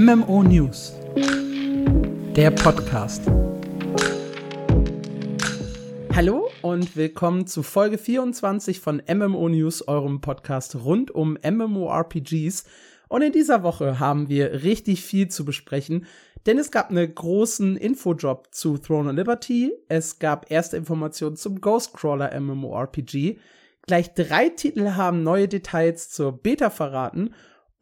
MMO News, der Podcast. Hallo und willkommen zu Folge 24 von MMO News, eurem Podcast rund um MMORPGs. Und in dieser Woche haben wir richtig viel zu besprechen, denn es gab einen großen Infodrop zu Throne of Liberty, es gab erste Informationen zum Ghostcrawler MMORPG, gleich drei Titel haben neue Details zur Beta verraten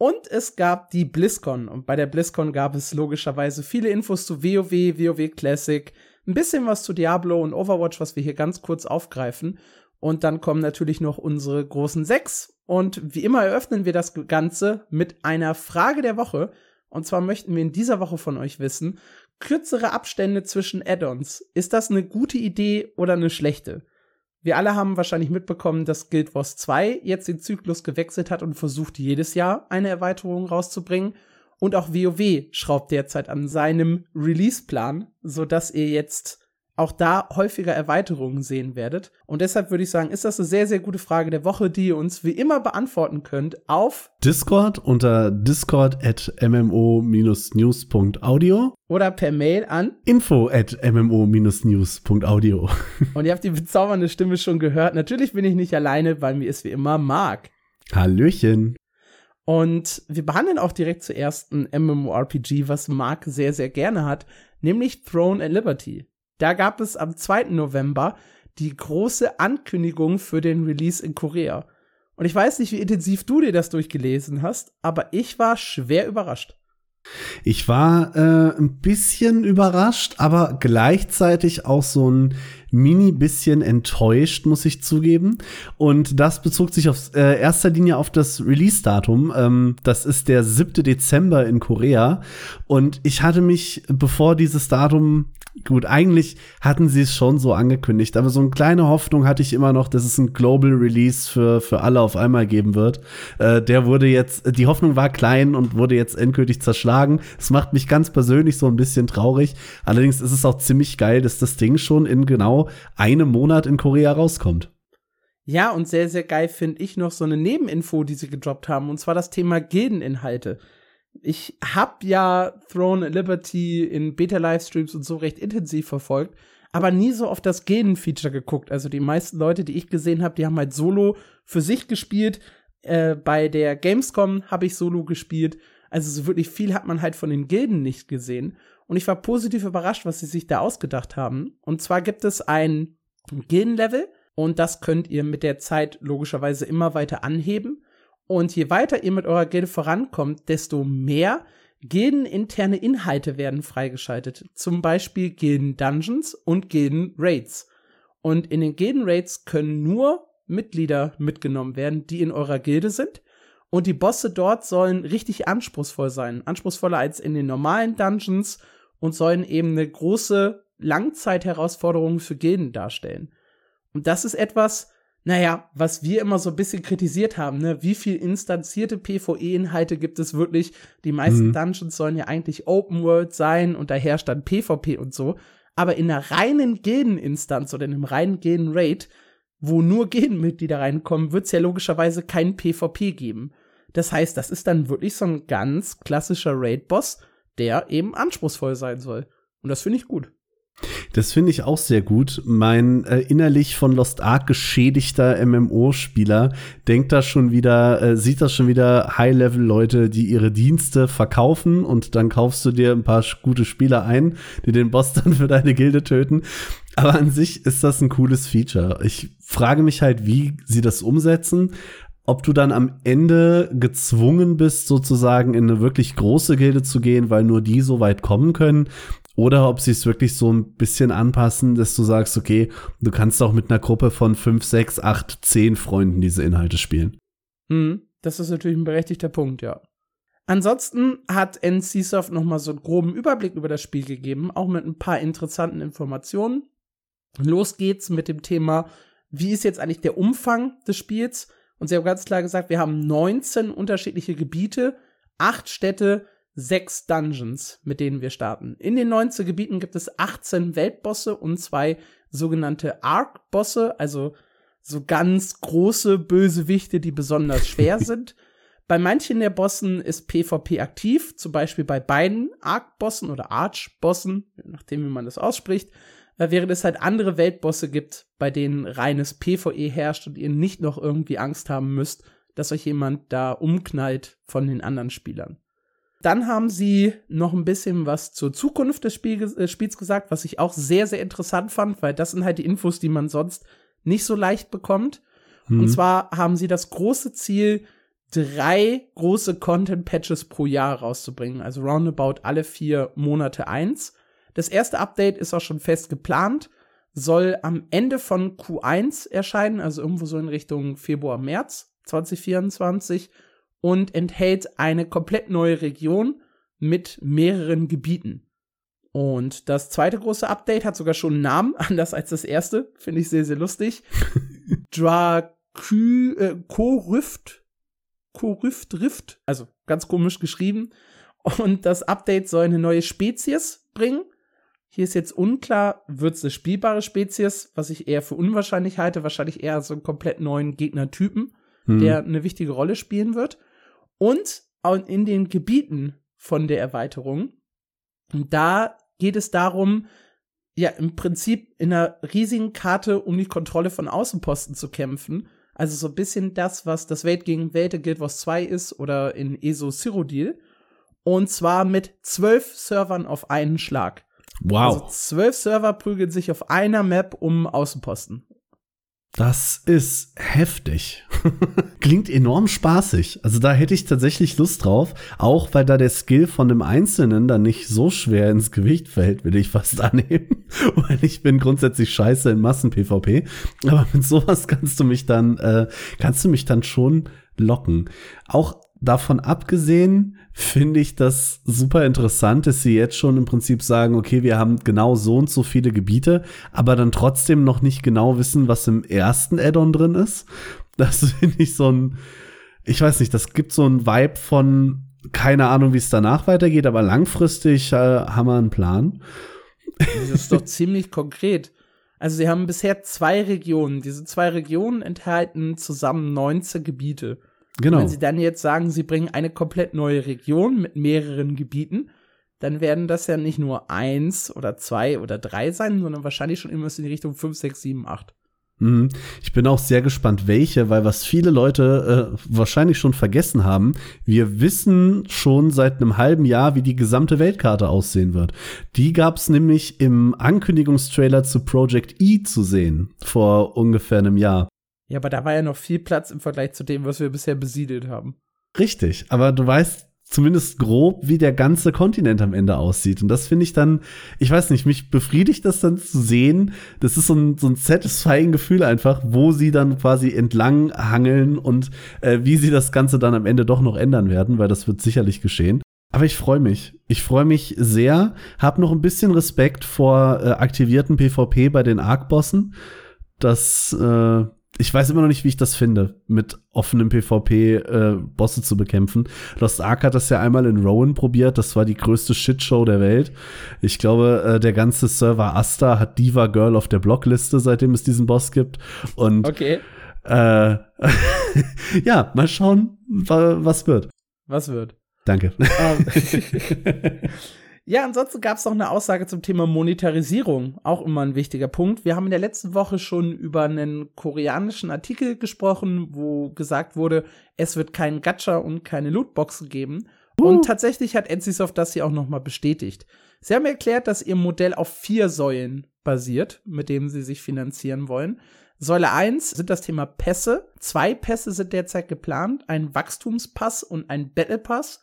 und es gab die BlizzCon. Und bei der BlizzCon gab es logischerweise viele Infos zu WoW, WoW Classic, ein bisschen was zu Diablo und Overwatch, was wir hier ganz kurz aufgreifen. Und dann kommen natürlich noch unsere großen sechs. Und wie immer eröffnen wir das Ganze mit einer Frage der Woche. Und zwar möchten wir in dieser Woche von euch wissen, kürzere Abstände zwischen Add-ons. Ist das eine gute Idee oder eine schlechte? Wir alle haben wahrscheinlich mitbekommen, dass Guild Wars 2 jetzt den Zyklus gewechselt hat und versucht jedes Jahr eine Erweiterung rauszubringen. Und auch WoW schraubt derzeit an seinem Release-Plan, sodass ihr jetzt auch da häufiger Erweiterungen sehen werdet. Und deshalb würde ich sagen, ist das eine sehr, sehr gute Frage der Woche, die ihr uns wie immer beantworten könnt auf Discord unter discord at mmo-news.audio oder per Mail an info at mmo-news.audio. Und ihr habt die bezaubernde Stimme schon gehört. Natürlich bin ich nicht alleine, weil mir ist wie immer Marc. Hallöchen. Und wir behandeln auch direkt zuerst ein MMORPG, was Marc sehr, sehr gerne hat, nämlich Throne and Liberty. Da gab es am 2. November die große Ankündigung für den Release in Korea. Und ich weiß nicht, wie intensiv du dir das durchgelesen hast, aber ich war schwer überrascht. Ich war äh, ein bisschen überrascht, aber gleichzeitig auch so ein mini bisschen enttäuscht, muss ich zugeben. Und das bezog sich auf äh, erster Linie auf das Release-Datum. Ähm, das ist der 7. Dezember in Korea. Und ich hatte mich, bevor dieses Datum Gut, eigentlich hatten sie es schon so angekündigt, aber so eine kleine Hoffnung hatte ich immer noch, dass es ein Global Release für, für alle auf einmal geben wird. Äh, der wurde jetzt, die Hoffnung war klein und wurde jetzt endgültig zerschlagen. Es macht mich ganz persönlich so ein bisschen traurig. Allerdings ist es auch ziemlich geil, dass das Ding schon in genau einem Monat in Korea rauskommt. Ja, und sehr, sehr geil finde ich noch so eine Nebeninfo, die sie gedroppt haben, und zwar das Thema Gildeninhalte ich habe ja Throne Liberty in Beta-Livestreams und so recht intensiv verfolgt, aber nie so auf das Genen-Feature geguckt. Also die meisten Leute, die ich gesehen habe, die haben halt Solo für sich gespielt. Äh, bei der Gamescom habe ich Solo gespielt. Also so wirklich viel hat man halt von den Gilden nicht gesehen. Und ich war positiv überrascht, was sie sich da ausgedacht haben. Und zwar gibt es ein Gilden-Level und das könnt ihr mit der Zeit logischerweise immer weiter anheben. Und je weiter ihr mit eurer Gilde vorankommt, desto mehr Gilden-interne Inhalte werden freigeschaltet. Zum Beispiel Gilden-Dungeons und Gilden-Raids. Und in den Gilden-Raids können nur Mitglieder mitgenommen werden, die in eurer Gilde sind. Und die Bosse dort sollen richtig anspruchsvoll sein. Anspruchsvoller als in den normalen Dungeons und sollen eben eine große Langzeitherausforderung für Gilden darstellen. Und das ist etwas, naja, was wir immer so ein bisschen kritisiert haben, ne, wie viel instanzierte PvE-Inhalte gibt es wirklich? Die meisten mhm. Dungeons sollen ja eigentlich Open World sein und da herrscht dann PvP und so. Aber in einer reinen Gilden-Instanz oder in einem reinen Gilden-Raid, wo nur Gilden-Mitglieder reinkommen, wird es ja logischerweise kein PvP geben. Das heißt, das ist dann wirklich so ein ganz klassischer Raid-Boss, der eben anspruchsvoll sein soll. Und das finde ich gut. Das finde ich auch sehr gut. Mein äh, innerlich von Lost Ark geschädigter MMO-Spieler denkt da schon wieder, äh, sieht das schon wieder High-Level-Leute, die ihre Dienste verkaufen und dann kaufst du dir ein paar gute Spieler ein, die den Boss dann für deine Gilde töten. Aber an sich ist das ein cooles Feature. Ich frage mich halt, wie sie das umsetzen ob du dann am Ende gezwungen bist, sozusagen in eine wirklich große Gilde zu gehen, weil nur die so weit kommen können, oder ob sie es wirklich so ein bisschen anpassen, dass du sagst, okay, du kannst auch mit einer Gruppe von fünf, sechs, acht, zehn Freunden diese Inhalte spielen. Hm, das ist natürlich ein berechtigter Punkt, ja. Ansonsten hat NCSoft noch mal so einen groben Überblick über das Spiel gegeben, auch mit ein paar interessanten Informationen. Los geht's mit dem Thema, wie ist jetzt eigentlich der Umfang des Spiels? Und sie haben ganz klar gesagt, wir haben 19 unterschiedliche Gebiete, acht Städte, sechs Dungeons, mit denen wir starten. In den 19 Gebieten gibt es 18 Weltbosse und zwei sogenannte Arc-Bosse, also so ganz große Bösewichte, die besonders schwer sind. Bei manchen der Bossen ist PvP aktiv, zum Beispiel bei beiden Arc-Bossen oder Arch-Bossen, nachdem wie man das ausspricht, während es halt andere Weltbosse gibt, bei denen reines PvE herrscht und ihr nicht noch irgendwie Angst haben müsst, dass euch jemand da umknallt von den anderen Spielern. Dann haben sie noch ein bisschen was zur Zukunft des äh, Spiels gesagt, was ich auch sehr, sehr interessant fand, weil das sind halt die Infos, die man sonst nicht so leicht bekommt. Mhm. Und zwar haben sie das große Ziel, drei große Content-Patches pro Jahr rauszubringen. Also roundabout alle vier Monate eins. Das erste Update ist auch schon fest geplant, soll am Ende von Q1 erscheinen, also irgendwo so in Richtung Februar, März 2024 und enthält eine komplett neue Region mit mehreren Gebieten. Und das zweite große Update hat sogar schon einen Namen, anders als das erste. Finde ich sehr, sehr lustig. Drakü, äh, Koryft, Koryft Rift, also ganz komisch geschrieben. Und das Update soll eine neue Spezies bringen. Hier ist jetzt unklar, wird es eine spielbare Spezies, was ich eher für unwahrscheinlich halte. Wahrscheinlich eher so einen komplett neuen Gegnertypen, hm. der eine wichtige Rolle spielen wird. Und in den Gebieten von der Erweiterung, da geht es darum, ja, im Prinzip in einer riesigen Karte um die Kontrolle von Außenposten zu kämpfen. Also so ein bisschen das, was das Welt gegen Welt Guild Wars 2 ist oder in ESO Cyrodiil. Und zwar mit zwölf Servern auf einen Schlag. Wow. Also zwölf Server prügeln sich auf einer Map um Außenposten. Das ist heftig. Klingt enorm spaßig. Also da hätte ich tatsächlich Lust drauf. Auch weil da der Skill von dem Einzelnen dann nicht so schwer ins Gewicht fällt, will ich fast annehmen. weil ich bin grundsätzlich scheiße in Massen-PvP. Aber mit sowas kannst du mich dann, äh, kannst du mich dann schon locken. Auch davon abgesehen, finde ich das super interessant, dass sie jetzt schon im Prinzip sagen, okay, wir haben genau so und so viele Gebiete, aber dann trotzdem noch nicht genau wissen, was im ersten Add-on drin ist. Das finde ich so ein, ich weiß nicht, das gibt so ein Vibe von, keine Ahnung, wie es danach weitergeht, aber langfristig äh, haben wir einen Plan. Das ist doch ziemlich konkret. Also sie haben bisher zwei Regionen. Diese zwei Regionen enthalten zusammen 19 Gebiete. Genau. Und wenn sie dann jetzt sagen, sie bringen eine komplett neue Region mit mehreren Gebieten, dann werden das ja nicht nur eins oder zwei oder drei sein, sondern wahrscheinlich schon immer in die Richtung fünf, sechs, sieben, acht. Mhm. Ich bin auch sehr gespannt, welche, weil was viele Leute äh, wahrscheinlich schon vergessen haben, wir wissen schon seit einem halben Jahr, wie die gesamte Weltkarte aussehen wird. Die gab es nämlich im Ankündigungstrailer zu Project E zu sehen, vor ungefähr einem Jahr. Ja, aber da war ja noch viel Platz im Vergleich zu dem, was wir bisher besiedelt haben. Richtig, aber du weißt zumindest grob, wie der ganze Kontinent am Ende aussieht. Und das finde ich dann, ich weiß nicht, mich befriedigt das dann zu sehen. Das ist so ein, so ein satisfying Gefühl einfach, wo sie dann quasi entlang hangeln und äh, wie sie das Ganze dann am Ende doch noch ändern werden, weil das wird sicherlich geschehen. Aber ich freue mich. Ich freue mich sehr, hab noch ein bisschen Respekt vor äh, aktivierten PvP bei den Arc-Bossen. Das äh, ich weiß immer noch nicht, wie ich das finde, mit offenem PvP äh, Bosse zu bekämpfen. Lost Ark hat das ja einmal in Rowan probiert. Das war die größte Shitshow der Welt. Ich glaube, äh, der ganze Server Asta hat Diva Girl auf der Blockliste, seitdem es diesen Boss gibt. Und okay. Äh, ja, mal schauen, was wird. Was wird? Danke. Um. Ja, ansonsten gab es noch eine Aussage zum Thema Monetarisierung, auch immer ein wichtiger Punkt. Wir haben in der letzten Woche schon über einen koreanischen Artikel gesprochen, wo gesagt wurde, es wird keinen Gacha und keine Lootboxen geben. Uh. Und tatsächlich hat NCSoft das hier auch noch mal bestätigt. Sie haben erklärt, dass ihr Modell auf vier Säulen basiert, mit denen sie sich finanzieren wollen. Säule 1 sind das Thema Pässe. Zwei Pässe sind derzeit geplant, ein Wachstumspass und ein Battle Pass.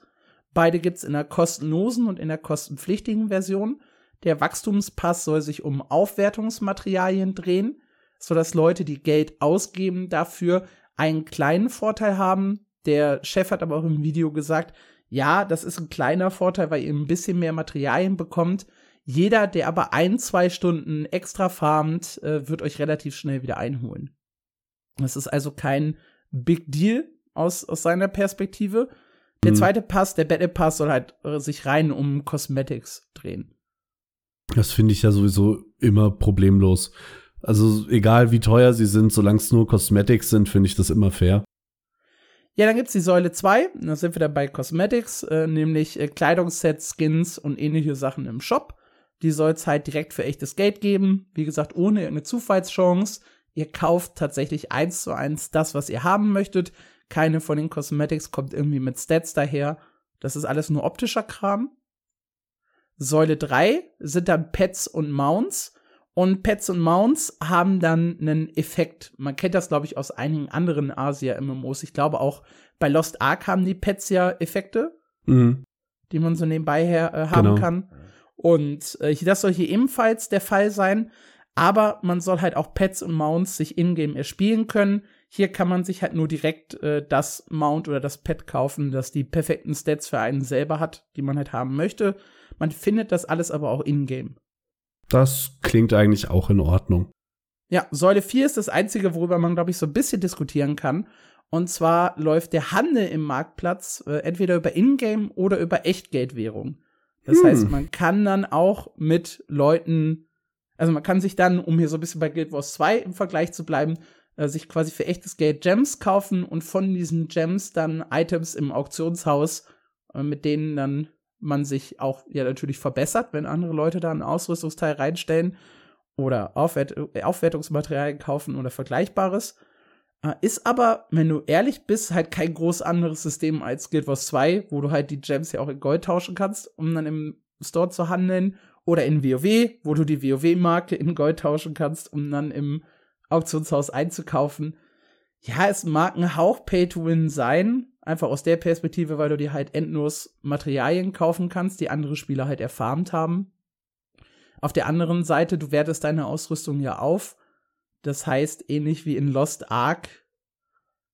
Beide gibt es in der kostenlosen und in der kostenpflichtigen Version. Der Wachstumspass soll sich um Aufwertungsmaterialien drehen, sodass Leute, die Geld ausgeben, dafür einen kleinen Vorteil haben. Der Chef hat aber auch im Video gesagt, ja, das ist ein kleiner Vorteil, weil ihr ein bisschen mehr Materialien bekommt. Jeder, der aber ein, zwei Stunden extra farmt, äh, wird euch relativ schnell wieder einholen. Das ist also kein Big Deal aus, aus seiner Perspektive. Der mhm. zweite Pass, der Battle Pass, soll halt äh, sich rein um Cosmetics drehen. Das finde ich ja sowieso immer problemlos. Also egal wie teuer sie sind, solange es nur Cosmetics sind, finde ich das immer fair. Ja, dann gibt's die Säule 2, da sind wir dann bei Cosmetics, äh, nämlich äh, Kleidungssets, Skins und ähnliche Sachen im Shop. Die soll es halt direkt für echtes Geld geben. Wie gesagt, ohne irgendeine Zufallschance. Ihr kauft tatsächlich eins zu eins das, was ihr haben möchtet. Keine von den Cosmetics kommt irgendwie mit Stats daher. Das ist alles nur optischer Kram. Säule 3 sind dann Pets und Mounts. Und Pets und Mounts haben dann einen Effekt. Man kennt das, glaube ich, aus einigen anderen Asia-MMOs. Ich glaube auch bei Lost Ark haben die Pets ja Effekte, mhm. die man so nebenbei her, äh, haben genau. kann. Und äh, das soll hier ebenfalls der Fall sein. Aber man soll halt auch Pets und Mounts sich in-game erspielen können. Hier kann man sich halt nur direkt äh, das Mount oder das Pet kaufen, das die perfekten Stats für einen selber hat, die man halt haben möchte. Man findet das alles aber auch in-game. Das klingt eigentlich auch in Ordnung. Ja, Säule 4 ist das einzige, worüber man, glaube ich, so ein bisschen diskutieren kann. Und zwar läuft der Handel im Marktplatz äh, entweder über Ingame oder über Echtgeldwährung. Das hm. heißt, man kann dann auch mit Leuten, also man kann sich dann, um hier so ein bisschen bei Guild Wars 2 im Vergleich zu bleiben, äh, sich quasi für echtes Geld Gems kaufen und von diesen Gems dann Items im Auktionshaus, äh, mit denen dann man sich auch ja natürlich verbessert, wenn andere Leute da ein Ausrüstungsteil reinstellen oder Aufwert Aufwertungsmaterialien kaufen oder Vergleichbares. Äh, ist aber, wenn du ehrlich bist, halt kein groß anderes System als Guild Wars 2, wo du halt die Gems ja auch in Gold tauschen kannst, um dann im Store zu handeln. Oder in WoW, wo du die WoW-Marke in Gold tauschen kannst, um dann im Auktionshaus einzukaufen. Ja, es mag ein Hauch Pay-to-Win sein, einfach aus der Perspektive, weil du dir halt endlos Materialien kaufen kannst, die andere Spieler halt erfarmt haben. Auf der anderen Seite, du wertest deine Ausrüstung ja auf das heißt, ähnlich wie in Lost Ark.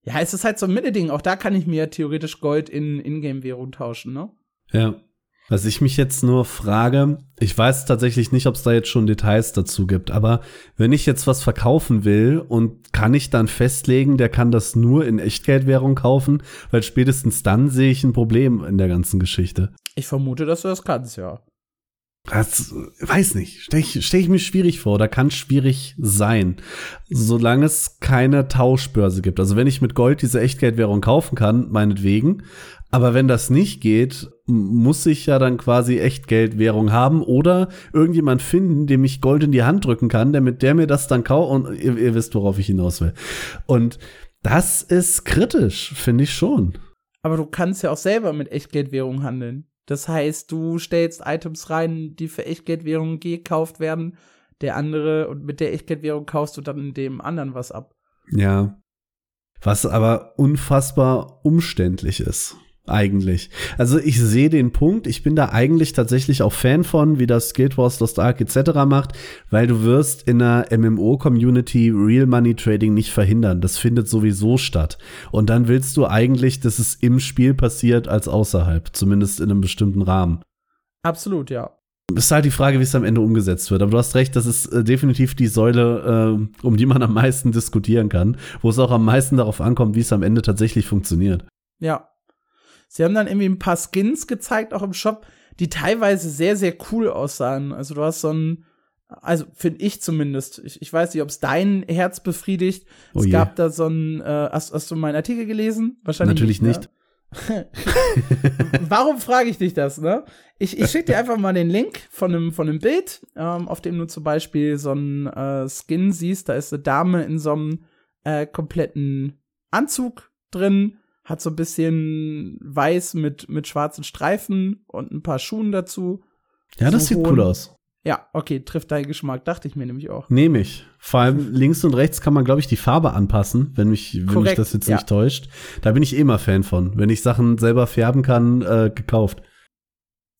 Ja, es ist halt so ein Mittelding. Auch da kann ich mir theoretisch Gold in Ingame-Währung tauschen, ne? Ja. Was ich mich jetzt nur frage, ich weiß tatsächlich nicht, ob es da jetzt schon Details dazu gibt, aber wenn ich jetzt was verkaufen will und kann ich dann festlegen, der kann das nur in Echtgeldwährung kaufen, weil spätestens dann sehe ich ein Problem in der ganzen Geschichte. Ich vermute, dass du das kannst, ja. Das weiß nicht. Stelle ich, stell ich mir schwierig vor oder kann schwierig sein, solange es keine Tauschbörse gibt. Also wenn ich mit Gold diese Echtgeldwährung kaufen kann, meinetwegen. Aber wenn das nicht geht, muss ich ja dann quasi Echtgeldwährung haben oder irgendjemand finden, dem ich Gold in die Hand drücken kann, damit der mir das dann kauft und ihr, ihr wisst, worauf ich hinaus will. Und das ist kritisch, finde ich schon. Aber du kannst ja auch selber mit Echtgeldwährung handeln. Das heißt, du stellst Items rein, die für Echtgeldwährung gekauft werden, der andere und mit der Echtgeldwährung kaufst du dann dem anderen was ab. Ja. Was aber unfassbar umständlich ist eigentlich. Also ich sehe den Punkt, ich bin da eigentlich tatsächlich auch Fan von, wie das Guild Wars, Lost Ark etc. macht, weil du wirst in einer MMO-Community Real Money Trading nicht verhindern. Das findet sowieso statt. Und dann willst du eigentlich, dass es im Spiel passiert als außerhalb, zumindest in einem bestimmten Rahmen. Absolut, ja. Ist halt die Frage, wie es am Ende umgesetzt wird. Aber du hast recht, das ist äh, definitiv die Säule, äh, um die man am meisten diskutieren kann, wo es auch am meisten darauf ankommt, wie es am Ende tatsächlich funktioniert. Ja, Sie haben dann irgendwie ein paar Skins gezeigt, auch im Shop, die teilweise sehr, sehr cool aussahen. Also du hast so ein, also finde ich zumindest, ich, ich weiß nicht, ob es dein Herz befriedigt. Oh es gab da so ein, äh, hast, hast du meinen Artikel gelesen? Wahrscheinlich Natürlich nicht. nicht. Warum frage ich dich das, ne? Ich, ich schicke dir einfach mal den Link von einem, von einem Bild, ähm, auf dem du zum Beispiel so einen äh, Skin siehst. Da ist eine Dame in so einem äh, kompletten Anzug drin hat so ein bisschen weiß mit, mit schwarzen Streifen und ein paar Schuhen dazu. Ja, das so sieht cool aus. Ja, okay, trifft deinen Geschmack, dachte ich mir nämlich auch. Nehme ich. Vor allem links und rechts kann man, glaube ich, die Farbe anpassen, wenn mich, wenn mich das jetzt ja. nicht täuscht. Da bin ich eh immer Fan von. Wenn ich Sachen selber färben kann, äh, gekauft.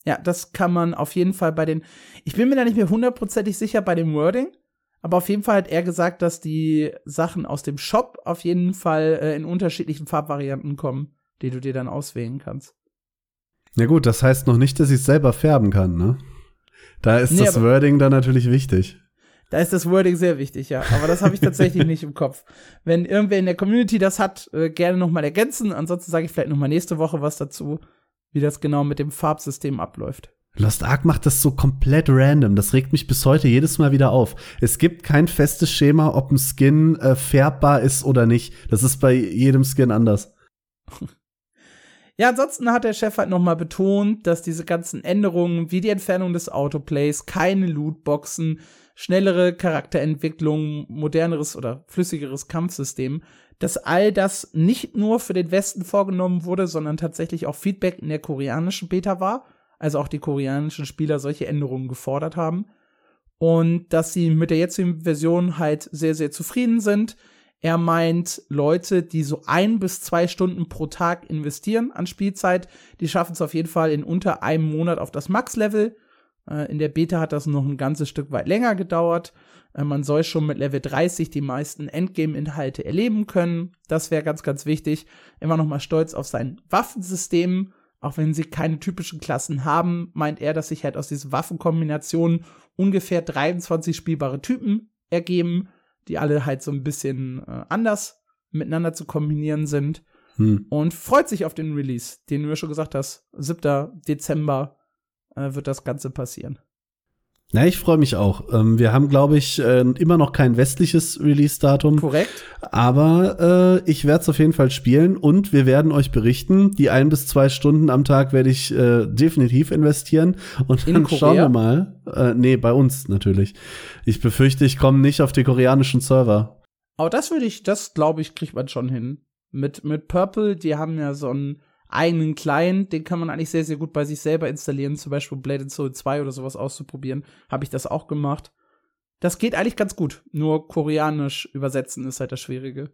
Ja, das kann man auf jeden Fall bei den. Ich bin mir da nicht mehr hundertprozentig sicher bei dem Wording. Aber auf jeden Fall hat er gesagt, dass die Sachen aus dem Shop auf jeden Fall äh, in unterschiedlichen Farbvarianten kommen, die du dir dann auswählen kannst. Ja gut, das heißt noch nicht, dass ich es selber färben kann, ne? Da ist nee, das Wording dann natürlich wichtig. Da ist das Wording sehr wichtig, ja. Aber das habe ich tatsächlich nicht im Kopf. Wenn irgendwer in der Community das hat, äh, gerne noch mal ergänzen. Ansonsten sage ich vielleicht noch mal nächste Woche was dazu, wie das genau mit dem Farbsystem abläuft. Lost Ark macht das so komplett random. Das regt mich bis heute jedes Mal wieder auf. Es gibt kein festes Schema, ob ein Skin äh, färbbar ist oder nicht. Das ist bei jedem Skin anders. Ja, ansonsten hat der Chef halt nochmal betont, dass diese ganzen Änderungen wie die Entfernung des Autoplays, keine Lootboxen, schnellere Charakterentwicklung, moderneres oder flüssigeres Kampfsystem, dass all das nicht nur für den Westen vorgenommen wurde, sondern tatsächlich auch Feedback in der koreanischen Beta war, also auch die koreanischen Spieler solche Änderungen gefordert haben und dass sie mit der jetzigen Version halt sehr, sehr zufrieden sind er meint, Leute, die so ein bis zwei Stunden pro Tag investieren an Spielzeit, die schaffen es auf jeden Fall in unter einem Monat auf das Max-Level. Äh, in der Beta hat das noch ein ganzes Stück weit länger gedauert. Äh, man soll schon mit Level 30 die meisten Endgame-Inhalte erleben können. Das wäre ganz, ganz wichtig. Immer noch mal stolz auf sein Waffensystem. Auch wenn sie keine typischen Klassen haben, meint er, dass sich halt aus diesen Waffenkombinationen ungefähr 23 spielbare Typen ergeben die alle halt so ein bisschen äh, anders miteinander zu kombinieren sind. Hm. Und freut sich auf den Release, den du ja schon gesagt hast. 7. Dezember äh, wird das Ganze passieren. Ja, ich freue mich auch. Ähm, wir haben, glaube ich, äh, immer noch kein westliches Release-Datum. Korrekt. Aber äh, ich werde es auf jeden Fall spielen und wir werden euch berichten. Die ein bis zwei Stunden am Tag werde ich äh, definitiv investieren. Und dann schauen wir mal. Äh, nee, bei uns natürlich. Ich befürchte, ich komme nicht auf die koreanischen Server. Aber das würde ich, das glaube ich, kriegt man schon hin. Mit, mit Purple, die haben ja so ein eigenen Client, den kann man eigentlich sehr, sehr gut bei sich selber installieren, zum Beispiel Blade and Soul 2 oder sowas auszuprobieren. Habe ich das auch gemacht. Das geht eigentlich ganz gut. Nur koreanisch übersetzen ist halt das Schwierige.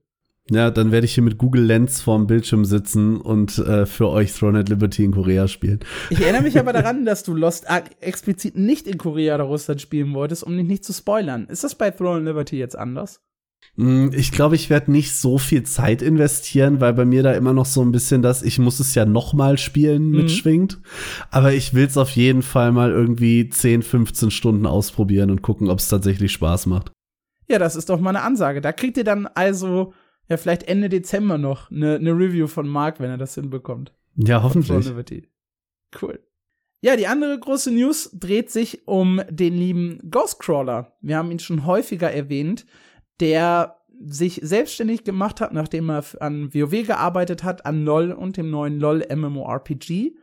Ja, dann werde ich hier mit Google Lens vorm Bildschirm sitzen und äh, für euch Throne at Liberty in Korea spielen. Ich erinnere mich aber daran, dass du Lost Ark explizit nicht in Korea oder Russland spielen wolltest, um dich nicht zu spoilern. Ist das bei Throne at Liberty jetzt anders? Hm, ich glaube, ich werde nicht so viel Zeit investieren, weil bei mir da immer noch so ein bisschen das, ich muss es ja noch mal spielen, mhm. mitschwingt. Aber ich will es auf jeden Fall mal irgendwie 10, 15 Stunden ausprobieren und gucken, ob es tatsächlich Spaß macht. Ja, das ist doch mal eine Ansage. Da kriegt ihr dann also ja vielleicht Ende Dezember noch eine, eine Review von Mark, wenn er das hinbekommt. Ja, hoffentlich. Cool. Ja, die andere große News dreht sich um den lieben Ghostcrawler. Wir haben ihn schon häufiger erwähnt der sich selbstständig gemacht hat, nachdem er an WoW gearbeitet hat, an LOL und dem neuen LOL MMORPG,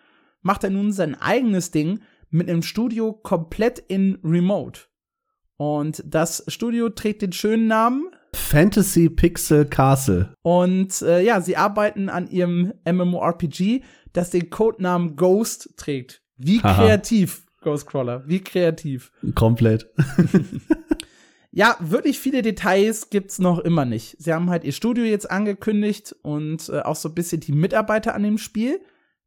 macht er nun sein eigenes Ding mit einem Studio komplett in Remote. Und das Studio trägt den schönen Namen Fantasy Pixel Castle. Und äh, ja, sie arbeiten an ihrem MMORPG, das den Codenamen Ghost trägt. Wie Aha. kreativ, Ghostcrawler, wie kreativ. Komplett. Ja, wirklich viele Details gibt's noch immer nicht. Sie haben halt ihr Studio jetzt angekündigt und äh, auch so ein bisschen die Mitarbeiter an dem Spiel.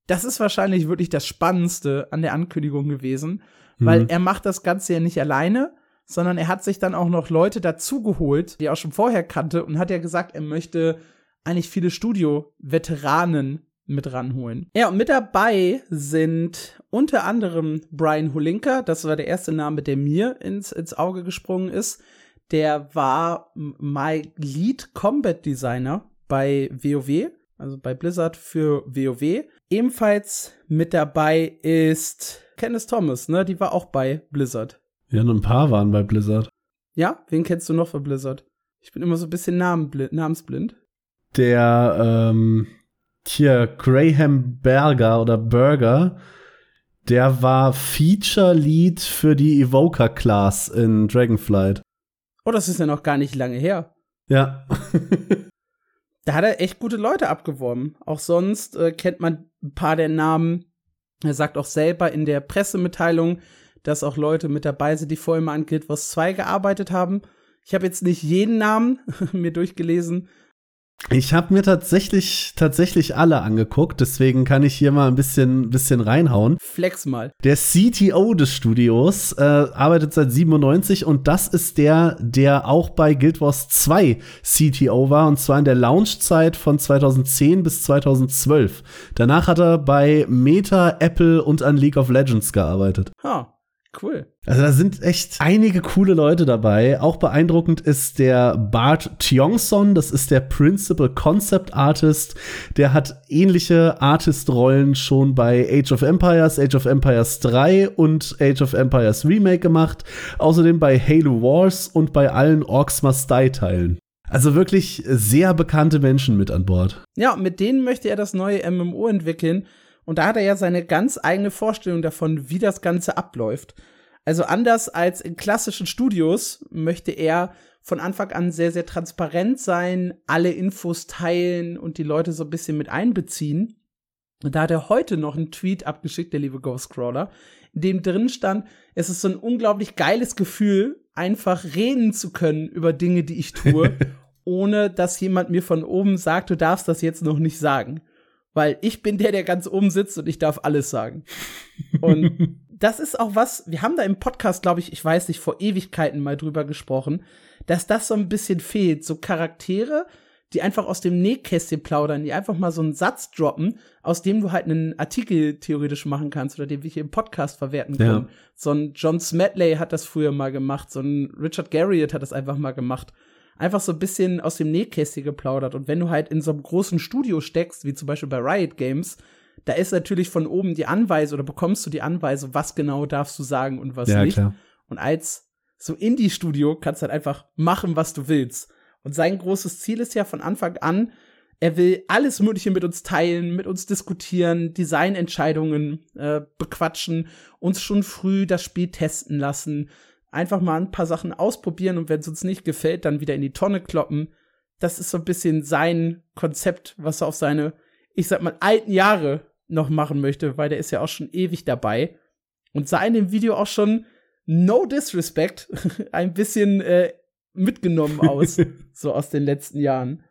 Das ist wahrscheinlich wirklich das Spannendste an der Ankündigung gewesen, mhm. weil er macht das Ganze ja nicht alleine, sondern er hat sich dann auch noch Leute dazugeholt, die er auch schon vorher kannte und hat ja gesagt, er möchte eigentlich viele Studio-Veteranen mit ranholen. Ja, und mit dabei sind unter anderem Brian Holinka, das war der erste Name, der mir ins, ins Auge gesprungen ist. Der war my Lead Combat Designer bei WoW, also bei Blizzard für WoW. Ebenfalls mit dabei ist Kenneth Thomas, ne? Die war auch bei Blizzard. Ja, nur ein paar waren bei Blizzard. Ja, wen kennst du noch für Blizzard? Ich bin immer so ein bisschen namensblind. Der, ähm, hier, Graham Berger oder Burger, der war Feature Lead für die Evoker Class in Dragonflight. Oh, das ist ja noch gar nicht lange her. Ja. da hat er echt gute Leute abgeworben. Auch sonst äh, kennt man ein paar der Namen. Er sagt auch selber in der Pressemitteilung, dass auch Leute mit dabei sind, die vorher mal an Guild Wars 2 gearbeitet haben. Ich habe jetzt nicht jeden Namen mir durchgelesen, ich habe mir tatsächlich tatsächlich alle angeguckt, deswegen kann ich hier mal ein bisschen bisschen reinhauen. Flex mal. Der CTO des Studios äh, arbeitet seit 97 und das ist der, der auch bei Guild Wars 2 CTO war und zwar in der Launchzeit von 2010 bis 2012. Danach hat er bei Meta, Apple und an League of Legends gearbeitet. Ha. Cool. Also da sind echt einige coole Leute dabei. Auch beeindruckend ist der Bart Tiongson, das ist der Principal Concept Artist. Der hat ähnliche Artist-Rollen schon bei Age of Empires, Age of Empires 3 und Age of Empires Remake gemacht. Außerdem bei Halo Wars und bei allen Orcs Must Die Teilen. Also wirklich sehr bekannte Menschen mit an Bord. Ja, mit denen möchte er das neue MMO entwickeln. Und da hat er ja seine ganz eigene Vorstellung davon, wie das Ganze abläuft. Also anders als in klassischen Studios möchte er von Anfang an sehr, sehr transparent sein, alle Infos teilen und die Leute so ein bisschen mit einbeziehen. Und da hat er heute noch einen Tweet abgeschickt, der liebe Ghostcrawler, in dem drin stand, es ist so ein unglaublich geiles Gefühl, einfach reden zu können über Dinge, die ich tue, ohne dass jemand mir von oben sagt, du darfst das jetzt noch nicht sagen. Weil ich bin der, der ganz oben sitzt und ich darf alles sagen. Und das ist auch was, wir haben da im Podcast, glaube ich, ich weiß nicht, vor Ewigkeiten mal drüber gesprochen, dass das so ein bisschen fehlt. So Charaktere, die einfach aus dem Nähkästchen plaudern, die einfach mal so einen Satz droppen, aus dem du halt einen Artikel theoretisch machen kannst oder den wir hier im Podcast verwerten können. Ja. So ein John Smedley hat das früher mal gemacht, so ein Richard Garriott hat das einfach mal gemacht. Einfach so ein bisschen aus dem Nähkästchen geplaudert. Und wenn du halt in so einem großen Studio steckst, wie zum Beispiel bei Riot Games, da ist natürlich von oben die Anweisung oder bekommst du die Anweisung, was genau darfst du sagen und was ja, nicht. Klar. Und als so Indie-Studio kannst du halt einfach machen, was du willst. Und sein großes Ziel ist ja von Anfang an, er will alles Mögliche mit uns teilen, mit uns diskutieren, Designentscheidungen äh, bequatschen, uns schon früh das Spiel testen lassen, einfach mal ein paar Sachen ausprobieren und wenn es uns nicht gefällt, dann wieder in die Tonne kloppen. Das ist so ein bisschen sein Konzept, was er auf seine, ich sag mal, alten Jahre noch machen möchte, weil der ist ja auch schon ewig dabei und sah in dem Video auch schon no disrespect ein bisschen äh, mitgenommen aus, so aus den letzten Jahren.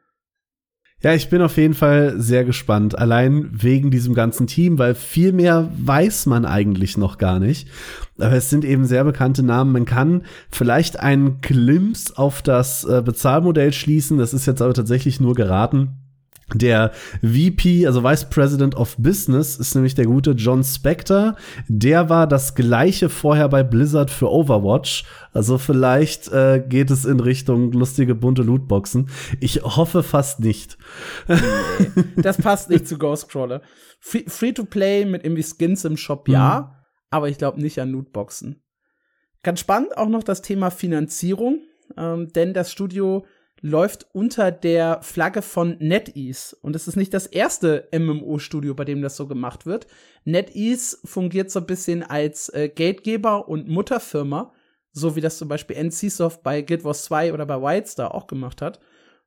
Ja, ich bin auf jeden Fall sehr gespannt, allein wegen diesem ganzen Team, weil viel mehr weiß man eigentlich noch gar nicht. Aber es sind eben sehr bekannte Namen. Man kann vielleicht einen Glimpse auf das äh, Bezahlmodell schließen. Das ist jetzt aber tatsächlich nur geraten. Der VP, also Vice President of Business, ist nämlich der gute John Spector. Der war das gleiche vorher bei Blizzard für Overwatch. Also vielleicht äh, geht es in Richtung lustige bunte Lootboxen. Ich hoffe fast nicht. Nee, das passt nicht zu Ghostcrawler. Free-to-play mit irgendwie Skins im Shop, ja, mhm. aber ich glaube nicht an Lootboxen. Ganz spannend auch noch das Thema Finanzierung, ähm, denn das Studio läuft unter der Flagge von NetEase. Und es ist nicht das erste MMO-Studio, bei dem das so gemacht wird. NetEase fungiert so ein bisschen als äh, Gategeber und Mutterfirma, so wie das zum Beispiel NCSoft bei Guild Wars 2 oder bei Wildstar auch gemacht hat,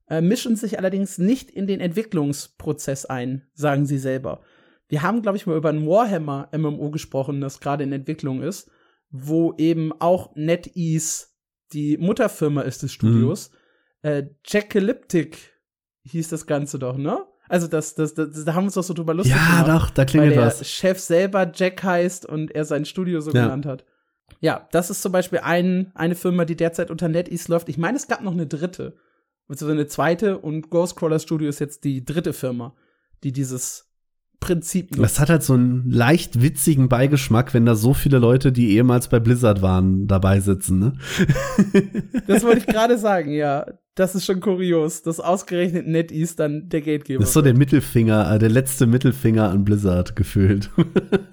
äh, mischen sich allerdings nicht in den Entwicklungsprozess ein, sagen sie selber. Wir haben, glaube ich, mal über ein Warhammer MMO gesprochen, das gerade in Entwicklung ist, wo eben auch NetEase die Mutterfirma ist des Studios. Mhm äh, Jackalyptic hieß das Ganze doch, ne? Also das, das, das, da haben wir uns doch so drüber lustig ja, gemacht. Ja, doch, da klingelt weil der was. Chef selber Jack heißt und er sein Studio so ja. genannt hat. Ja, das ist zum Beispiel ein, eine Firma, die derzeit unter NetEase läuft. Ich meine, es gab noch eine dritte. Also eine zweite und Ghostcrawler Studio ist jetzt die dritte Firma, die dieses Prinzip nutzt. Das hat halt so einen leicht witzigen Beigeschmack, wenn da so viele Leute, die ehemals bei Blizzard waren, dabei sitzen, ne? das wollte ich gerade sagen, ja das ist schon kurios, dass ausgerechnet NetEase dann der Gategeber Das ist so der Mittelfinger, äh, der letzte Mittelfinger an Blizzard gefühlt.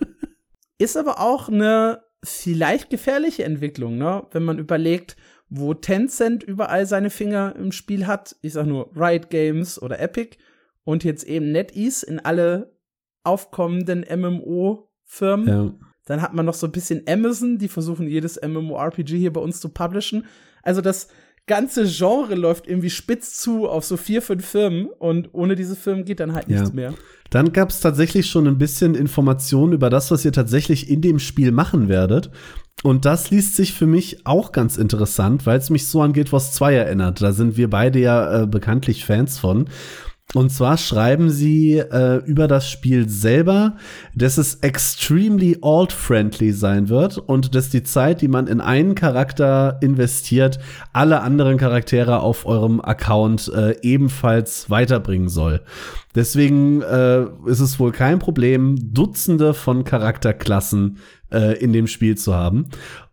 ist aber auch eine vielleicht gefährliche Entwicklung, ne? Wenn man überlegt, wo Tencent überall seine Finger im Spiel hat, ich sag nur Riot Games oder Epic und jetzt eben NetEase in alle aufkommenden MMO-Firmen. Ja. Dann hat man noch so ein bisschen Amazon, die versuchen jedes MMORPG hier bei uns zu publishen. Also das ganze Genre läuft irgendwie spitz zu auf so vier, fünf Firmen und ohne diese Firmen geht dann halt ja. nichts mehr. Dann gab es tatsächlich schon ein bisschen Informationen über das, was ihr tatsächlich in dem Spiel machen werdet. Und das liest sich für mich auch ganz interessant, weil es mich so an Guild Wars 2 erinnert. Da sind wir beide ja äh, bekanntlich Fans von. Und zwar schreiben sie äh, über das Spiel selber, dass es extremely alt-friendly sein wird und dass die Zeit, die man in einen Charakter investiert, alle anderen Charaktere auf eurem Account äh, ebenfalls weiterbringen soll. Deswegen äh, ist es wohl kein Problem, Dutzende von Charakterklassen äh, in dem Spiel zu haben.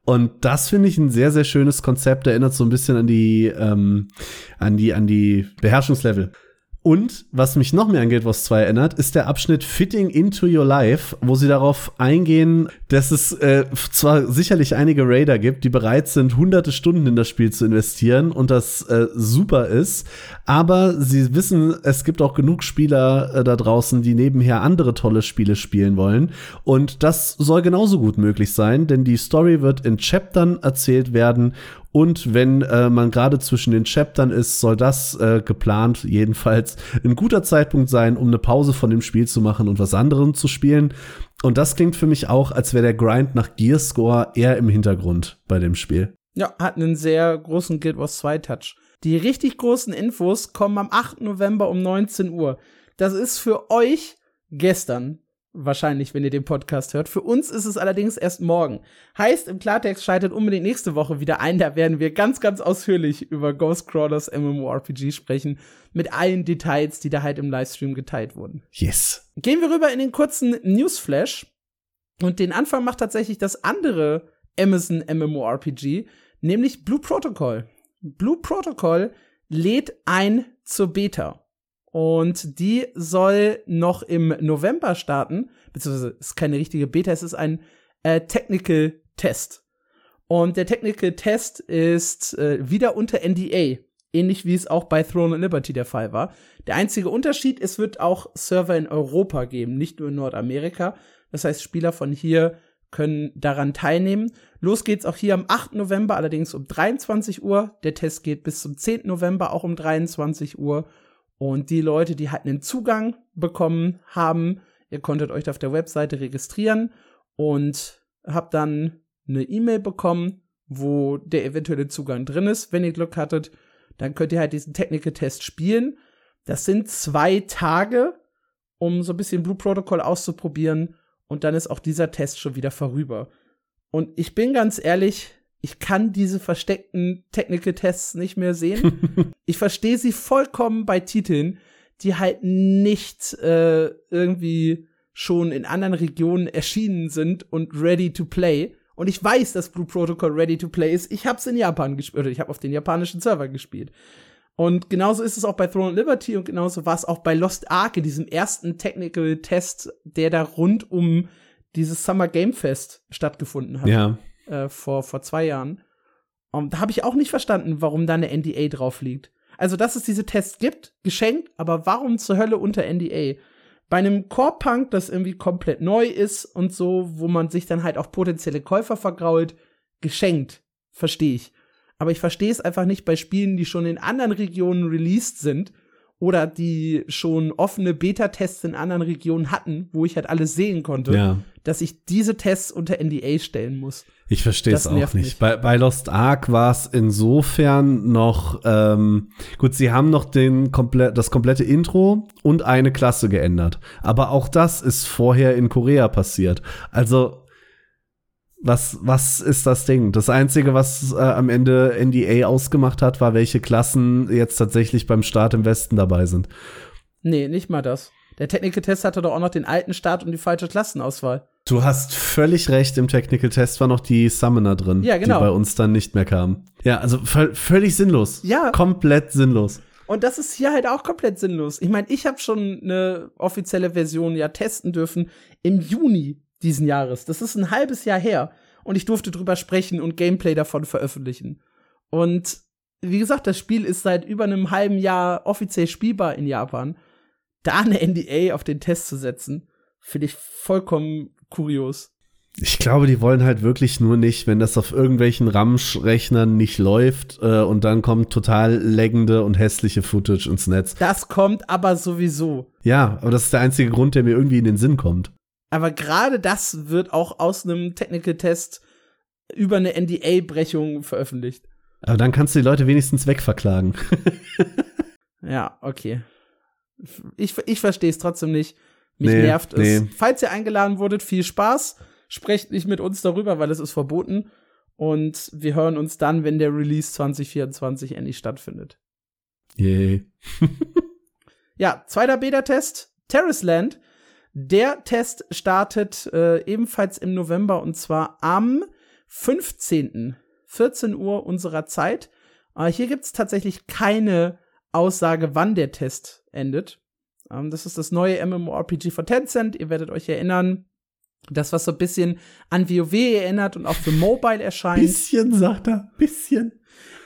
Und das finde ich ein sehr, sehr schönes Konzept. Erinnert so ein bisschen an die, ähm, an die, an die Beherrschungslevel. Und was mich noch mehr an Guild Wars 2 erinnert, ist der Abschnitt Fitting into Your Life, wo sie darauf eingehen, dass es äh, zwar sicherlich einige Raider gibt, die bereit sind, hunderte Stunden in das Spiel zu investieren und das äh, super ist, aber sie wissen, es gibt auch genug Spieler äh, da draußen, die nebenher andere tolle Spiele spielen wollen. Und das soll genauso gut möglich sein, denn die Story wird in Chaptern erzählt werden und wenn äh, man gerade zwischen den Chaptern ist, soll das äh, geplant jedenfalls ein guter Zeitpunkt sein, um eine Pause von dem Spiel zu machen und was anderem zu spielen. Und das klingt für mich auch, als wäre der Grind nach Gearscore eher im Hintergrund bei dem Spiel. Ja, hat einen sehr großen Guild Wars 2 Touch. Die richtig großen Infos kommen am 8. November um 19 Uhr. Das ist für euch gestern wahrscheinlich, wenn ihr den Podcast hört. Für uns ist es allerdings erst morgen. Heißt im Klartext schaltet unbedingt nächste Woche wieder ein. Da werden wir ganz, ganz ausführlich über Ghostcrawlers MMORPG sprechen. Mit allen Details, die da halt im Livestream geteilt wurden. Yes. Gehen wir rüber in den kurzen Newsflash. Und den Anfang macht tatsächlich das andere Amazon MMORPG, nämlich Blue Protocol. Blue Protocol lädt ein zur Beta. Und die soll noch im November starten, beziehungsweise ist keine richtige Beta, es ist ein äh, Technical Test. Und der Technical Test ist äh, wieder unter NDA, ähnlich wie es auch bei Throne of Liberty der Fall war. Der einzige Unterschied, es wird auch Server in Europa geben, nicht nur in Nordamerika. Das heißt, Spieler von hier können daran teilnehmen. Los geht's auch hier am 8. November, allerdings um 23 Uhr. Der Test geht bis zum 10. November, auch um 23 Uhr. Und die Leute, die halt einen Zugang bekommen haben, ihr konntet euch auf der Webseite registrieren und habt dann eine E-Mail bekommen, wo der eventuelle Zugang drin ist. Wenn ihr Glück hattet, dann könnt ihr halt diesen Technical Test spielen. Das sind zwei Tage, um so ein bisschen Blue Protocol auszuprobieren. Und dann ist auch dieser Test schon wieder vorüber. Und ich bin ganz ehrlich, ich kann diese versteckten Technical Tests nicht mehr sehen. ich verstehe sie vollkommen bei Titeln, die halt nicht äh, irgendwie schon in anderen Regionen erschienen sind und ready to play. Und ich weiß, dass Blue Protocol ready to play ist. Ich hab's in Japan gespielt, oder ich habe auf den japanischen Server gespielt. Und genauso ist es auch bei Throne of Liberty und genauso war es auch bei Lost Ark, in diesem ersten Technical Test, der da rund um dieses Summer Game Fest stattgefunden hat. Ja äh, vor, vor zwei Jahren. Und da habe ich auch nicht verstanden, warum da eine NDA drauf liegt. Also, dass es diese Tests gibt, geschenkt, aber warum zur Hölle unter NDA? Bei einem Core-Punk, das irgendwie komplett neu ist und so, wo man sich dann halt auch potenzielle Käufer vergrault, geschenkt. Verstehe ich. Aber ich verstehe es einfach nicht bei Spielen, die schon in anderen Regionen released sind oder die schon offene Beta-Tests in anderen Regionen hatten, wo ich halt alles sehen konnte, ja. dass ich diese Tests unter NDA stellen muss. Ich verstehe es auch nicht. Bei, bei, Lost Ark war es insofern noch ähm, gut. Sie haben noch den komple das komplette Intro und eine Klasse geändert, aber auch das ist vorher in Korea passiert. Also was, was ist das Ding? Das Einzige, was äh, am Ende NDA ausgemacht hat, war, welche Klassen jetzt tatsächlich beim Start im Westen dabei sind. Nee, nicht mal das. Der Technical Test hatte doch auch noch den alten Start und die falsche Klassenauswahl. Du hast völlig recht, im Technical Test war noch die Summoner drin, ja, genau. die bei uns dann nicht mehr kamen. Ja, also völlig sinnlos. Ja. Komplett sinnlos. Und das ist hier halt auch komplett sinnlos. Ich meine, ich habe schon eine offizielle Version ja testen dürfen im Juni diesen Jahres. Das ist ein halbes Jahr her. Und ich durfte drüber sprechen und Gameplay davon veröffentlichen. Und wie gesagt, das Spiel ist seit über einem halben Jahr offiziell spielbar in Japan. Da eine NDA auf den Test zu setzen, finde ich vollkommen kurios. Ich glaube, die wollen halt wirklich nur nicht, wenn das auf irgendwelchen Ramsch-Rechnern nicht läuft äh, und dann kommt total leggende und hässliche Footage ins Netz. Das kommt aber sowieso. Ja, aber das ist der einzige Grund, der mir irgendwie in den Sinn kommt. Aber gerade das wird auch aus einem Technical Test über eine NDA-Brechung veröffentlicht. Aber dann kannst du die Leute wenigstens wegverklagen. ja, okay. Ich, ich verstehe es trotzdem nicht. Mich nee, nervt es. Nee. Falls ihr eingeladen wurdet, viel Spaß. Sprecht nicht mit uns darüber, weil es ist verboten. Und wir hören uns dann, wenn der Release 2024 endlich stattfindet. Yay. ja, zweiter Beta-Test. Terrace Land der Test startet äh, ebenfalls im November und zwar am 15. 14 Uhr unserer Zeit. Äh, hier gibt es tatsächlich keine Aussage, wann der Test endet. Ähm, das ist das neue MMORPG von Tencent. Ihr werdet euch erinnern, das, was so ein bisschen an WoW erinnert und auch für Mobile erscheint. Bisschen, sagt er, bisschen.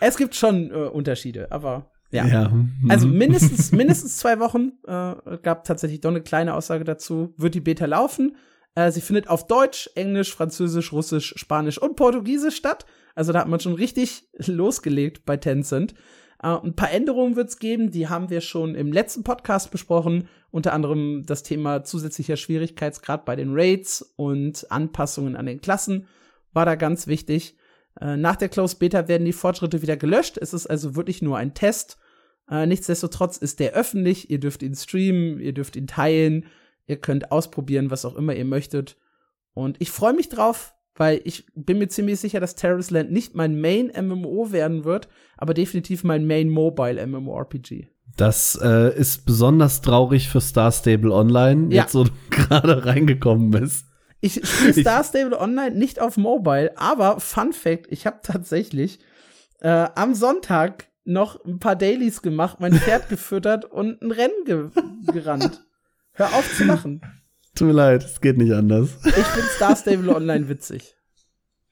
Es gibt schon äh, Unterschiede, aber ja. ja. Also mindestens, mindestens zwei Wochen äh, gab tatsächlich doch eine kleine Aussage dazu. Wird die Beta laufen? Äh, sie findet auf Deutsch, Englisch, Französisch, Russisch, Spanisch und Portugiesisch statt. Also da hat man schon richtig losgelegt bei Tencent. Uh, ein paar Änderungen wird es geben, die haben wir schon im letzten Podcast besprochen. Unter anderem das Thema zusätzlicher Schwierigkeitsgrad bei den Raids und Anpassungen an den Klassen war da ganz wichtig. Uh, nach der Closed Beta werden die Fortschritte wieder gelöscht. Es ist also wirklich nur ein Test. Uh, nichtsdestotrotz ist der öffentlich. Ihr dürft ihn streamen, ihr dürft ihn teilen, ihr könnt ausprobieren, was auch immer ihr möchtet. Und ich freue mich drauf weil ich bin mir ziemlich sicher, dass Terrorist Land nicht mein Main MMO werden wird, aber definitiv mein Main Mobile MMORPG. Das äh, ist besonders traurig für Star Stable Online, Ja. jetzt wo du gerade reingekommen bist. Ich spiele Star Stable Online nicht auf Mobile, aber Fun Fact, ich habe tatsächlich äh, am Sonntag noch ein paar Dailies gemacht, mein Pferd gefüttert und ein Rennen ge gerannt. Hör auf zu lachen. Tut mir leid, es geht nicht anders. Ich finde Star Stable Online witzig.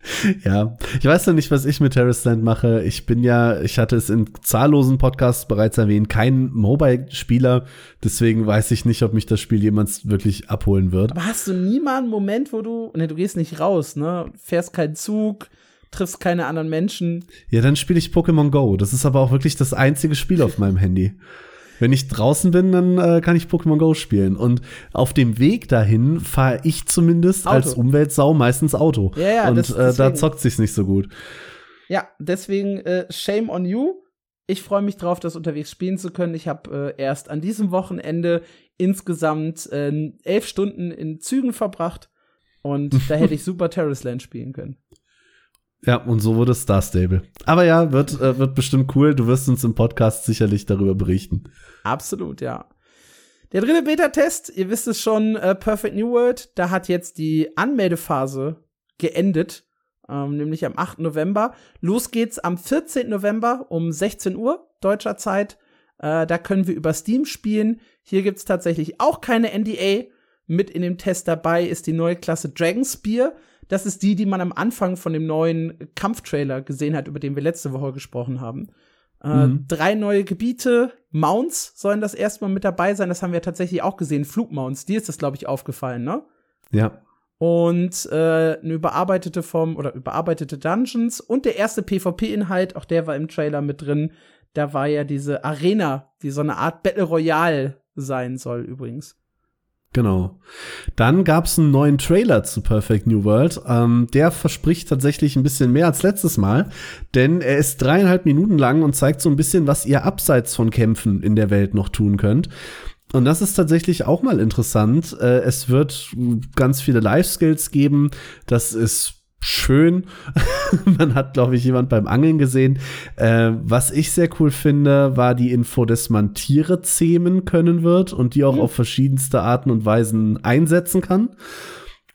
Ja, ich weiß noch nicht, was ich mit Terrorist Land mache. Ich bin ja, ich hatte es in zahllosen Podcasts bereits erwähnt, kein Mobile-Spieler. Deswegen weiß ich nicht, ob mich das Spiel jemals wirklich abholen wird. Aber hast du nie mal einen Moment, wo du, ne, du gehst nicht raus, ne, fährst keinen Zug, triffst keine anderen Menschen. Ja, dann spiele ich Pokémon Go. Das ist aber auch wirklich das einzige Spiel auf meinem Handy. Wenn ich draußen bin, dann äh, kann ich Pokémon Go spielen. Und auf dem Weg dahin fahre ich zumindest Auto. als Umweltsau meistens Auto. Ja, ja, Und das- äh, da zockt sich's nicht so gut. Ja, deswegen äh, shame on you. Ich freue mich drauf, das unterwegs spielen zu können. Ich habe äh, erst an diesem Wochenende insgesamt äh, elf Stunden in Zügen verbracht und da hätte ich super Terrorist Land spielen können. Ja, und so wurde Star Stable. Aber ja, wird, äh, wird bestimmt cool. Du wirst uns im Podcast sicherlich darüber berichten. Absolut, ja. Der dritte Beta-Test, ihr wisst es schon, äh, Perfect New World, da hat jetzt die Anmeldephase geendet, ähm, nämlich am 8. November. Los geht's am 14. November um 16 Uhr deutscher Zeit. Äh, da können wir über Steam spielen. Hier gibt's tatsächlich auch keine NDA. Mit in dem Test dabei ist die neue Klasse Dragon Spear. Das ist die, die man am Anfang von dem neuen Kampftrailer gesehen hat, über den wir letzte Woche gesprochen haben. Äh, Mhm. Drei neue Gebiete, Mounts sollen das erstmal mit dabei sein. Das haben wir tatsächlich auch gesehen. Flugmounts, dir ist das, glaube ich, aufgefallen, ne? Ja. Und äh, eine überarbeitete Form oder überarbeitete Dungeons und der erste PvP-Inhalt, auch der war im Trailer mit drin. Da war ja diese Arena, die so eine Art Battle Royale sein soll, übrigens. Genau. Dann gab's einen neuen Trailer zu Perfect New World. Ähm, der verspricht tatsächlich ein bisschen mehr als letztes Mal, denn er ist dreieinhalb Minuten lang und zeigt so ein bisschen, was ihr abseits von Kämpfen in der Welt noch tun könnt. Und das ist tatsächlich auch mal interessant. Äh, es wird ganz viele Life-Skills geben. Das ist schön. Man hat, glaube ich, jemand beim Angeln gesehen. Äh, was ich sehr cool finde, war die Info, dass man Tiere zähmen können wird und die auch auf verschiedenste Arten und Weisen einsetzen kann.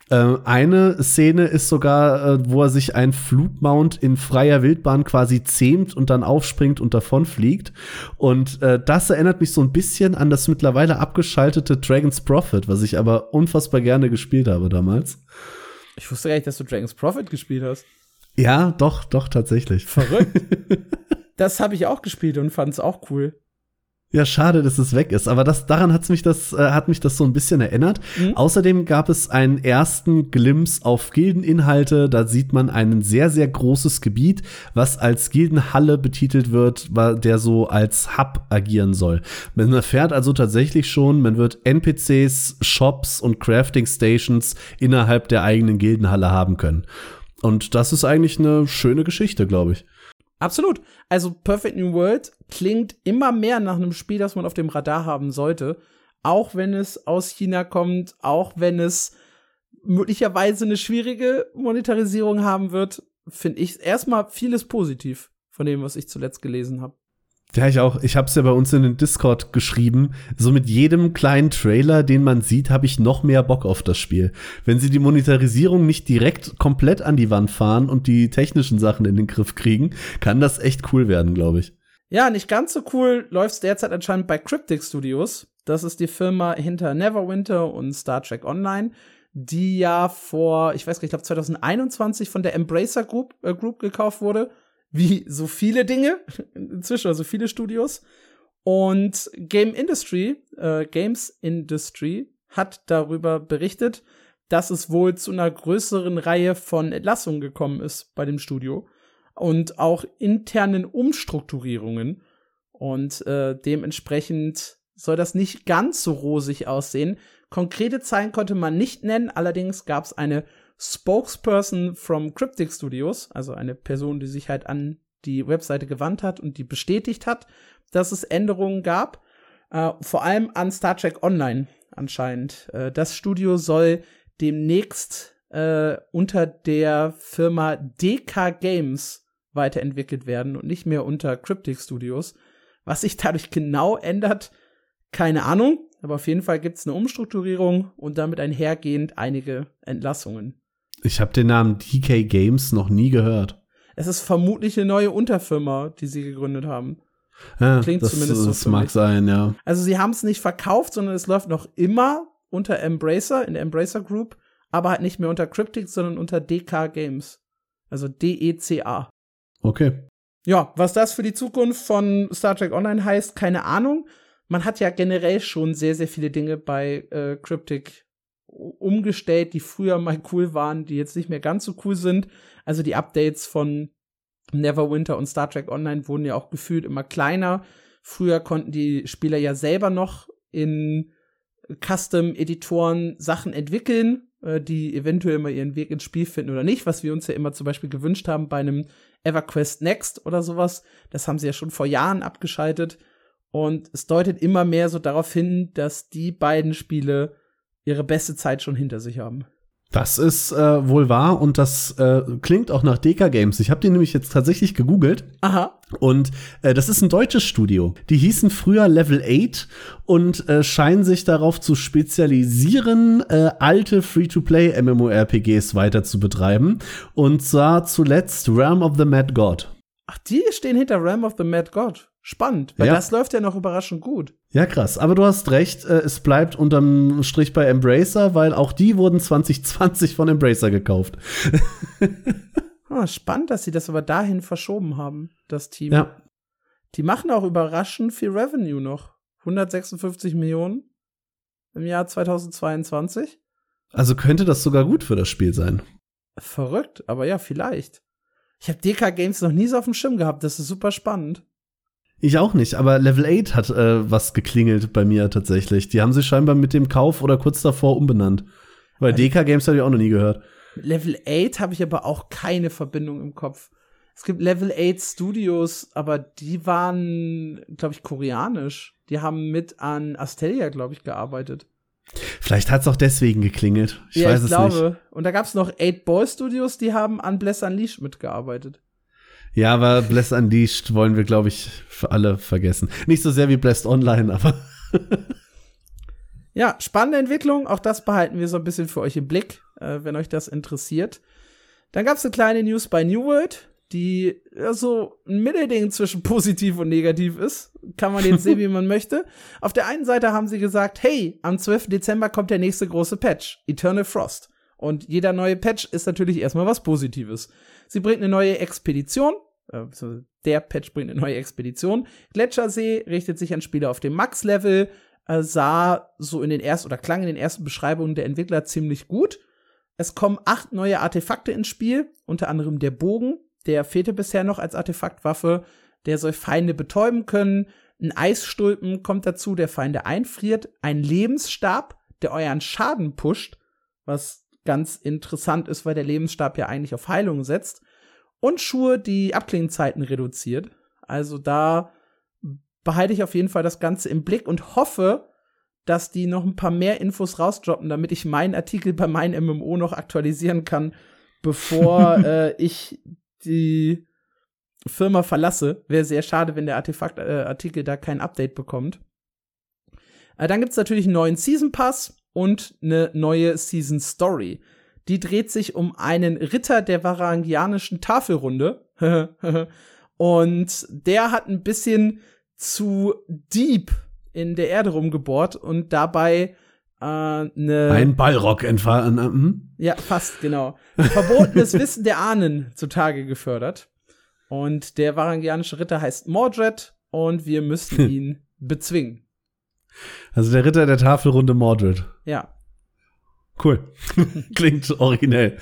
Äh, eine Szene ist sogar, äh, wo er sich ein Flugmount in freier Wildbahn quasi zähmt und dann aufspringt und davonfliegt. Und äh, das erinnert mich so ein bisschen an das mittlerweile abgeschaltete Dragon's Prophet, was ich aber unfassbar gerne gespielt habe damals. Ich wusste gar nicht, dass du Dragon's Prophet gespielt hast. Ja, doch, doch, tatsächlich. Verrückt. das habe ich auch gespielt und fand es auch cool. Ja, schade, dass es weg ist. Aber das, daran hat's mich das, äh, hat mich das so ein bisschen erinnert. Mhm. Außerdem gab es einen ersten Glimpse auf Gildeninhalte. Da sieht man ein sehr, sehr großes Gebiet, was als Gildenhalle betitelt wird, der so als Hub agieren soll. Man erfährt also tatsächlich schon, man wird NPCs, Shops und Crafting Stations innerhalb der eigenen Gildenhalle haben können. Und das ist eigentlich eine schöne Geschichte, glaube ich. Absolut. Also Perfect New World klingt immer mehr nach einem Spiel, das man auf dem Radar haben sollte. Auch wenn es aus China kommt, auch wenn es möglicherweise eine schwierige Monetarisierung haben wird, finde ich erstmal vieles positiv von dem, was ich zuletzt gelesen habe. Ja, ich auch. Ich habe es ja bei uns in den Discord geschrieben. So mit jedem kleinen Trailer, den man sieht, habe ich noch mehr Bock auf das Spiel. Wenn sie die Monetarisierung nicht direkt komplett an die Wand fahren und die technischen Sachen in den Griff kriegen, kann das echt cool werden, glaube ich. Ja, nicht ganz so cool läuft's derzeit anscheinend bei Cryptic Studios. Das ist die Firma hinter Neverwinter und Star Trek Online, die ja vor, ich weiß gar nicht, ich glaube 2021 von der Embracer Group, äh, Group gekauft wurde. Wie so viele Dinge inzwischen, also viele Studios. Und Game Industry, äh, Games Industry hat darüber berichtet, dass es wohl zu einer größeren Reihe von Entlassungen gekommen ist bei dem Studio und auch internen Umstrukturierungen. Und äh, dementsprechend soll das nicht ganz so rosig aussehen. Konkrete Zahlen konnte man nicht nennen, allerdings gab es eine Spokesperson from Cryptic Studios, also eine Person, die sich halt an die Webseite gewandt hat und die bestätigt hat, dass es Änderungen gab. Äh, vor allem an Star Trek Online anscheinend. Äh, das Studio soll demnächst äh, unter der Firma DK Games weiterentwickelt werden und nicht mehr unter Cryptic Studios. Was sich dadurch genau ändert, keine Ahnung. Aber auf jeden Fall gibt es eine Umstrukturierung und damit einhergehend einige Entlassungen. Ich habe den Namen DK Games noch nie gehört. Es ist vermutlich eine neue Unterfirma, die sie gegründet haben. Ja, Klingt das, zumindest so. Das mag mich. sein, ja. Also sie haben es nicht verkauft, sondern es läuft noch immer unter Embracer, in der Embracer Group, aber halt nicht mehr unter Cryptic, sondern unter DK Games. Also D-E-C-A. Okay. Ja, was das für die Zukunft von Star Trek Online heißt, keine Ahnung. Man hat ja generell schon sehr, sehr viele Dinge bei äh, Cryptic umgestellt, die früher mal cool waren, die jetzt nicht mehr ganz so cool sind. Also die Updates von Neverwinter und Star Trek Online wurden ja auch gefühlt immer kleiner. Früher konnten die Spieler ja selber noch in Custom-Editoren Sachen entwickeln, äh, die eventuell mal ihren Weg ins Spiel finden oder nicht, was wir uns ja immer zum Beispiel gewünscht haben bei einem EverQuest Next oder sowas. Das haben sie ja schon vor Jahren abgeschaltet. Und es deutet immer mehr so darauf hin, dass die beiden Spiele ihre beste Zeit schon hinter sich haben. Das ist äh, wohl wahr und das äh, klingt auch nach Deka Games. Ich habe die nämlich jetzt tatsächlich gegoogelt. Aha. Und äh, das ist ein deutsches Studio. Die hießen früher Level 8 und äh, scheinen sich darauf zu spezialisieren, äh, alte Free-to-Play MMORPGs weiter zu betreiben. Und zwar zuletzt Realm of the Mad God. Ach, die stehen hinter Realm of the Mad God. Spannend, weil ja. das läuft ja noch überraschend gut. Ja, krass. Aber du hast recht, äh, es bleibt unterm Strich bei Embracer, weil auch die wurden 2020 von Embracer gekauft. ah, spannend, dass sie das aber dahin verschoben haben, das Team. Ja. Die machen auch überraschend viel Revenue noch. 156 Millionen im Jahr 2022. Also könnte das sogar gut für das Spiel sein. Verrückt, aber ja, vielleicht. Ich habe DK Games noch nie so auf dem Schirm gehabt. Das ist super spannend. Ich auch nicht, aber Level 8 hat äh, was geklingelt bei mir tatsächlich. Die haben sich scheinbar mit dem Kauf oder kurz davor umbenannt. Weil also, DK Games habe ich auch noch nie gehört. Level 8 habe ich aber auch keine Verbindung im Kopf. Es gibt Level 8 Studios, aber die waren, glaube ich, koreanisch. Die haben mit an Astelia, glaube ich, gearbeitet. Vielleicht hat es auch deswegen geklingelt. Ich ja, weiß ich es glaube. nicht. Und da gab es noch 8 Ball Studios, die haben an Bless Unleashed mitgearbeitet. Ja, aber Blessed Unleashed wollen wir, glaube ich, für alle vergessen. Nicht so sehr wie Blessed Online, aber. ja, spannende Entwicklung. Auch das behalten wir so ein bisschen für euch im Blick, äh, wenn euch das interessiert. Dann gab es eine kleine News bei New World, die ja, so ein Mittelding zwischen positiv und negativ ist. Kann man jetzt sehen, wie man möchte. Auf der einen Seite haben sie gesagt, hey, am 12. Dezember kommt der nächste große Patch, Eternal Frost. Und jeder neue Patch ist natürlich erstmal was Positives. Sie bringt eine neue Expedition, äh, der Patch bringt eine neue Expedition. Gletschersee richtet sich an Spieler auf dem Max-Level, äh, sah so in den ersten oder klang in den ersten Beschreibungen der Entwickler ziemlich gut. Es kommen acht neue Artefakte ins Spiel, unter anderem der Bogen, der fehlte bisher noch als Artefaktwaffe. Der soll Feinde betäuben können. Ein Eisstulpen kommt dazu, der Feinde einfriert. Ein Lebensstab, der euren Schaden pusht, was ganz interessant ist, weil der Lebensstab ja eigentlich auf Heilung setzt und Schuhe, die Abklingenzeiten reduziert. Also da behalte ich auf jeden Fall das Ganze im Blick und hoffe, dass die noch ein paar mehr Infos rausdroppen, damit ich meinen Artikel bei meinem MMO noch aktualisieren kann, bevor äh, ich die Firma verlasse. Wäre sehr schade, wenn der Artefakt-Artikel äh, da kein Update bekommt. Äh, dann gibt's natürlich einen neuen Season Pass und eine neue Season Story. Die dreht sich um einen Ritter der varangianischen Tafelrunde. Und der hat ein bisschen zu deep in der Erde rumgebohrt und dabei äh, eine. Ein Ballrock entfahren. Hm? Ja, fast, genau. Verbotenes Wissen der Ahnen zutage gefördert. Und der varangianische Ritter heißt Mordred und wir müssen ihn bezwingen. Also der Ritter der Tafelrunde Mordred. Ja. Cool. Klingt originell.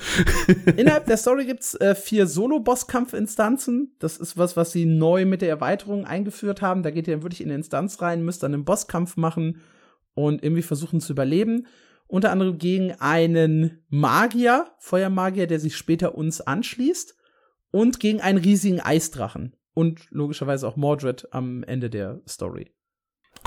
Innerhalb der Story gibt's äh, vier Solo-Bosskampf-Instanzen. Das ist was, was sie neu mit der Erweiterung eingeführt haben. Da geht ihr dann wirklich in eine Instanz rein, müsst dann einen Bosskampf machen und irgendwie versuchen zu überleben. Unter anderem gegen einen Magier, Feuermagier, der sich später uns anschließt. Und gegen einen riesigen Eisdrachen. Und logischerweise auch Mordred am Ende der Story.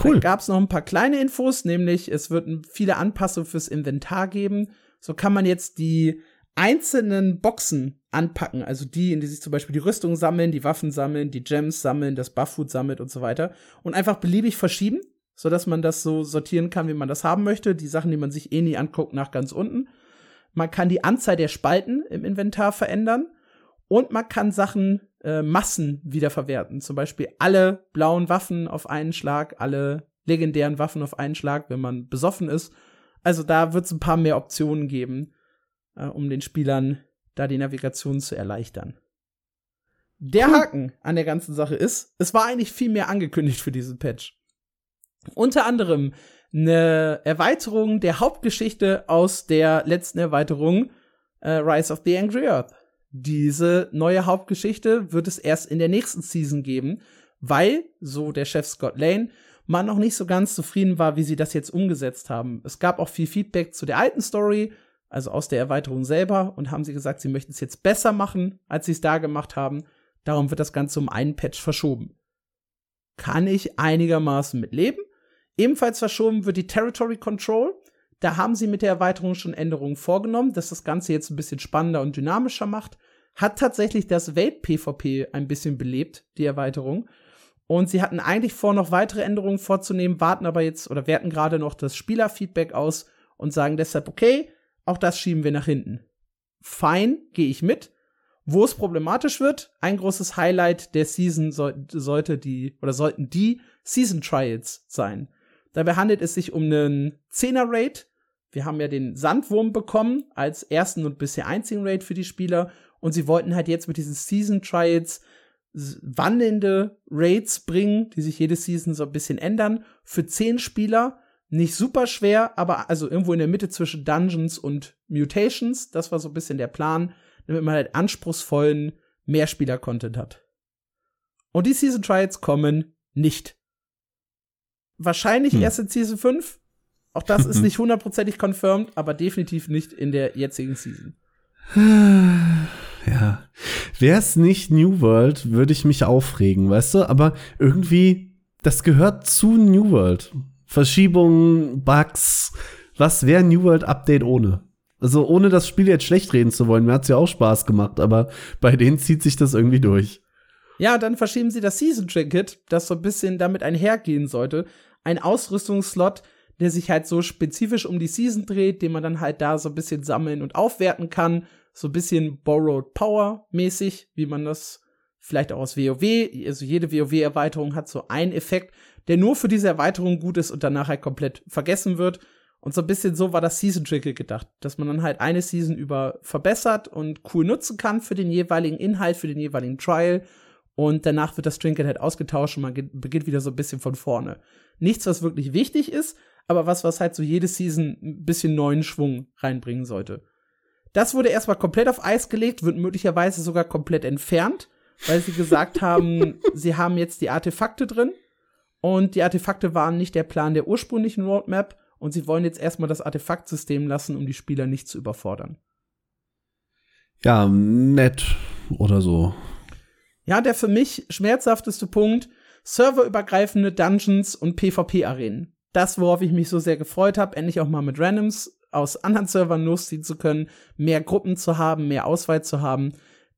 Cool. Dann gab es noch ein paar kleine Infos, nämlich es wird viele Anpassungen fürs Inventar geben. So kann man jetzt die einzelnen Boxen anpacken, also die, in die sich zum Beispiel die Rüstung sammeln, die Waffen sammeln, die Gems sammeln, das Bufffood sammelt und so weiter und einfach beliebig verschieben, so dass man das so sortieren kann, wie man das haben möchte. Die Sachen, die man sich eh nie anguckt, nach ganz unten. Man kann die Anzahl der Spalten im Inventar verändern und man kann Sachen äh, Massen wiederverwerten. Zum Beispiel alle blauen Waffen auf einen Schlag, alle legendären Waffen auf einen Schlag, wenn man besoffen ist. Also da wird es ein paar mehr Optionen geben, äh, um den Spielern da die Navigation zu erleichtern. Der Haken an der ganzen Sache ist, es war eigentlich viel mehr angekündigt für diesen Patch. Unter anderem eine Erweiterung der Hauptgeschichte aus der letzten Erweiterung äh, Rise of the Angry Earth diese neue Hauptgeschichte wird es erst in der nächsten Season geben, weil, so der Chef Scott Lane, man noch nicht so ganz zufrieden war, wie sie das jetzt umgesetzt haben. Es gab auch viel Feedback zu der alten Story, also aus der Erweiterung selber, und haben sie gesagt, sie möchten es jetzt besser machen, als sie es da gemacht haben. Darum wird das Ganze um einen Patch verschoben. Kann ich einigermaßen mitleben. Ebenfalls verschoben wird die Territory Control. Da haben sie mit der Erweiterung schon Änderungen vorgenommen, dass das Ganze jetzt ein bisschen spannender und dynamischer macht. Hat tatsächlich das Welt-PvP ein bisschen belebt, die Erweiterung. Und sie hatten eigentlich vor, noch weitere Änderungen vorzunehmen, warten aber jetzt oder werten gerade noch das Spielerfeedback aus und sagen deshalb, okay, auch das schieben wir nach hinten. Fein, gehe ich mit. Wo es problematisch wird, ein großes Highlight der Season soll, sollte die oder sollten die Season Trials sein. Dabei handelt es sich um einen 10er Raid. Wir haben ja den Sandwurm bekommen als ersten und bisher einzigen Raid für die Spieler. Und sie wollten halt jetzt mit diesen Season Trials wandelnde Raids bringen, die sich jede Season so ein bisschen ändern. Für 10 Spieler nicht super schwer, aber also irgendwo in der Mitte zwischen Dungeons und Mutations. Das war so ein bisschen der Plan, damit man halt anspruchsvollen Mehrspieler-Content hat. Und die Season Trials kommen nicht. Wahrscheinlich hm. erst in Season 5. Auch das ist nicht hundertprozentig confirmed, aber definitiv nicht in der jetzigen Season. Ja. Wäre es nicht New World, würde ich mich aufregen, weißt du? Aber irgendwie, das gehört zu New World. Verschiebungen, Bugs. Was wäre New World Update ohne? Also ohne das Spiel jetzt schlecht reden zu wollen, mir hat's ja auch Spaß gemacht, aber bei denen zieht sich das irgendwie durch. Ja, dann verschieben sie das Season Trinket, das so ein bisschen damit einhergehen sollte ein Ausrüstungsslot, der sich halt so spezifisch um die Season dreht, den man dann halt da so ein bisschen sammeln und aufwerten kann. So ein bisschen Borrowed Power mäßig, wie man das vielleicht auch aus WoW, also jede WoW-Erweiterung hat so einen Effekt, der nur für diese Erweiterung gut ist und danach halt komplett vergessen wird. Und so ein bisschen so war das Season Trickle gedacht, dass man dann halt eine Season über verbessert und cool nutzen kann für den jeweiligen Inhalt, für den jeweiligen Trial. Und danach wird das Trinket halt ausgetauscht und man beginnt wieder so ein bisschen von vorne nichts, was wirklich wichtig ist, aber was, was halt so jede Season ein bisschen neuen Schwung reinbringen sollte. Das wurde erstmal komplett auf Eis gelegt, wird möglicherweise sogar komplett entfernt, weil sie gesagt haben, sie haben jetzt die Artefakte drin und die Artefakte waren nicht der Plan der ursprünglichen Roadmap und sie wollen jetzt erstmal das Artefaktsystem lassen, um die Spieler nicht zu überfordern. Ja, nett oder so. Ja, der für mich schmerzhafteste Punkt, serverübergreifende Dungeons und PvP-Arenen. Das, worauf ich mich so sehr gefreut habe, endlich auch mal mit Randoms aus anderen Servern losziehen zu können, mehr Gruppen zu haben, mehr Auswahl zu haben.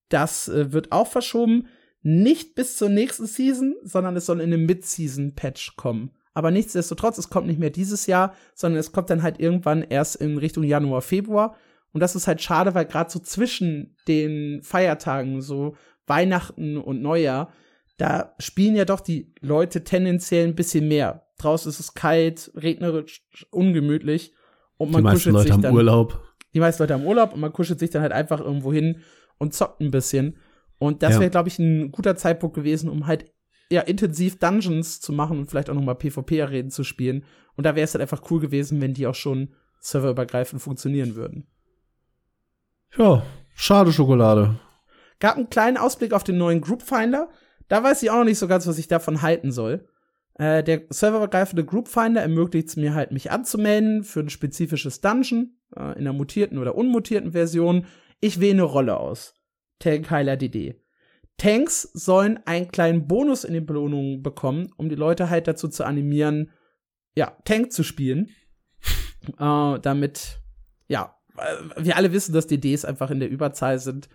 Das äh, wird auch verschoben. Nicht bis zur nächsten Season, sondern es soll in einem Mid-Season-Patch kommen. Aber nichtsdestotrotz, es kommt nicht mehr dieses Jahr, sondern es kommt dann halt irgendwann erst in Richtung Januar, Februar. Und das ist halt schade, weil gerade so zwischen den Feiertagen, so Weihnachten und Neujahr, da spielen ja doch die Leute tendenziell ein bisschen mehr. Draußen ist es kalt, regnerisch, ungemütlich und man die meisten kuschelt Leute sich haben dann. Urlaub. Die meisten Leute haben Urlaub und man kuschelt sich dann halt einfach irgendwo hin und zockt ein bisschen. Und das Ja. wäre, glaube ich, ein guter Zeitpunkt gewesen, um halt ja intensiv Dungeons zu machen und vielleicht auch noch mal PvP-Arenen zu spielen. Und da wäre es halt einfach cool gewesen, wenn die auch schon serverübergreifend funktionieren würden. Ja, schade Schokolade. Gab einen kleinen Ausblick auf den neuen Group Finder. Da weiß ich auch noch nicht so ganz, was ich davon halten soll. Äh, der serverübergreifende Group Finder ermöglicht es mir halt, mich anzumelden für ein spezifisches Dungeon äh, in der mutierten oder unmutierten Version. Ich wähle eine Rolle aus. Tank Heiler DD. Tanks sollen einen kleinen Bonus in den Belohnungen bekommen, um die Leute halt dazu zu animieren, ja, Tank zu spielen. äh, damit, ja, äh, wir alle wissen, dass DDs einfach in der Überzahl sind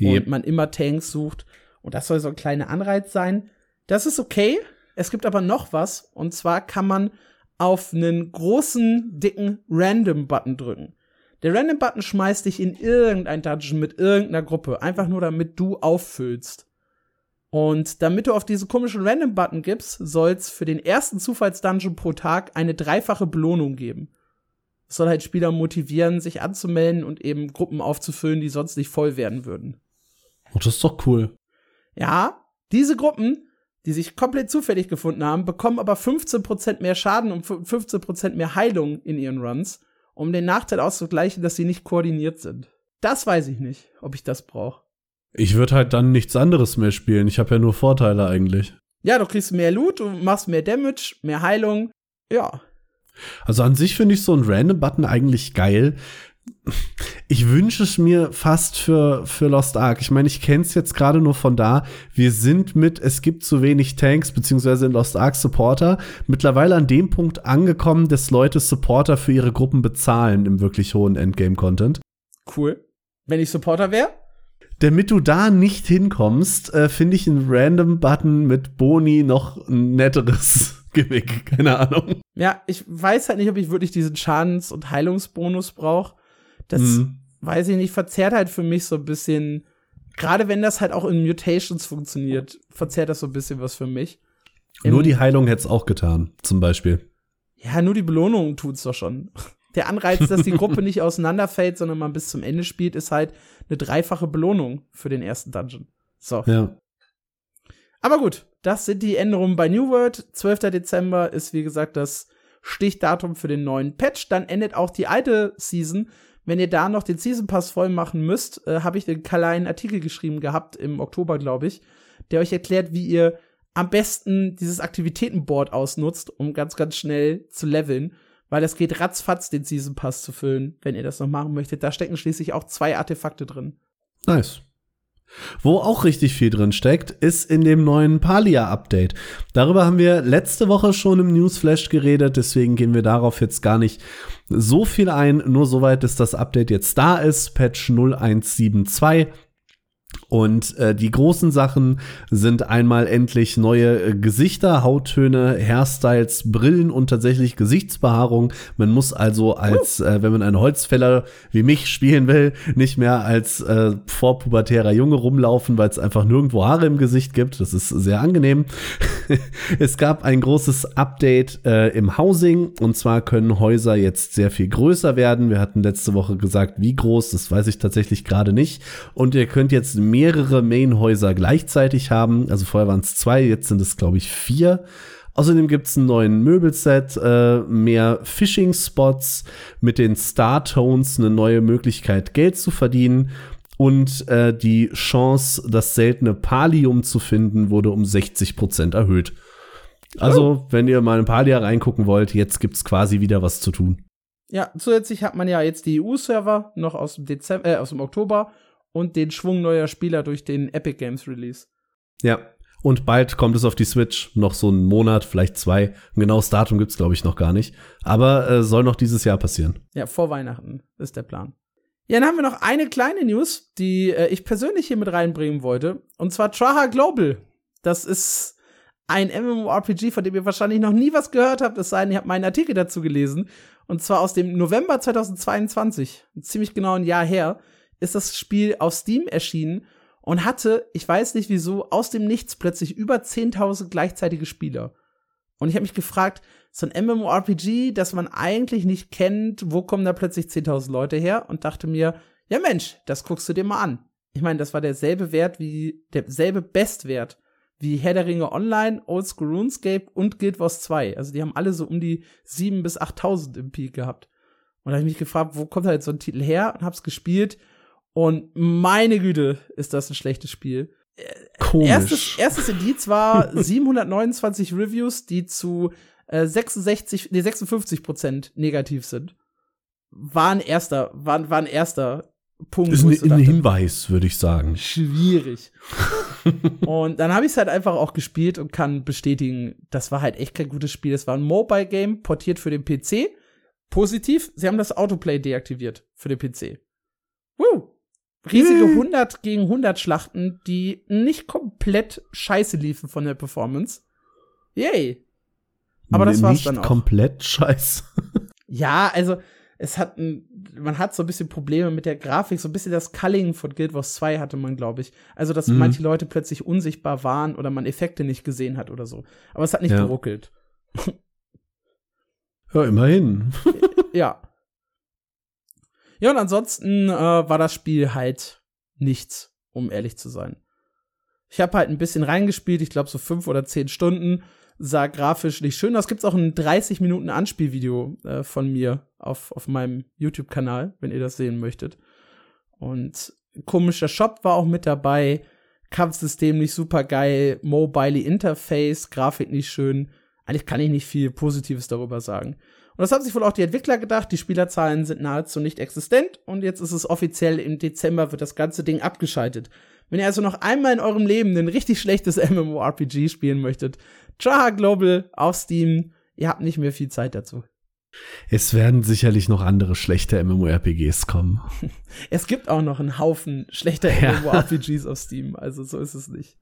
Yep. und man immer Tanks sucht. Und das soll so ein kleiner Anreiz sein. Das ist okay. Es gibt aber noch was. Und zwar kann man auf einen großen, dicken Random-Button drücken. Der Random-Button schmeißt dich in irgendein Dungeon mit irgendeiner Gruppe. Einfach nur, damit du auffüllst. Und damit du auf diese komischen Random-Button gibst, soll es für den ersten Zufalls-Dungeon pro Tag eine dreifache Belohnung geben. Es soll halt Spieler motivieren, sich anzumelden und eben Gruppen aufzufüllen, die sonst nicht voll werden würden. Oh, das ist doch cool. Ja, diese Gruppen, die sich komplett zufällig gefunden haben, bekommen aber 15% mehr Schaden und 15% mehr Heilung in ihren Runs, um den Nachteil auszugleichen, dass sie nicht koordiniert sind. Das weiß ich nicht, ob ich das brauche. Ich würde halt dann nichts anderes mehr spielen. Ich habe ja nur Vorteile eigentlich. Ja, du kriegst mehr Loot, du machst mehr Damage, mehr Heilung. Ja. Also an sich finde ich so einen Random-Button eigentlich geil. Ich wünsche es mir fast für, für Lost Ark. Ich meine, ich kenne es jetzt gerade nur von da. Wir sind mit, es gibt zu wenig Tanks, beziehungsweise in Lost Ark Supporter, mittlerweile an dem Punkt angekommen, dass Leute Supporter für ihre Gruppen bezahlen im wirklich hohen Endgame-Content. Cool. Wenn ich Supporter wäre? Damit du da nicht hinkommst, äh, finde ich einen Random-Button mit Boni noch ein netteres Gimmick. Keine Ahnung. Ja, ich weiß halt nicht, ob ich wirklich diesen Schadens- und Heilungsbonus brauche. Das Mhm. weiß ich nicht, verzerrt halt für mich so ein bisschen, gerade wenn das halt auch in Mutations funktioniert, verzerrt das so ein bisschen was für mich. Nur Im- die Heilung hätte es auch getan, zum Beispiel. Ja, nur die Belohnung tut's doch schon. Der Anreiz, dass die Gruppe nicht auseinanderfällt, sondern man bis zum Ende spielt, ist halt eine dreifache Belohnung für den ersten Dungeon. So. Ja. Aber gut, das sind die Änderungen bei New World. 12. Dezember ist, wie gesagt, das Stichdatum für den neuen Patch. Dann endet auch die alte Season. Wenn ihr da noch den Season Pass voll machen müsst, äh, habe ich den kleinen Artikel geschrieben gehabt im Oktober, glaube ich, der euch erklärt, wie ihr am besten dieses Aktivitätenboard ausnutzt, um ganz, ganz schnell zu leveln. Weil es geht ratzfatz, den Season Pass zu füllen, wenn ihr das noch machen möchtet. Da stecken schließlich auch zwei Artefakte drin. Nice. Wo auch richtig viel drin steckt, ist in dem neuen Palia-Update. Darüber haben wir letzte Woche schon im Newsflash geredet, deswegen gehen wir darauf jetzt gar nicht so viel ein. Nur soweit, dass das Update jetzt da ist, Patch 0172. Und äh, die großen Sachen sind einmal endlich neue äh, Gesichter, Hauttöne, Hairstyles, Brillen und tatsächlich Gesichtsbehaarung. Man muss also als, äh, wenn man einen Holzfäller wie mich spielen will, nicht mehr als äh, vorpubertärer Junge rumlaufen, weil es einfach nirgendwo Haare im Gesicht gibt. Das ist sehr angenehm. es gab ein großes Update äh, im Housing und zwar können Häuser jetzt sehr viel größer werden. Wir hatten letzte Woche gesagt, wie groß, das weiß ich tatsächlich gerade nicht. Und ihr könnt jetzt mehrere Main-Häuser gleichzeitig haben. Also vorher waren es zwei, jetzt sind es, glaube ich, vier. Außerdem gibt es einen neuen Möbelset, äh, mehr Phishing-Spots mit den Star-Tones, eine neue Möglichkeit, Geld zu verdienen. Und äh, die Chance, das seltene Palium zu finden, wurde um 60% erhöht. Also, wenn ihr mal in Palia reingucken wollt, jetzt gibt's quasi wieder was zu tun. Ja, zusätzlich hat man ja jetzt die EU-Server noch aus dem Dezember, äh, aus dem Oktober und den Schwung neuer Spieler durch den Epic Games Release. Ja. Und bald kommt es auf die Switch, noch so einen Monat, vielleicht zwei. Ein genaues Datum gibt's glaube ich, noch gar nicht. Aber äh, soll noch dieses Jahr passieren. Ja, vor Weihnachten ist der Plan. Ja, dann haben wir noch eine kleine News, die äh, ich persönlich hier mit reinbringen wollte. Und zwar Traha Global. Das ist ein MMORPG, von dem ihr wahrscheinlich noch nie was gehört habt, es sei denn, ihr habt meinen Artikel dazu gelesen. Und zwar aus dem November 2022, ziemlich genau ein Jahr her, ist das Spiel auf Steam erschienen. und hatte, ich weiß nicht wieso, aus dem Nichts plötzlich über 10.000 gleichzeitige Spieler. Und ich habe mich gefragt, so ein MMORPG, das man eigentlich nicht kennt, wo kommen da plötzlich 10.000 Leute her? Und dachte mir, ja Mensch, das guckst du dir mal an. Ich meine, das war derselbe Wert wie, derselbe Bestwert wie Herr der Ringe Online, Old School RuneScape und Guild Wars 2. Also die haben alle so um die 7 bis 8000 im Peak gehabt. Und da habe ich mich gefragt, wo kommt da jetzt so ein Titel her? Und hab's gespielt. Und meine Güte, ist das ein schlechtes Spiel. Komisch. Erstes, erstes Indiz war 729 Reviews, die zu äh, 66, nee, 56 Prozent negativ sind. War ein erster, war, war ein erster Punkt. Ist ein, ein Hinweis, würde ich sagen. schwierig. und dann habe ich es halt einfach auch gespielt und kann bestätigen, das war halt echt kein gutes Spiel. Es war ein Mobile Game, portiert für den PC. Positiv, sie haben das Autoplay deaktiviert für den PC. Woo! Riesige 100 gegen 100 Schlachten, die nicht komplett scheiße liefen von der Performance. Yay! Aber das war's Nicht dann auch. komplett scheiße. Ja, also es hat ein, man hat so ein bisschen Probleme mit der Grafik, so ein bisschen das Culling von Guild Wars 2 hatte man, glaube ich. Also, dass Mhm. manche Leute plötzlich unsichtbar waren oder man Effekte nicht gesehen hat oder so. Aber es hat nicht Ja. geruckelt. Ja, immerhin. Ja. Ja, und ansonsten äh, war das Spiel halt nichts, um ehrlich zu sein. Ich habe halt ein bisschen reingespielt, ich glaube so fünf oder zehn Stunden, sah grafisch nicht schön aus. Gibt's auch ein 30 Minuten Anspielvideo äh, von mir auf, auf meinem YouTube-Kanal, wenn ihr das sehen möchtet. Und komischer Shop war auch mit dabei, Kampfsystem nicht super geil, mobile Interface, Grafik nicht schön. Eigentlich kann ich nicht viel Positives darüber sagen. Und das haben sich wohl auch die Entwickler gedacht. Die Spielerzahlen sind nahezu nicht existent und jetzt ist es offiziell im Dezember wird das ganze Ding abgeschaltet. Wenn ihr also noch einmal in eurem Leben ein richtig schlechtes MMORPG spielen möchtet, Traha Global auf Steam, ihr habt nicht mehr viel Zeit dazu. Es werden sicherlich noch andere schlechte MMORPGs kommen. Es gibt auch noch einen Haufen schlechter Ja. MMORPGs auf Steam, also so ist es nicht.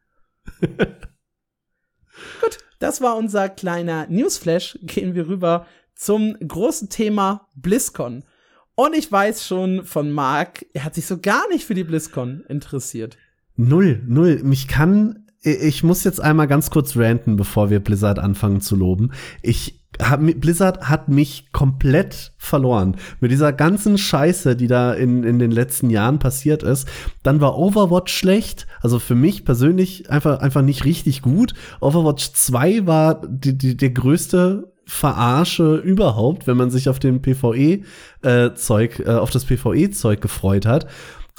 Gut, das war unser kleiner Newsflash. Gehen wir rüber zum großen Thema BlizzCon. Und ich weiß schon von Marc, er hat sich so gar nicht für die BlizzCon interessiert. Null, null. Mich kann, ich muss jetzt einmal ganz kurz ranten, bevor wir Blizzard anfangen zu loben. Ich hab, Blizzard hat mich komplett verloren. Mit dieser ganzen Scheiße, die da in, in den letzten Jahren passiert ist. Dann war Overwatch schlecht. Also für mich persönlich einfach, einfach nicht richtig gut. Overwatch 2 war die, die, der größte Verarsche überhaupt, wenn man sich auf den PvE-Zeug, äh, auf das PvE-Zeug gefreut hat.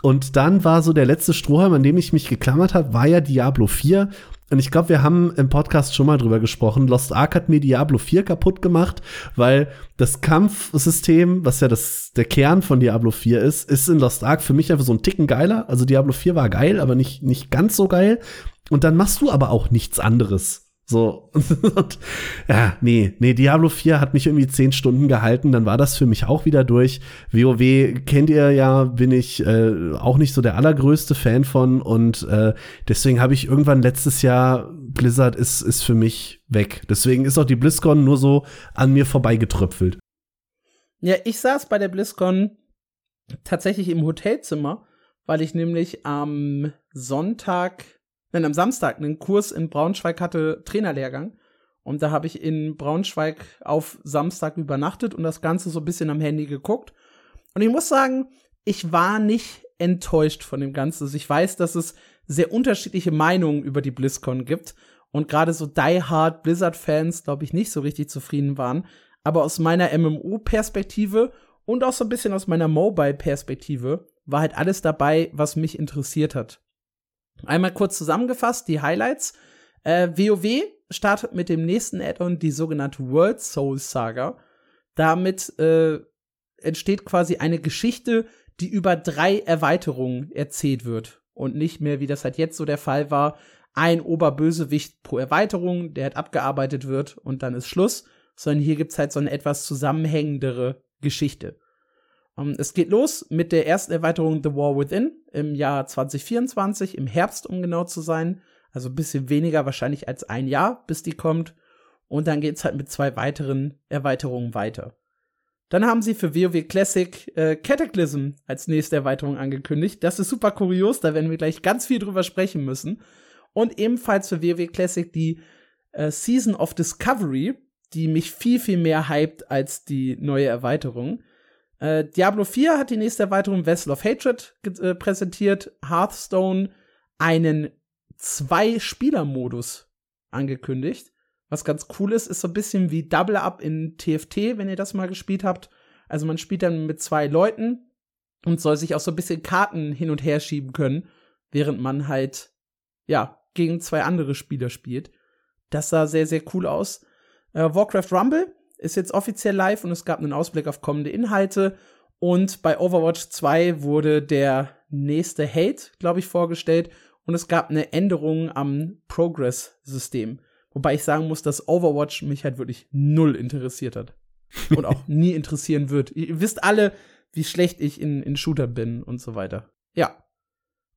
Und dann war so der letzte Strohhalm, an dem ich mich geklammert habe, war ja Diablo 4. Und ich glaube, wir haben im Podcast schon mal drüber gesprochen. Lost Ark hat mir Diablo 4 kaputt gemacht, weil das Kampfsystem, was ja das, der Kern von Diablo 4 ist, ist in Lost Ark für mich einfach so ein Ticken geiler. Also Diablo 4 war geil, aber nicht, nicht ganz so geil. Und dann machst du aber auch nichts anderes. So, und, ja, nee, nee, Diablo 4 hat mich irgendwie zehn Stunden gehalten, dann war das für mich auch wieder durch. WoW kennt ihr ja, bin ich äh, auch nicht so der allergrößte Fan von und äh, deswegen habe ich irgendwann letztes Jahr, Blizzard ist, ist für mich weg. Deswegen ist auch die BlizzCon nur so an mir vorbeigetröpfelt. Ja, ich saß bei der BlizzCon tatsächlich im Hotelzimmer, weil ich nämlich am Sonntag, nein, am Samstag einen Kurs in Braunschweig hatte, Trainerlehrgang. Und da habe ich in Braunschweig auf Samstag übernachtet und das Ganze so ein bisschen am Handy geguckt. Und ich muss sagen, ich war nicht enttäuscht von dem Ganzen. Also ich weiß, dass es sehr unterschiedliche Meinungen über die BlizzCon gibt und gerade so Die Hard Blizzard-Fans, glaube ich, nicht so richtig zufrieden waren. Aber aus meiner MMO-Perspektive und auch so ein bisschen aus meiner Mobile-Perspektive war halt alles dabei, was mich interessiert hat. Einmal kurz zusammengefasst, die Highlights. Äh, WoW startet mit dem nächsten Add-on die sogenannte World Soul Saga. Damit äh, entsteht quasi eine Geschichte, die über drei Erweiterungen erzählt wird. Und nicht mehr, wie das halt jetzt so der Fall war, ein Oberbösewicht pro Erweiterung, der halt abgearbeitet wird und dann ist Schluss, sondern hier gibt's halt so eine etwas zusammenhängendere Geschichte. Um, es geht los mit der ersten Erweiterung The War Within im Jahr 2024, im Herbst, um genau zu sein. Also ein bisschen weniger wahrscheinlich als ein Jahr, bis die kommt. Und dann geht's halt mit zwei weiteren Erweiterungen weiter. Dann haben sie für WoW Classic äh, Cataclysm als nächste Erweiterung angekündigt. Das ist super kurios, da werden wir gleich ganz viel drüber sprechen müssen. Und ebenfalls für WoW Classic die äh, Season of Discovery, die mich viel, viel mehr hypt als die neue Erweiterung. Äh, Diablo 4 hat die nächste Erweiterung Vessel of Hatred äh, präsentiert. Hearthstone einen Zwei-Spieler-Modus angekündigt. Was ganz cool ist, ist so ein bisschen wie Double Up in TFT, wenn ihr das mal gespielt habt. Also man spielt dann mit zwei Leuten und soll sich auch so ein bisschen Karten hin und her schieben können, während man halt, ja, gegen zwei andere Spieler spielt. Das sah sehr, sehr cool aus. Äh, Warcraft Rumble ist jetzt offiziell live und es gab einen Ausblick auf kommende Inhalte. Und bei Overwatch 2 wurde der nächste Hate, glaube ich, vorgestellt. Und es gab eine Änderung am Progress-System. Wobei ich sagen muss, dass Overwatch mich halt wirklich null interessiert hat. Und auch nie interessieren wird. Ihr wisst alle, wie schlecht ich in, in Shooter bin und so weiter. Ja.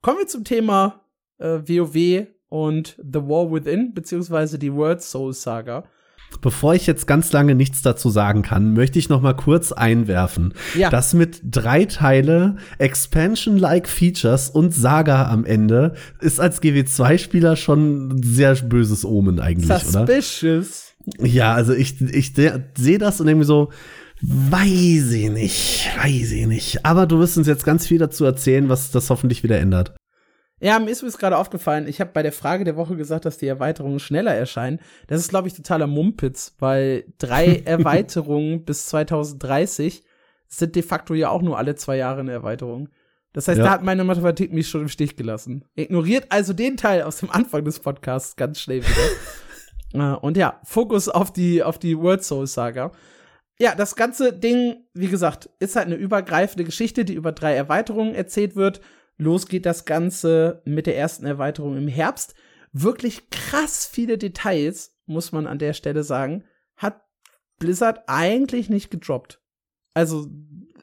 Kommen wir zum Thema äh, WoW und The War Within, beziehungsweise die World Soul Saga. Bevor ich jetzt ganz lange nichts dazu sagen kann, möchte ich noch mal kurz einwerfen, ja. dass mit drei Teile Expansion-like Features und Saga am Ende ist als GW2-Spieler schon ein sehr böses Omen eigentlich, Suspicious. oder? Ja, also ich, ich sehe das und irgendwie so, weiß ich nicht, weiß ich nicht. Aber du wirst uns jetzt ganz viel dazu erzählen, was das hoffentlich wieder ändert. Ja, mir ist mir gerade aufgefallen, ich habe bei der Frage der Woche gesagt, dass die Erweiterungen schneller erscheinen. Das ist, glaube ich, totaler Mumpitz, weil drei Erweiterungen bis 2030 sind de facto ja auch nur alle zwei Jahre eine Erweiterung. Das heißt, ja. da hat meine Mathematik mich schon im Stich gelassen. Ignoriert also den Teil aus dem Anfang des Podcasts ganz schnell wieder. uh, und ja, Fokus auf die, auf die World Soul Saga. Ja, das ganze Ding, wie gesagt, ist halt eine übergreifende Geschichte, die über drei Erweiterungen erzählt wird Los geht das Ganze mit der ersten Erweiterung im Herbst. Wirklich krass viele Details, muss man an der Stelle sagen, hat Blizzard eigentlich nicht gedroppt. Also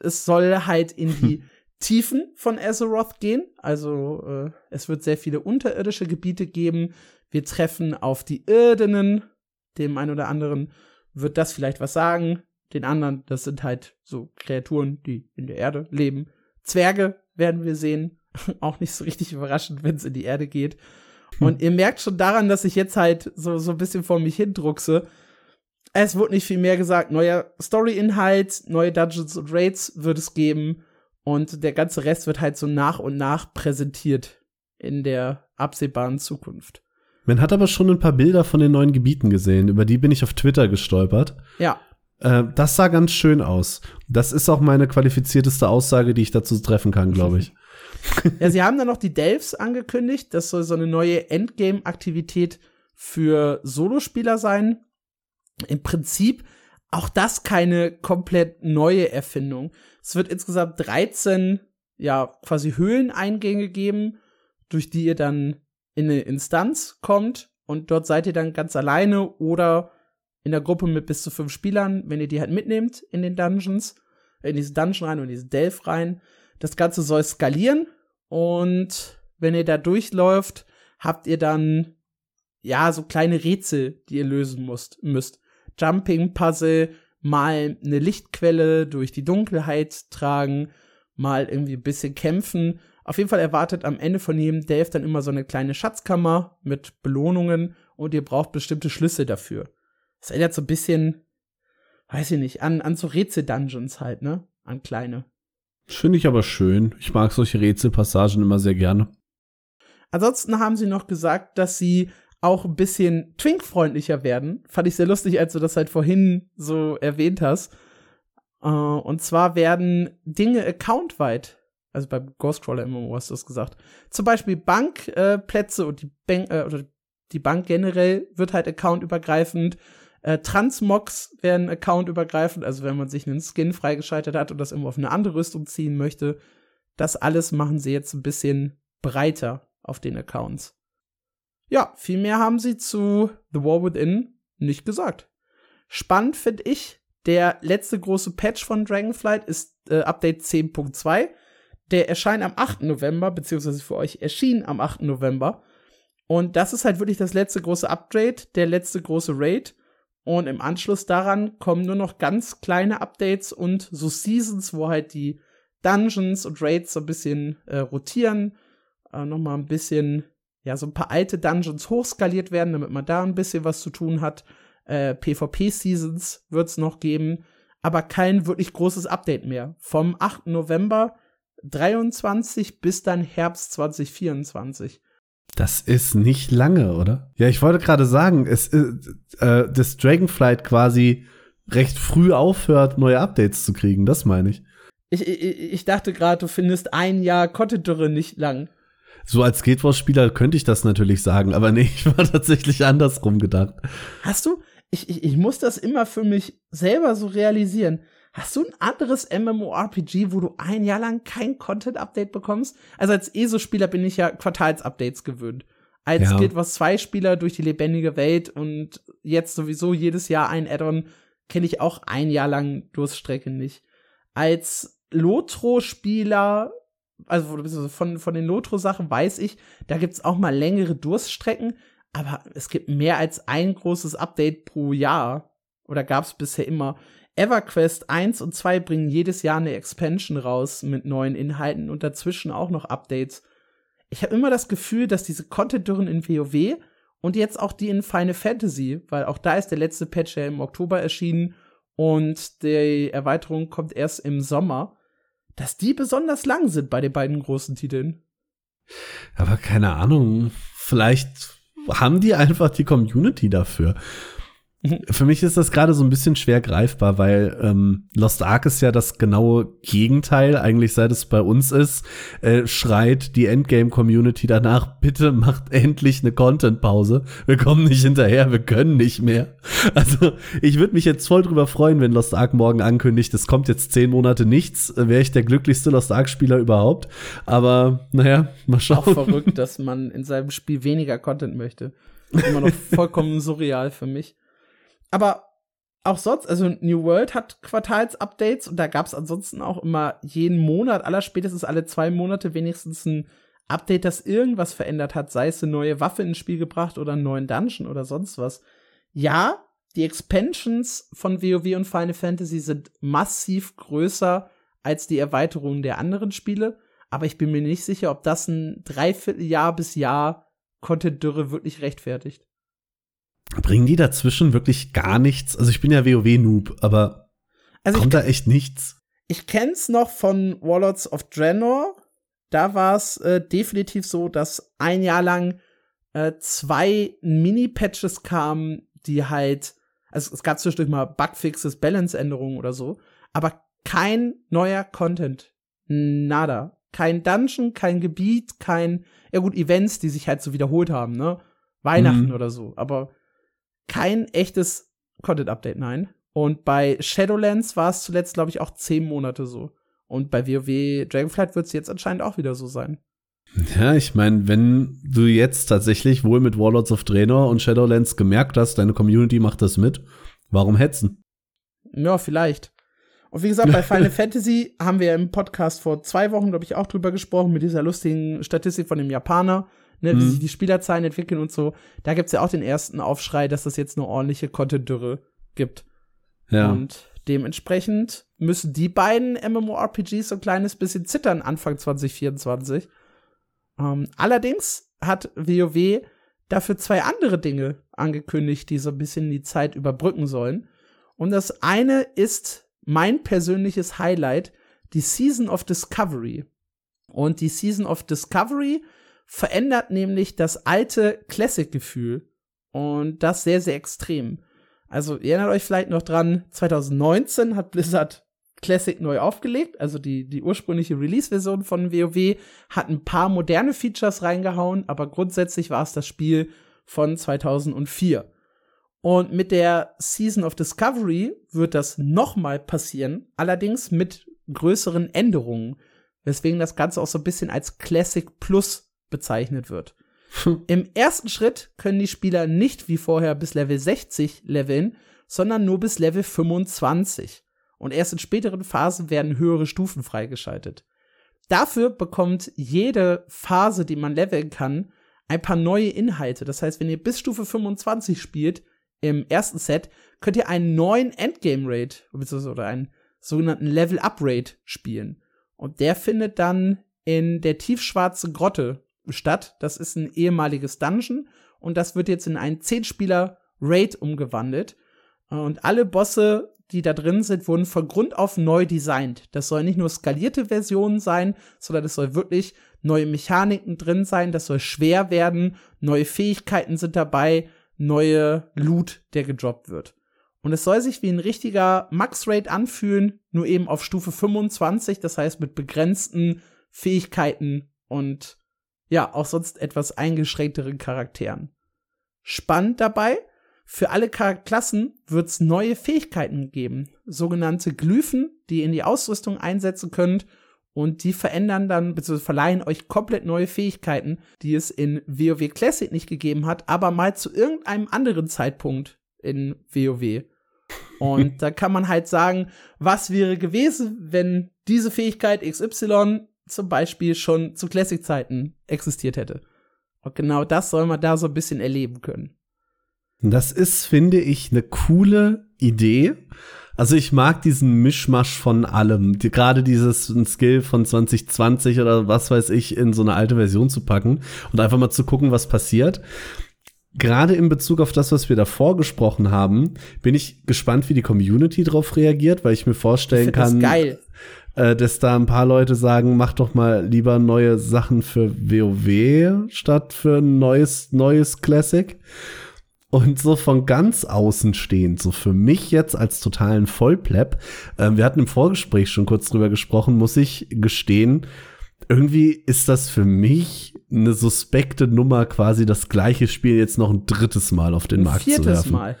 es soll halt in die Tiefen von Azeroth gehen. Also äh, es wird sehr viele unterirdische Gebiete geben. Wir treffen auf die Irdenen. Dem einen oder anderen wird das vielleicht was sagen. Den anderen, das sind halt so Kreaturen, die in der Erde leben. Zwerge werden wir sehen. auch nicht so richtig überraschend, wenn es in die Erde geht. Hm. Und ihr merkt schon daran, dass ich jetzt halt so, so ein bisschen vor mich hindruckse. Es wird nicht viel mehr gesagt. Neuer Story-Inhalt, neue Dungeons und Raids wird es geben. Und der ganze Rest wird halt so nach und nach präsentiert in der absehbaren Zukunft. Man hat aber schon ein paar Bilder von den neuen Gebieten gesehen. Über die bin ich auf Twitter gestolpert. Ja. Äh, das sah ganz schön aus. Das ist auch meine qualifizierteste Aussage, die ich dazu treffen kann, glaube ich. Ja, sie haben dann noch die Delves angekündigt. Das soll so eine neue Endgame-Aktivität für Solospieler sein. Im Prinzip auch das keine komplett neue Erfindung. Es wird insgesamt 13, ja, quasi Höhleneingänge geben, durch die ihr dann in eine Instanz kommt und dort seid ihr dann ganz alleine oder in der Gruppe mit bis zu fünf Spielern, wenn ihr die halt mitnehmt in den Dungeons, in diese Dungeon rein und in diese Delph rein. Das Ganze soll skalieren und wenn ihr da durchläuft, habt ihr dann ja so kleine Rätsel, die ihr lösen müsst. müsst. Jumping Puzzle, mal eine Lichtquelle durch die Dunkelheit tragen, mal irgendwie ein bisschen kämpfen. Auf jeden Fall erwartet am Ende von jedem Delve dann immer so eine kleine Schatzkammer mit Belohnungen und ihr braucht bestimmte Schlüssel dafür. Das erinnert so ein bisschen, weiß ich nicht, an, an so Rätsel-Dungeons halt, ne? An kleine. Finde ich aber schön. Ich mag solche Rätselpassagen immer sehr gerne. Ansonsten haben sie noch gesagt, dass sie auch ein bisschen Twink-freundlicher werden. Fand ich sehr lustig, als du das halt vorhin so erwähnt hast. Uh, und zwar werden Dinge accountweit, also beim Ghostcrawler MMO hast du das gesagt, zum Beispiel Bankplätze äh, und die Bank, äh, oder die Bank generell wird halt accountübergreifend äh, Transmogs werden accountübergreifend, also wenn man sich einen Skin freigeschaltet hat und das irgendwo auf eine andere Rüstung ziehen möchte. Das alles machen sie jetzt ein bisschen breiter auf den Accounts. Ja, viel mehr haben sie zu The War Within nicht gesagt. Spannend finde ich, der letzte große Patch von Dragonflight ist äh, Update 10.2. Der erscheint am 8. November, beziehungsweise für euch erschien am 8. November. Und das ist halt wirklich das letzte große Upgrade, der letzte große Raid. Und im Anschluss daran kommen nur noch ganz kleine Updates und so Seasons, wo halt die Dungeons und Raids so ein bisschen äh, rotieren, äh, noch mal ein bisschen, ja, so ein paar alte Dungeons hochskaliert werden, damit man da ein bisschen was zu tun hat. Äh, PvP-Seasons wird es noch geben, aber kein wirklich großes Update mehr. Vom 8. November 23 bis dann Herbst 2024. Das ist nicht lange, oder? Ja, ich wollte gerade sagen, es äh, äh, das Dragonflight quasi recht früh aufhört, neue Updates zu kriegen. Das meine ich. Ich, ich, ich dachte gerade, du findest ein Jahr Content-Dürre nicht lang. So als Guild Wars-Spieler könnte ich das natürlich sagen, aber nee, ich war tatsächlich andersrum gedacht. Hast du? Ich, ich, ich muss das immer für mich selber so realisieren. Hast du ein anderes MMORPG, wo du ein Jahr lang kein Content-Update bekommst? Also als ESO-Spieler bin ich ja Quartals-Updates gewöhnt. Als ja. Guild Wars 2 Spieler durch die lebendige Welt und jetzt sowieso jedes Jahr ein Add-on, kenne ich auch ein Jahr lang Durststrecke nicht. Als Lotro-Spieler, also von, von den Lotro-Sachen weiß ich, da gibt's auch mal längere Durststrecken, aber es gibt mehr als ein großes Update pro Jahr. Oder gab's bisher immer. EverQuest 1 und 2 bringen jedes Jahr eine Expansion raus mit neuen Inhalten und dazwischen auch noch Updates. Ich habe immer das Gefühl, dass diese Content-Dürren in WoW und jetzt auch die in Final Fantasy, weil auch da ist der letzte Patch ja im Oktober erschienen und die Erweiterung kommt erst im Sommer, dass die besonders lang sind bei den beiden großen Titeln. Aber keine Ahnung, vielleicht haben die einfach die Community dafür. Für mich ist das gerade so ein bisschen schwer greifbar, weil ähm, Lost Ark ist ja das genaue Gegenteil, eigentlich seit es bei uns ist, äh, schreit die Endgame-Community danach, bitte macht endlich eine Content-Pause. Wir kommen nicht hinterher, wir können nicht mehr. Also ich würde mich jetzt voll drüber freuen, wenn Lost Ark morgen ankündigt, es kommt jetzt zehn Monate nichts, äh, wäre ich der glücklichste Lost Ark-Spieler überhaupt. Aber naja, mal schauen. Auch verrückt, dass man in seinem Spiel weniger Content möchte. Immer noch vollkommen surreal für mich aber auch sonst, also New World hat Quartals-Updates und da gab es ansonsten auch immer jeden Monat, aller spätestens alle zwei Monate wenigstens ein Update, das irgendwas verändert hat, sei es eine neue Waffe ins Spiel gebracht oder einen neuen Dungeon oder sonst was. Ja, die Expansions von WoW und Final Fantasy sind massiv größer als die Erweiterungen der anderen Spiele, aber ich bin mir nicht sicher, ob das ein Dreivierteljahr bis Jahr Content-Dürre wirklich rechtfertigt. Bringen die dazwischen wirklich gar nichts? Also ich bin ja WoW-Noob, aber also kommt da echt nichts? Ich kenn's noch von Warlords of Draenor. Da war es äh, definitiv so, dass ein Jahr lang äh, zwei Mini-Patches kamen, die halt, also es gab zwischendurch mal Bugfixes, Balance-Änderungen oder so, aber kein neuer Content. Nada. Kein Dungeon, kein Gebiet, kein, ja gut, Events, die sich halt so wiederholt haben, ne? Weihnachten mhm. oder so. Aber kein echtes Content-Update, nein. Und bei Shadowlands war es zuletzt, glaube ich, auch zehn Monate so. Und bei WoW Dragonflight wird es jetzt anscheinend auch wieder so sein. Ja, ich meine, wenn du jetzt tatsächlich wohl mit Warlords of Draenor und Shadowlands gemerkt hast, deine Community macht das mit, warum hetzen? Ja, vielleicht. Und wie gesagt, bei Final Fantasy haben wir im Podcast vor zwei Wochen, glaube ich, auch drüber gesprochen, mit dieser lustigen Statistik von dem Japaner, ne, mhm. wie sich die Spielerzahlen entwickeln und so. Da gibt's ja auch den ersten Aufschrei, dass das jetzt eine ordentliche Content-Dürre gibt. Ja. Und dementsprechend müssen die beiden MMORPGs so ein kleines bisschen zittern Anfang 2024. Ähm, allerdings hat WoW dafür zwei andere Dinge angekündigt, die so ein bisschen die Zeit überbrücken sollen. Und das eine ist mein persönliches Highlight, die Season of Discovery. Und die Season of Discovery verändert nämlich das alte Classic-Gefühl. Und das sehr, sehr extrem. Also, ihr erinnert euch vielleicht noch dran, 2019 hat Blizzard Classic neu aufgelegt, also die, die ursprüngliche Release-Version von WoW hat ein paar moderne Features reingehauen, aber grundsätzlich war es das Spiel von 2004. Und mit der Season of Discovery wird das nochmal passieren, allerdings mit größeren Änderungen, weswegen das Ganze auch so ein bisschen als Classic Plus bezeichnet wird. Im ersten Schritt können die Spieler nicht wie vorher bis Level 60 leveln, sondern nur bis Level 25. Und erst in späteren Phasen werden höhere Stufen freigeschaltet. Dafür bekommt jede Phase, die man leveln kann, ein paar neue Inhalte. Das heißt, wenn ihr bis Stufe 25 spielt, im ersten Set, könnt ihr einen neuen Endgame-Rate oder einen sogenannten Level-Up-Rate spielen. Und der findet dann in der tiefschwarzen Grotte statt. Das ist ein ehemaliges Dungeon und das wird jetzt in einen 10-Spieler-Raid umgewandelt. Und alle Bosse, die da drin sind, wurden von Grund auf neu designt. Das soll nicht nur skalierte Versionen sein, sondern es soll wirklich neue Mechaniken drin sein, das soll schwer werden, neue Fähigkeiten sind dabei, neue Loot, der gedroppt wird. Und es soll sich wie ein richtiger Max-Rate anfühlen, nur eben auf Stufe 25, das heißt mit begrenzten Fähigkeiten und ja, auch sonst etwas eingeschränkteren Charakteren. Spannend dabei, für alle Klassen wird es neue Fähigkeiten geben, sogenannte Glyphen, die ihr in die Ausrüstung einsetzen könnt und die verändern dann, beziehungsweise verleihen euch komplett neue Fähigkeiten, die es in WoW Classic nicht gegeben hat, aber mal zu irgendeinem anderen Zeitpunkt in WoW. Und da kann man halt sagen, was wäre gewesen, wenn diese Fähigkeit XY zum Beispiel schon zu Classic-Zeiten existiert hätte. Und genau das soll man da so ein bisschen erleben können. Das ist, finde ich, eine coole Idee. Also ich mag diesen Mischmasch von allem. Die, Gerade dieses Skill von 2020 oder was weiß ich in so eine alte Version zu packen und einfach mal zu gucken, was passiert. Gerade in Bezug auf das, was wir davor gesprochen haben, bin ich gespannt, wie die Community darauf reagiert, weil ich mir vorstellen ich kann, das äh, dass da ein paar Leute sagen, mach doch mal lieber neue Sachen für WoW statt für ein neues neues Classic. Und so von ganz außen stehend, so für mich jetzt als totalen Vollplepp, äh, wir hatten im Vorgespräch schon kurz drüber gesprochen, muss ich gestehen, irgendwie ist das für mich eine suspekte Nummer, quasi das gleiche Spiel jetzt noch ein drittes Mal auf den ein Markt zu werfen. Viertes Mal.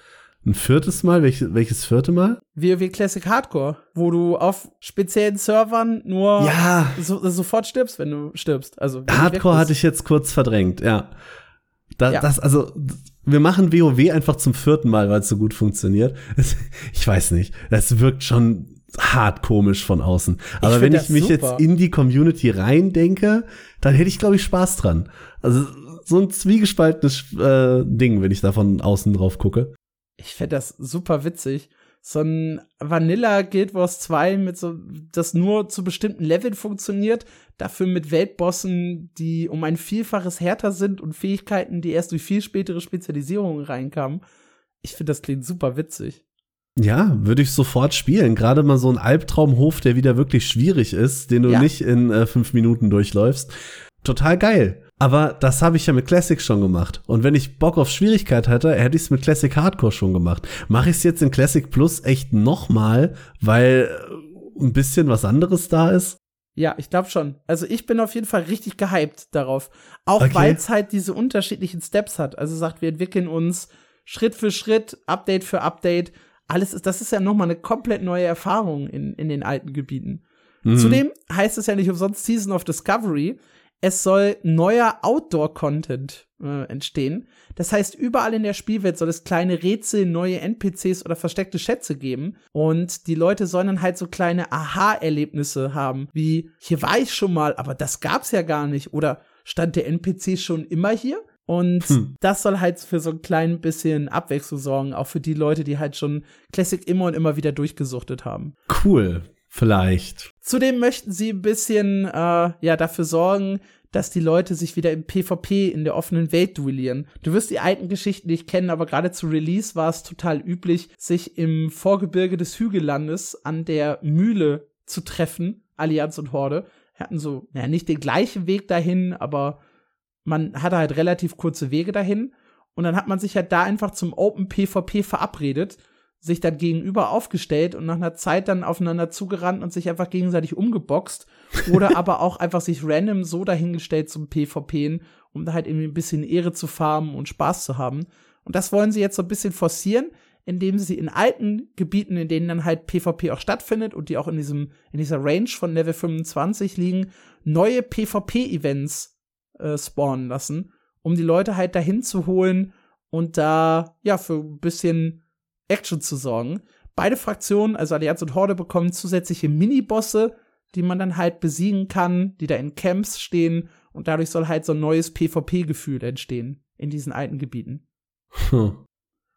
Ein viertes Mal? Welch, welches vierte Mal? WoW Classic Hardcore, wo du auf speziellen Servern nur ja. so, sofort stirbst, wenn du stirbst. Also Hardcore hatte ich jetzt kurz verdrängt, ja. Da, ja. Das, also, wir machen WoW einfach zum vierten Mal, weil es so gut funktioniert. Ich weiß nicht. Das wirkt schon hart komisch von außen. Aber ich wenn ich mich super. jetzt in die Community reindenke, dann hätte ich, glaube ich, Spaß dran. Also so ein zwiegespaltenes äh, Ding, wenn ich da von außen drauf gucke. Ich fände das super witzig so ein Vanilla Guild Wars 2 mit so, das nur zu bestimmten Leveln funktioniert, dafür mit Weltbossen, die um ein Vielfaches härter sind und Fähigkeiten, die erst durch viel spätere Spezialisierungen reinkamen. Ich finde, das klingt super witzig. Ja, würde ich sofort spielen. Gerade mal so ein Albtraumhof, der wieder wirklich schwierig ist, den du ja. nicht in äh, fünf Minuten durchläufst. Total geil. Aber das habe ich ja mit Classic schon gemacht. Und wenn ich Bock auf Schwierigkeit hätte, hätte ich es mit Classic Hardcore schon gemacht. Mache ich es jetzt in Classic Plus echt nochmal, weil äh, ein bisschen was anderes da ist? Ja, ich glaube schon. Also ich bin auf jeden Fall richtig gehypt darauf. Auch okay. weil es halt diese unterschiedlichen Steps hat. Also sagt, wir entwickeln uns Schritt für Schritt, Update für Update. Alles ist, das ist ja nochmal eine komplett neue Erfahrung in, in den alten Gebieten. Mhm. Zudem heißt es ja nicht umsonst Season of Discovery es soll neuer Outdoor-Content äh, entstehen. Das heißt, überall in der Spielwelt soll es kleine Rätsel, neue NPCs oder versteckte Schätze geben. Und die Leute sollen dann halt so kleine Aha-Erlebnisse haben, wie hier war ich schon mal, aber das gab's ja gar nicht. Oder stand der NPC schon immer hier? Und hm. das soll halt für so ein klein bisschen Abwechslung sorgen, auch für die Leute, die halt schon Classic immer und immer wieder durchgesuchtet haben. Cool. Vielleicht. Zudem möchten sie ein bisschen äh, ja dafür sorgen, dass die Leute sich wieder im PvP in der offenen Welt duellieren. Du wirst die alten Geschichten nicht kennen, aber gerade zu Release war es total üblich, sich im Vorgebirge des Hügellandes an der Mühle zu treffen, Allianz und Horde. Hatten so, naja, nicht den gleichen Weg dahin, aber man hatte halt relativ kurze Wege dahin. Und dann hat man sich halt da einfach zum Open PvP verabredet sich dann gegenüber aufgestellt und nach einer Zeit dann aufeinander zugerannt und sich einfach gegenseitig umgeboxt. Oder aber auch einfach sich random so dahingestellt zum PvPen, um da halt irgendwie ein bisschen Ehre zu farmen und Spaß zu haben. Und das wollen sie jetzt so ein bisschen forcieren, indem sie in alten Gebieten, in denen dann halt PvP auch stattfindet und die auch in diesem, in dieser Range von Level 25 liegen, neue PvP-Events äh, spawnen lassen, um die Leute halt dahin zu holen und da, ja, für ein bisschen Action zu sorgen. Beide Fraktionen, also Allianz und Horde, bekommen zusätzliche Minibosse, die man dann halt besiegen kann, die da in Camps stehen und dadurch soll halt so ein neues PvP-Gefühl entstehen in diesen alten Gebieten. Hm.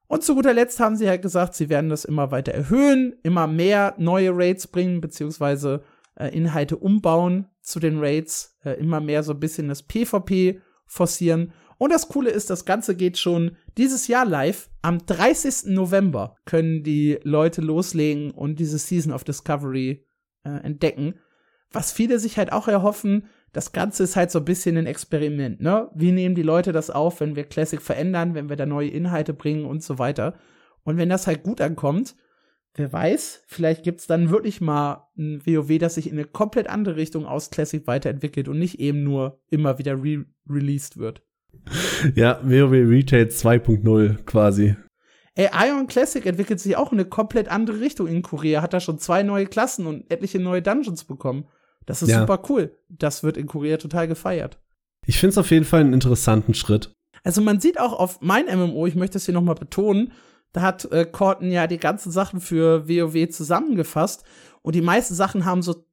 Und zu guter Letzt haben sie halt gesagt, sie werden das immer weiter erhöhen, immer mehr neue Raids bringen, beziehungsweise äh, Inhalte umbauen zu den Raids, äh, immer mehr so ein bisschen das PvP forcieren. Und das Coole ist, das Ganze geht schon dieses Jahr live. Am 30. November können die Leute loslegen und diese Season of Discovery äh, entdecken. Was viele sich halt auch erhoffen, das Ganze ist halt so ein bisschen ein Experiment, ne? Wie nehmen die Leute das auf, wenn wir Classic verändern, wenn wir da neue Inhalte bringen und so weiter. Und wenn das halt gut ankommt, wer weiß, vielleicht gibt's dann wirklich mal ein WoW, das sich in eine komplett andere Richtung aus Classic weiterentwickelt und nicht eben nur immer wieder re-released wird. Ja, WoW Retail 2.0 quasi. Ey, Ion Classic entwickelt sich auch in eine komplett andere Richtung in Korea, hat da schon zwei neue Klassen und etliche neue Dungeons bekommen. Das ist ja. super cool. Das wird in Korea total gefeiert. Ich finde es auf jeden Fall einen interessanten Schritt. Also man sieht auch auf mein MMO, ich möchte es hier nochmal betonen, da hat äh, Corton ja die ganzen Sachen für WoW zusammengefasst und die meisten Sachen haben so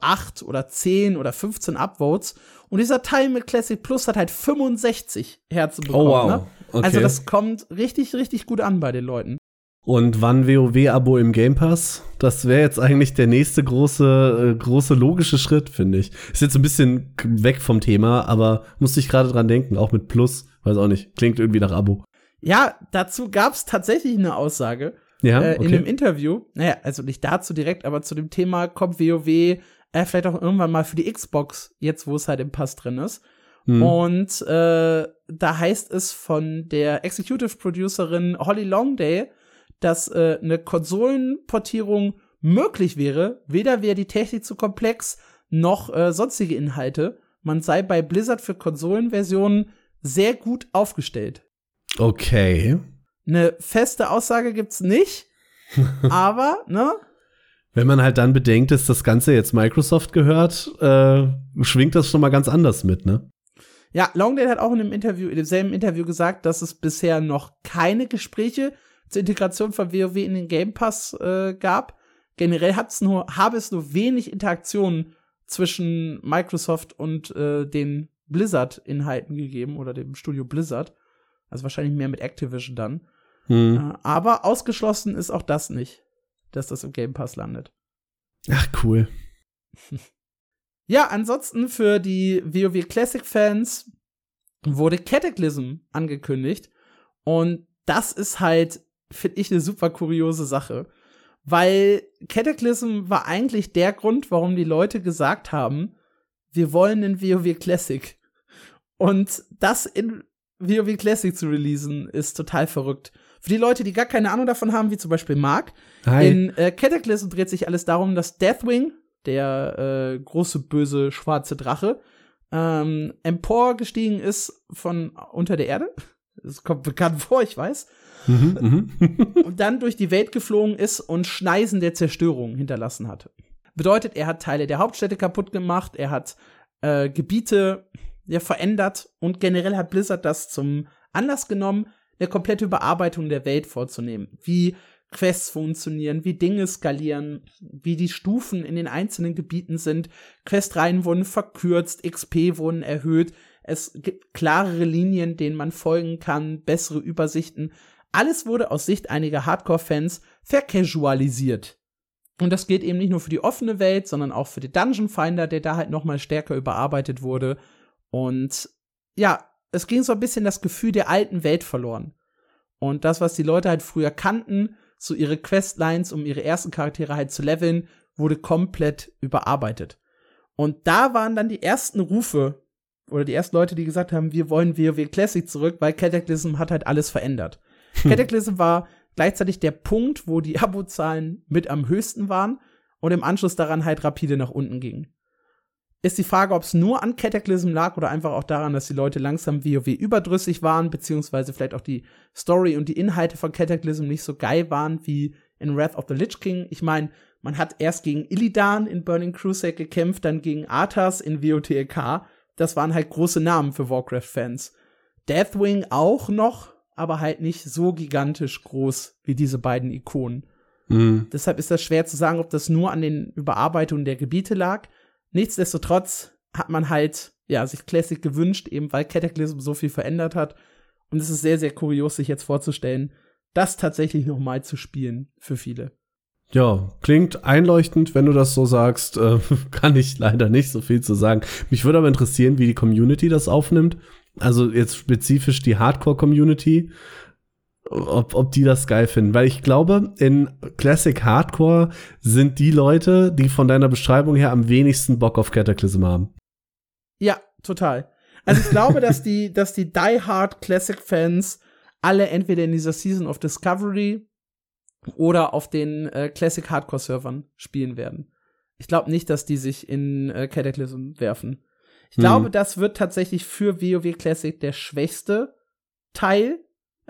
acht oder zehn oder 15 Upvotes und dieser Teil mit Classic Plus hat halt 65 Herzen bekommen. Oh, wow. Ne? Okay. Also das kommt richtig, richtig gut an bei den Leuten. Und wann WoW-Abo im Game Pass? Das wäre jetzt eigentlich der nächste große, äh, große logische Schritt, finde ich. Ist jetzt ein bisschen weg vom Thema, aber musste ich gerade dran denken, auch mit Plus. Weiß auch nicht. Klingt irgendwie nach Abo. Ja, dazu gab es tatsächlich eine Aussage. Ja, äh, okay. in einem Interview. Naja, also nicht dazu direkt, aber zu dem Thema kommt WoW äh, vielleicht auch irgendwann mal für die Xbox, jetzt wo es halt im Pass drin ist. Hm. Und äh, da heißt es von der Executive Producerin Holly Longday, dass äh, eine Konsolenportierung möglich wäre. Weder wäre die Technik zu komplex, noch äh, sonstige Inhalte. Man sei bei Blizzard für Konsolenversionen sehr gut aufgestellt. Okay. Eine feste Aussage gibt's nicht, aber, ne? Wenn man halt dann bedenkt, dass das Ganze jetzt Microsoft gehört, äh, schwingt das schon mal ganz anders mit, ne? Ja, Longdale hat auch in einem Interview, in demselben Interview gesagt, dass es bisher noch keine Gespräche zur Integration von WoW in den Game Pass äh, gab. Generell hat's nur, habe es nur wenig Interaktionen zwischen Microsoft und äh, den Blizzard-Inhalten gegeben oder dem Studio Blizzard. Also wahrscheinlich mehr mit Activision dann. Hm. Äh, aber ausgeschlossen ist auch das nicht, dass das im Game Pass landet. Ach, cool. ja, ansonsten für die WoW Classic Fans wurde Cataclysm angekündigt. Und das ist halt finde ich eine super kuriose Sache. Weil Cataclysm war eigentlich der Grund, warum die Leute gesagt haben, wir wollen einen WoW Classic. Und das in WoW Classic zu releasen, ist total verrückt. Für die Leute, die gar keine Ahnung davon haben, wie zum Beispiel Mark, Hi. in äh, Cataclysm dreht sich alles darum, dass Deathwing, der äh, große böse schwarze Drache, ähm, emporgestiegen ist von unter der Erde. Das kommt bekannt vor, ich weiß. Mhm, mhm. und dann durch die Welt geflogen ist und Schneisen der Zerstörung hinterlassen hat. Bedeutet, er hat Teile der Hauptstädte kaputt gemacht, er hat äh, Gebiete ja, verändert und generell hat Blizzard das zum Anlass genommen, eine komplette Überarbeitung der Welt vorzunehmen. Wie Quests funktionieren, wie Dinge skalieren, wie die Stufen in den einzelnen Gebieten sind. Questreihen wurden verkürzt, XP wurden erhöht. Es gibt klarere Linien, denen man folgen kann, bessere Übersichten. Alles wurde aus Sicht einiger Hardcore-Fans vercasualisiert. Und das geht eben nicht nur für die offene Welt, sondern auch für den Dungeon Finder, der da halt noch mal stärker überarbeitet wurde. Und ja, es ging so ein bisschen das Gefühl der alten Welt verloren. Und das, was die Leute halt früher kannten, so ihre Questlines, um ihre ersten Charaktere halt zu leveln, wurde komplett überarbeitet. Und da waren dann die ersten Rufe oder die ersten Leute, die gesagt haben, wir wollen WoW Classic zurück, weil Cataclysm hat halt alles verändert. Cataclysm war gleichzeitig der Punkt, wo die Abozahlen mit am höchsten waren und im Anschluss daran halt rapide nach unten gingen. Ist die Frage, ob es nur an Cataclysm lag oder einfach auch daran, dass die Leute langsam WoW überdrüssig waren, beziehungsweise vielleicht auch die Story und die Inhalte von Cataclysm nicht so geil waren wie in Wrath of the Lich King. Ich meine, man hat erst gegen Illidan in Burning Crusade gekämpft, dann gegen Arthas in WOTLK. Das waren halt große Namen für Warcraft-Fans. Deathwing auch noch, aber halt nicht so gigantisch groß wie diese beiden Ikonen. Mhm. Deshalb ist das schwer zu sagen, ob das nur an den Überarbeitungen der Gebiete lag. Nichtsdestotrotz hat man halt, ja, sich Classic gewünscht, eben weil Cataclysm so viel verändert hat. Und es ist sehr, sehr kurios, sich jetzt vorzustellen, das tatsächlich noch mal zu spielen für viele. Ja, klingt einleuchtend, wenn du das so sagst. Äh, kann ich leider nicht so viel zu sagen. Mich würde aber interessieren, wie die Community das aufnimmt. Also jetzt spezifisch die Hardcore-Community, ob, ob die das geil finden. Weil ich glaube, in Classic Hardcore sind die Leute, die von deiner Beschreibung her am wenigsten Bock auf Cataclysm haben. Ja, total. Also ich glaube, dass die, dass die Die Hard Classic Fans alle entweder in dieser Season of Discovery oder auf den äh, Classic Hardcore Servern spielen werden. Ich glaube nicht, dass die sich in äh, Cataclysm werfen. Ich hm. glaube, das wird tatsächlich für WoW Classic der schwächste Teil.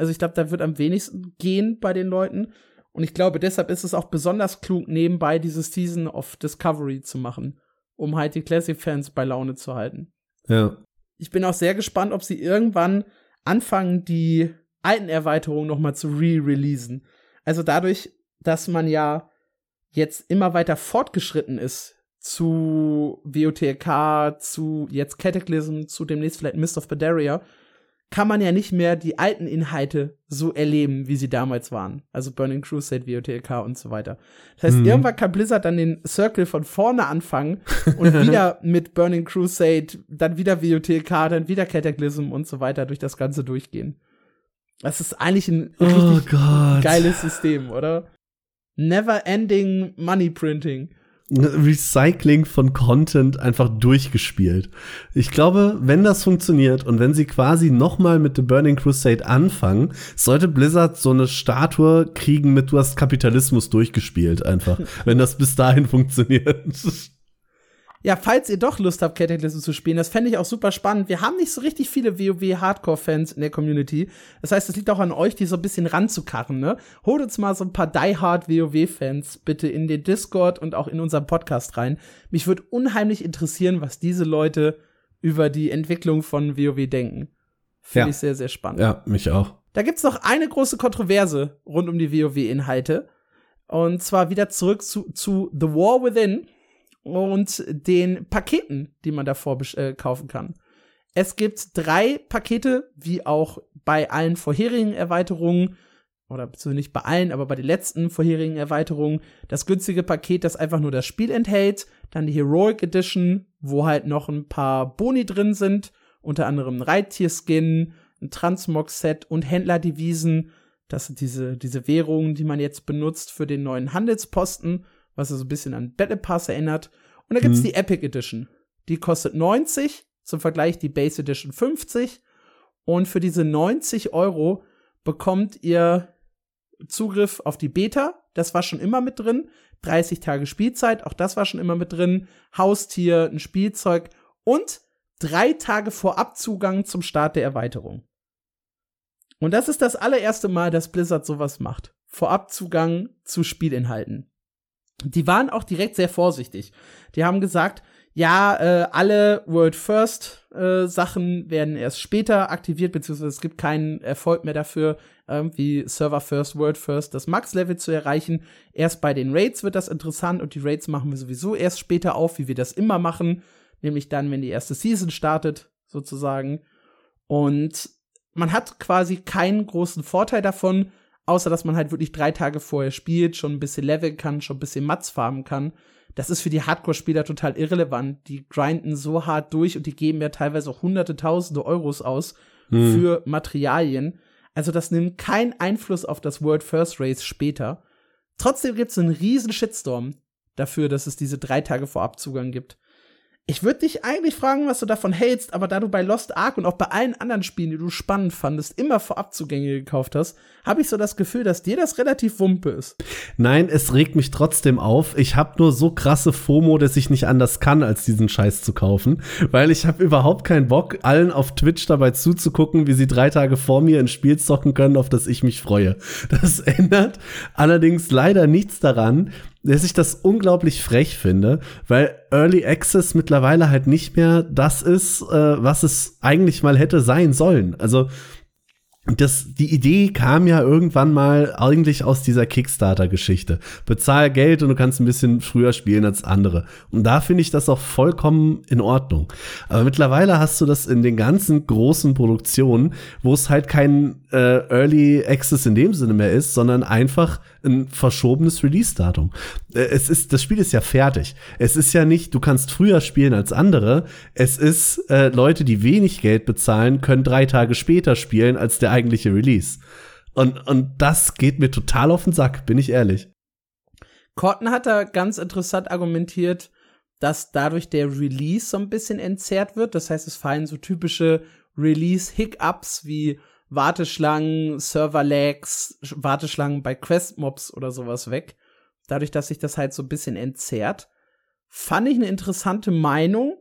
Also ich glaube, da wird am wenigsten gehen bei den Leuten. Und ich glaube, deshalb ist es auch besonders klug, nebenbei diese Season of Discovery zu machen, um halt die Classic-Fans bei Laune zu halten. Ja. Ich bin auch sehr gespannt, ob sie irgendwann anfangen, die alten Erweiterungen noch mal zu re-releasen. Also dadurch, dass man ja jetzt immer weiter fortgeschritten ist zu WOTK, zu jetzt Cataclysm, zu demnächst vielleicht Mist of Badaria, kann man ja nicht mehr die alten Inhalte so erleben, wie sie damals waren. Also Burning Crusade, WOTK und so weiter. Das heißt, mhm. irgendwann kann Blizzard dann den Circle von vorne anfangen und wieder mit Burning Crusade, dann wieder WOTK, dann wieder Cataclysm und so weiter durch das Ganze durchgehen. Das ist eigentlich ein oh geiles System, oder? Never ending Money Printing. Recycling von Content einfach durchgespielt. Ich glaube, wenn das funktioniert und wenn sie quasi noch mal mit The Burning Crusade anfangen, sollte Blizzard so eine Statue kriegen mit du hast Kapitalismus durchgespielt einfach, wenn das bis dahin funktioniert. Ja, falls ihr doch Lust habt, Cataclysm zu spielen, das fände ich auch super spannend. Wir haben nicht so richtig viele WoW-Hardcore-Fans in der Community. Das heißt, es liegt auch an euch, die so ein bisschen ranzukarren, ne? Holt uns mal so ein paar die-hard WoW-Fans bitte in den Discord und auch in unseren Podcast rein. Mich würde unheimlich interessieren, was diese Leute über die Entwicklung von WoW denken. Finde ja. ich sehr, sehr spannend. Ja, mich auch. Da gibt's noch eine große Kontroverse rund um die WoW-Inhalte. Und zwar wieder zurück zu, zu The War Within und den Paketen, die man davor äh, kaufen kann. Es gibt drei Pakete, wie auch bei allen vorherigen Erweiterungen, oder beziehungsweise nicht bei allen, aber bei den letzten vorherigen Erweiterungen. Das günstige Paket, das einfach nur das Spiel enthält, dann die Heroic Edition, wo halt noch ein paar Boni drin sind, unter anderem ein Reittier-Skin, ein Transmog-Set und Händlerdevisen. Das sind diese, diese Währungen, die man jetzt benutzt für den neuen Handelsposten was so ein bisschen an Battle Pass erinnert. Und da gibt's mhm. die Epic Edition. Die kostet 90, zum Vergleich die Base Edition 50. Und für diese 90 Euro bekommt ihr Zugriff auf die Beta. Das war schon immer mit drin. 30 Tage Spielzeit, auch das war schon immer mit drin. Haustier, ein Spielzeug und drei Tage vorab Zugang zum Start der Erweiterung. Und das ist das allererste Mal, dass Blizzard sowas macht. Vorabzugang zu Spielinhalten die waren auch direkt sehr vorsichtig. Die haben gesagt, ja, äh, alle World First äh, Sachen werden erst später aktiviert, beziehungsweise es gibt keinen Erfolg mehr dafür, irgendwie Server First, World First, das Max-Level zu erreichen. Erst bei den Raids wird das interessant und die Raids machen wir sowieso erst später auf, wie wir das immer machen, nämlich dann, wenn die erste Season startet, sozusagen. Und man hat quasi keinen großen Vorteil davon, außer dass man halt wirklich drei Tage vorher spielt, schon ein bisschen leveln kann, schon ein bisschen Mats farmen kann. Das ist für die Hardcore-Spieler total irrelevant. Die grinden so hart durch und die geben ja teilweise auch hunderte, tausende Euros aus hm. für Materialien. Also das nimmt keinen Einfluss auf das World First Race später. Trotzdem gibt es einen riesen Shitstorm dafür, dass es diese drei Tage Vorabzugang gibt. Ich würde dich eigentlich fragen, was du davon hältst, aber da du bei Lost Ark und auch bei allen anderen Spielen, die du spannend fandest, immer Vorabzugänge gekauft hast, habe ich so das Gefühl, dass dir das relativ wumpe ist. Nein, es regt mich trotzdem auf. Ich habe nur so krasse FOMO, dass ich nicht anders kann, als diesen Scheiß zu kaufen, weil ich habe überhaupt keinen Bock, allen auf Twitch dabei zuzugucken, wie sie drei Tage vor mir ein Spiel zocken können, auf das ich mich freue. Das ändert allerdings leider nichts daran, dass ich das unglaublich frech finde, weil Early Access mittlerweile halt nicht mehr das ist, äh, was es eigentlich mal hätte sein sollen. Also das, die Idee kam ja irgendwann mal eigentlich aus dieser Kickstarter-Geschichte. Bezahl Geld und du kannst ein bisschen früher spielen als andere. Und da finde ich das auch vollkommen in Ordnung. Aber mittlerweile hast du das in den ganzen großen Produktionen, wo es halt kein äh, Early Access in dem Sinne mehr ist, sondern einfach ein verschobenes Release-Datum. Äh, es ist, das Spiel ist ja fertig. Es ist ja nicht, du kannst früher spielen als andere. Es ist, äh, Leute, die wenig Geld bezahlen, können drei Tage später spielen als der eigentliche Release. Und, und das geht mir total auf den Sack, bin ich ehrlich. Corton hat da ganz interessant argumentiert, dass dadurch der Release so ein bisschen entzerrt wird. Das heißt, es fallen so typische Release-Hiccups wie Warteschlangen, Server-Lags, Warteschlangen bei Quest-Mobs oder sowas weg. Dadurch, dass sich das halt so ein bisschen entzerrt. Fand ich eine interessante Meinung.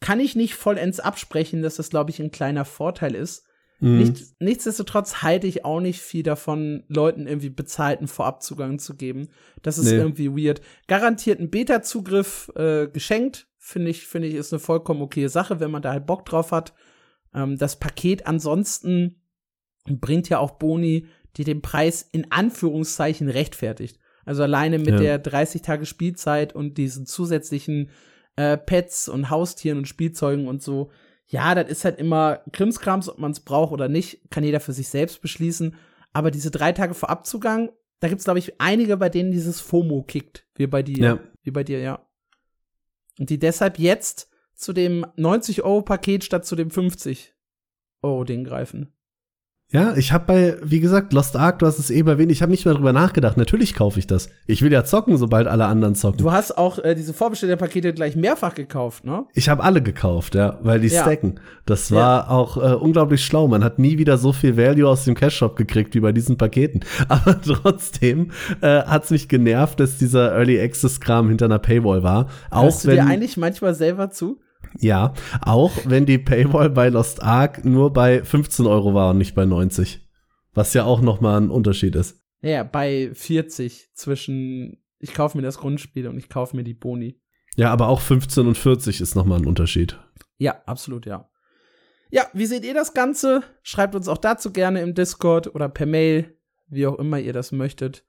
Kann ich nicht vollends absprechen, dass das, glaube ich, ein kleiner Vorteil ist. Mhm. Nicht, nichtsdestotrotz halte ich auch nicht viel davon, Leuten irgendwie bezahlten Vorabzugang zu geben. Das ist nee. irgendwie weird. Garantierten Beta-Zugriff äh, geschenkt, finde ich, finde ich, ist eine vollkommen okay Sache, wenn man da halt Bock drauf hat. Ähm, das Paket ansonsten bringt ja auch Boni, die den Preis in Anführungszeichen rechtfertigt. Also alleine mit ja. der 30 Tage Spielzeit und diesen zusätzlichen äh, Pets und Haustieren und Spielzeugen und so. Ja, das ist halt immer Krimskrams, ob man es braucht oder nicht, kann jeder für sich selbst beschließen. Aber diese drei Tage Vorabzugang, da gibt's glaube ich einige, bei denen dieses FOMO kickt, wie bei dir, ja. wie bei dir, ja. Und die deshalb jetzt zu dem 90 Euro Paket statt zu dem 50 Euro Ding greifen. Ja, ich habe bei, wie gesagt, Lost Ark, du hast es eben erwähnt, ich habe nicht mehr drüber nachgedacht. Natürlich kaufe ich das. Ich will ja zocken, sobald alle anderen zocken. Du hast auch äh, diese Vorbestellerpakete gleich mehrfach gekauft, ne? Ich habe alle gekauft, ja, weil die ja. stacken. Das war ja. auch äh, unglaublich schlau. Man hat nie wieder so viel Value aus dem Cash-Shop gekriegt wie bei diesen Paketen. Aber trotzdem äh, hat's mich genervt, dass dieser Early Access-Kram hinter einer Paywall war. Auch Hörst du wenn, dir eigentlich manchmal selber zu? Ja, auch wenn die Paywall bei Lost Ark nur bei 15 Euro war und nicht bei 90. Was ja auch noch mal ein Unterschied ist. Ja, bei 40 zwischen ich kaufe mir das Grundspiel und ich kaufe mir die Boni. Ja, aber auch 15 und 40 ist noch mal ein Unterschied. Ja, absolut, ja. Ja, wie seht ihr das Ganze? Schreibt uns auch dazu gerne im Discord oder per Mail, wie auch immer ihr das möchtet.